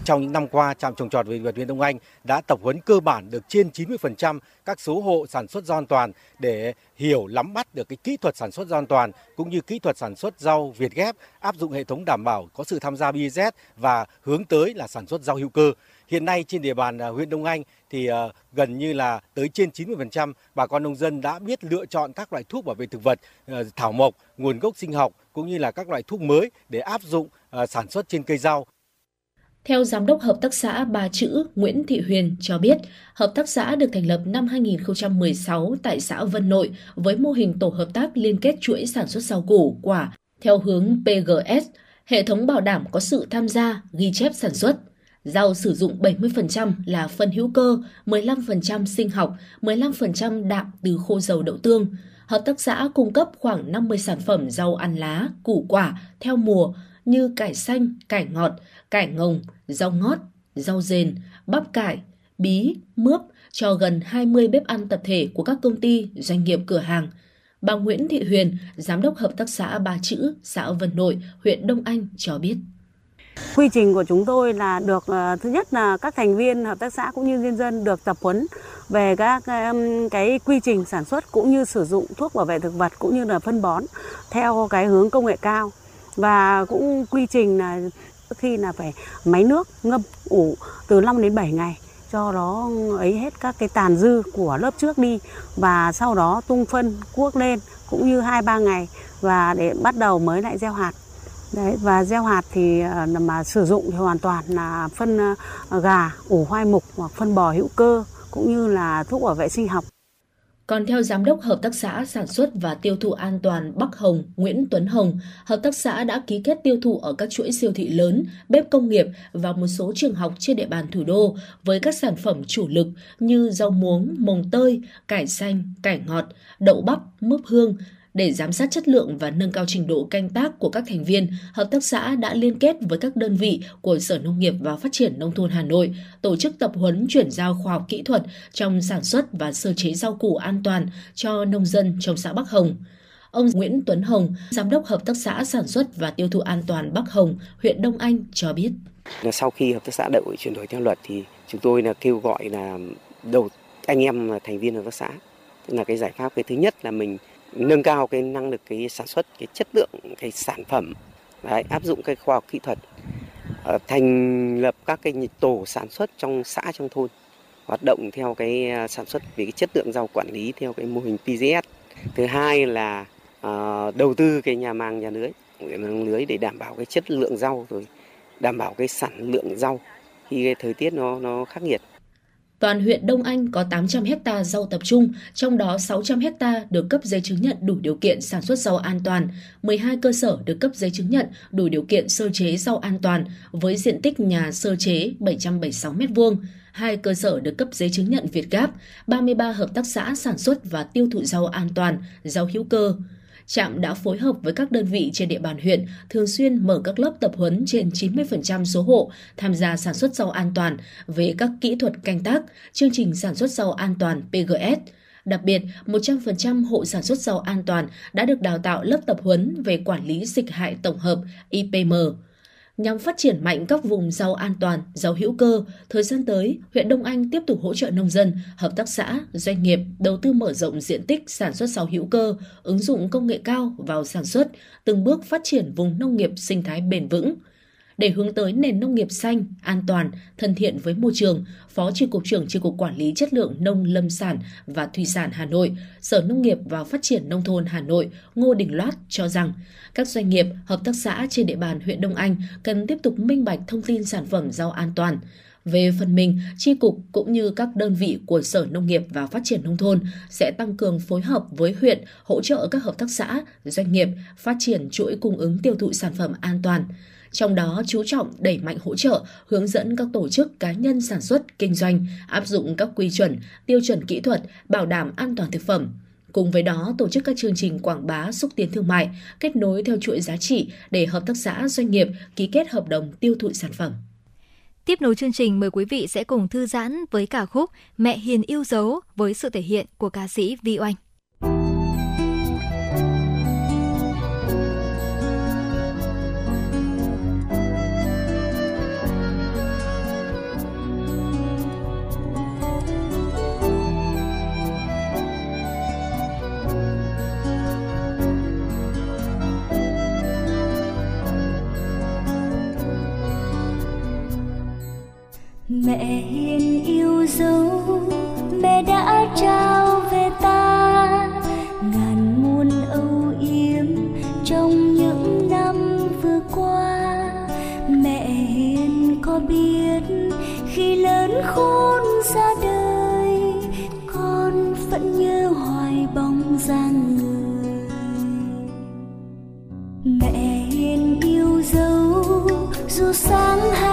Trong những năm qua, trạm trồng trọt và vật huyện Đông Anh đã tập huấn cơ bản được trên 90% các số hộ sản xuất rau an toàn để hiểu nắm bắt được cái kỹ thuật sản xuất rau an toàn cũng như kỹ thuật sản xuất rau Việt ghép áp dụng hệ thống đảm bảo có sự tham gia BZ và hướng tới là sản xuất rau hữu cơ. Hiện nay trên địa bàn à, huyện Đông Anh thì à, gần như là tới trên 90% bà con nông dân đã biết lựa chọn các loại thuốc bảo vệ thực vật, à, thảo mộc, nguồn gốc sinh học cũng như là các loại thuốc mới để áp dụng sản xuất trên cây rau. Theo Giám đốc Hợp tác xã Ba Chữ Nguyễn Thị Huyền cho biết, Hợp tác xã được thành lập năm 2016 tại xã Vân Nội với mô hình tổ hợp tác liên kết chuỗi sản xuất rau củ, quả theo hướng PGS, hệ thống bảo đảm có sự tham gia, ghi chép sản xuất. Rau sử dụng 70% là phân hữu cơ, 15% sinh học, 15% đạm từ khô dầu đậu tương. Hợp tác xã cung cấp khoảng 50 sản phẩm rau ăn lá, củ quả theo mùa như cải xanh, cải ngọt, cải ngồng, rau ngót, rau rền, bắp cải, bí, mướp cho gần 20 bếp ăn tập thể của các công ty, doanh nghiệp cửa hàng. Bà Nguyễn Thị Huyền, Giám đốc Hợp tác xã Ba Chữ, xã Vân Nội, huyện Đông Anh cho biết. Quy trình của chúng tôi là được ờ, thứ nhất là các thành viên hợp tác xã cũng như nhân dân được tập huấn về các cái quy trình sản xuất cũng như sử dụng thuốc bảo vệ thực vật cũng như là phân bón theo cái hướng công nghệ cao. Và cũng quy trình là khi là phải máy nước ngâm ủ từ 5 đến 7 ngày, cho nó ấy hết các cái tàn dư của lớp trước đi và sau đó tung phân, cuốc lên cũng như hai ba ngày và để bắt đầu mới lại gieo hạt. Đấy, và gieo hạt thì ờ, mà sử dụng thì hoàn toàn là phân ờ, gà, ủ hoai mục hoặc phân bò hữu cơ cũng như là thuốc bảo vệ sinh học. Còn theo Giám đốc Hợp tác xã Sản xuất và Tiêu thụ An toàn Bắc Hồng Nguyễn Tuấn Hồng, Hợp tác xã đã ký kết tiêu thụ ở các chuỗi siêu thị lớn, bếp công nghiệp và một số trường học trên địa bàn thủ đô với các sản phẩm chủ lực như rau muống, mồng tơi, cải xanh, cải ngọt, đậu bắp, mướp hương, để giám sát chất lượng và nâng cao trình độ canh tác của các thành viên, hợp tác xã đã liên kết với các đơn vị của Sở Nông nghiệp và Phát triển Nông thôn Hà Nội tổ chức tập huấn chuyển giao khoa học kỹ thuật trong sản xuất và sơ chế rau củ an toàn cho nông dân trong xã Bắc Hồng. Ông Nguyễn Tuấn Hồng, Giám đốc Hợp tác xã Sản xuất và Tiêu thụ An toàn Bắc Hồng, huyện Đông Anh cho biết. Sau khi Hợp tác xã đội chuyển đổi theo luật thì chúng tôi là kêu gọi là đầu anh em thành viên hợp tác xã. Tức là cái giải pháp cái thứ nhất là mình nâng cao cái năng lực cái sản xuất cái chất lượng cái sản phẩm đấy, áp dụng cái khoa học kỹ thuật ờ, thành lập các cái tổ sản xuất trong xã trong thôn hoạt động theo cái ờ, sản xuất về cái chất lượng rau quản lý theo cái mô hình PGS thứ hai là uh, đầu tư cái nhà màng nhà lưới lưới để đảm bảo cái chất lượng rau rồi đảm bảo cái sản lượng rau khi cái thời tiết nó nó khắc nghiệt. Toàn huyện Đông Anh có 800 hecta rau tập trung, trong đó 600 hecta được cấp giấy chứng nhận đủ điều kiện sản xuất rau an toàn, 12 cơ sở được cấp giấy chứng nhận đủ điều kiện sơ chế rau an toàn với diện tích nhà sơ chế 776 m2, hai cơ sở được cấp giấy chứng nhận Việt Gáp, 33 hợp tác xã sản xuất và tiêu thụ rau an toàn, rau hữu cơ trạm đã phối hợp với các đơn vị trên địa bàn huyện thường xuyên mở các lớp tập huấn trên 90% số hộ tham gia sản xuất rau an toàn về các kỹ thuật canh tác, chương trình sản xuất rau an toàn PGS. Đặc biệt, 100% hộ sản xuất rau an toàn đã được đào tạo lớp tập huấn về quản lý dịch hại tổng hợp IPM. Nhằm phát triển mạnh các vùng rau an toàn, rau hữu cơ, thời gian tới, huyện Đông Anh tiếp tục hỗ trợ nông dân, hợp tác xã, doanh nghiệp đầu tư mở rộng diện tích sản xuất rau hữu cơ, ứng dụng công nghệ cao vào sản xuất, từng bước phát triển vùng nông nghiệp sinh thái bền vững. Để hướng tới nền nông nghiệp xanh, an toàn, thân thiện với môi trường, Phó Tri cục trưởng Chi cục Quản lý chất lượng nông lâm sản và thủy sản Hà Nội, Sở Nông nghiệp và Phát triển nông thôn Hà Nội Ngô Đình Loát cho rằng các doanh nghiệp, hợp tác xã trên địa bàn huyện Đông Anh cần tiếp tục minh bạch thông tin sản phẩm rau an toàn. Về phần mình, Chi cục cũng như các đơn vị của Sở Nông nghiệp và Phát triển Nông thôn sẽ tăng cường phối hợp với huyện hỗ trợ các hợp tác xã, doanh nghiệp phát triển chuỗi cung ứng tiêu thụ sản phẩm an toàn trong đó chú trọng đẩy mạnh hỗ trợ, hướng dẫn các tổ chức cá nhân sản xuất, kinh doanh áp dụng các quy chuẩn, tiêu chuẩn kỹ thuật, bảo đảm an toàn thực phẩm. Cùng với đó, tổ chức các chương trình quảng bá xúc tiến thương mại, kết nối theo chuỗi giá trị để hợp tác xã doanh nghiệp ký kết hợp đồng tiêu thụ sản phẩm. Tiếp nối chương trình, mời quý vị sẽ cùng thư giãn với ca khúc Mẹ Hiền yêu dấu với sự thể hiện của ca sĩ Vi Oanh. Mẹ hiền yêu dấu, mẹ đã trao về ta. Ngàn muôn âu yếm trong những năm vừa qua. Mẹ hiền có biết khi lớn khôn ra đời, con vẫn nhớ hoài bóng dáng người. Mẹ hiền yêu dấu, dù sáng hay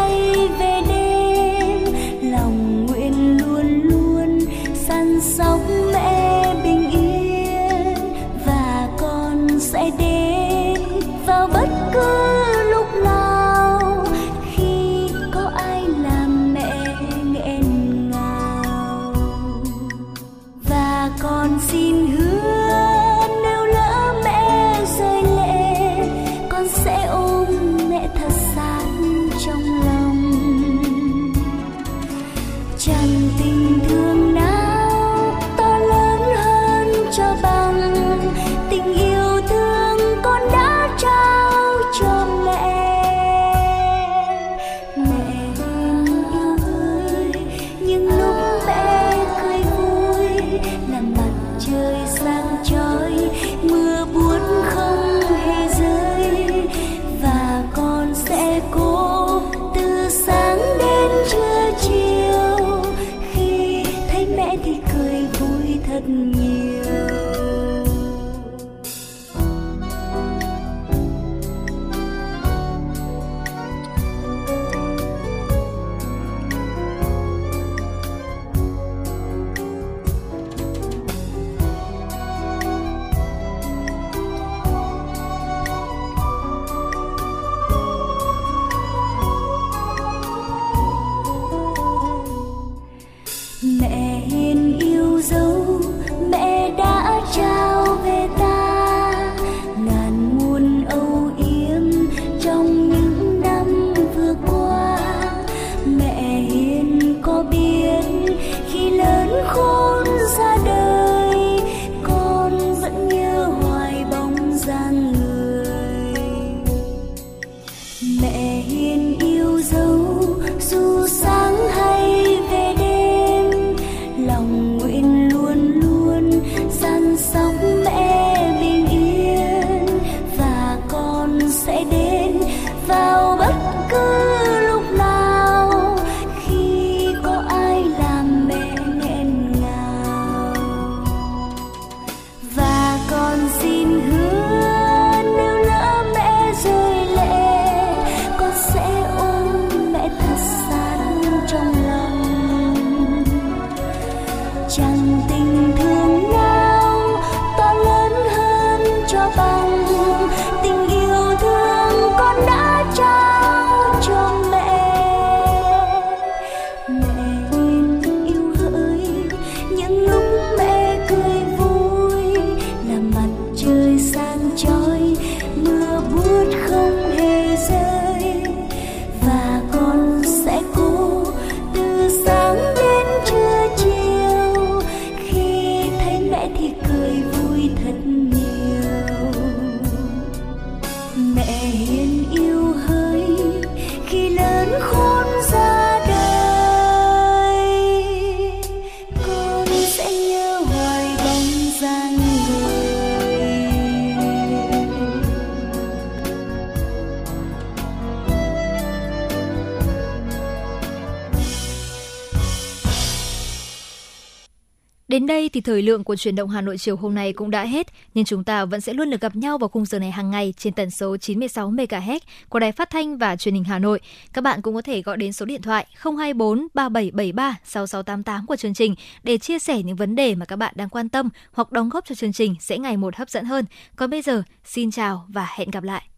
thì thời lượng của chuyển động Hà Nội chiều hôm nay cũng đã hết, nhưng chúng ta vẫn sẽ luôn được gặp nhau vào khung giờ này hàng ngày trên tần số 96 MHz của Đài Phát thanh và Truyền hình Hà Nội. Các bạn cũng có thể gọi đến số điện thoại 024 3773 6688 của chương trình để chia sẻ những vấn đề mà các bạn đang quan tâm hoặc đóng góp cho chương trình sẽ ngày một hấp dẫn hơn. Còn bây giờ, xin chào và hẹn gặp lại.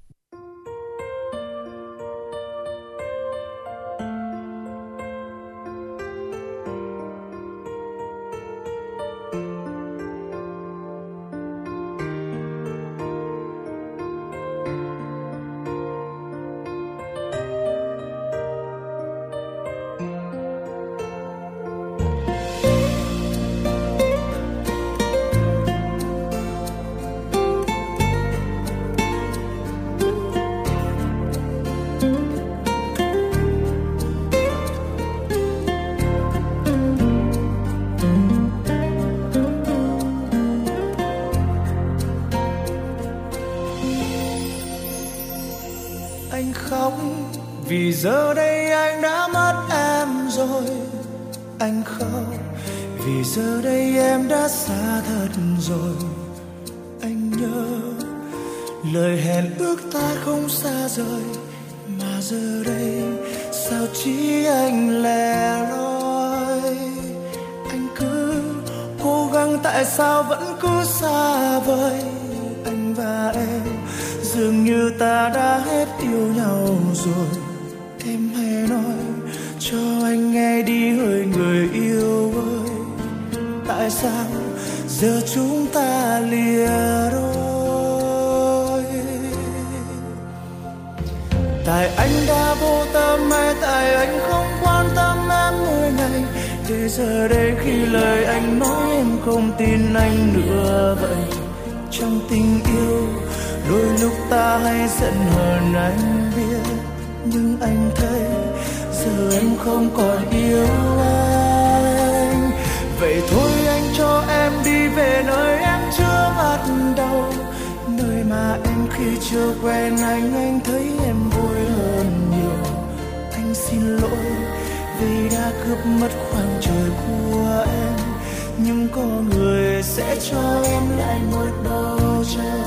Giờ đây em đã xa thật rồi. Anh nhớ, lời hẹn ước ta không xa rời. Mà giờ đây, sao chỉ anh lẻ loi? Anh cứ cố gắng tại sao vẫn cứ xa vời? Anh và em, dường như ta đã hết yêu nhau rồi. Anh nữa vậy trong tình yêu. Đôi lúc ta hay giận hờn anh biết, nhưng anh thấy giờ em không còn yêu anh. Vậy thôi anh cho em đi về nơi em chưa bắt đầu. Nơi mà em khi chưa quen anh anh thấy em vui hơn nhiều. Anh xin lỗi vì đã cướp mất khoảng trời của em nhưng có người sẽ cho em lại một bầu trời.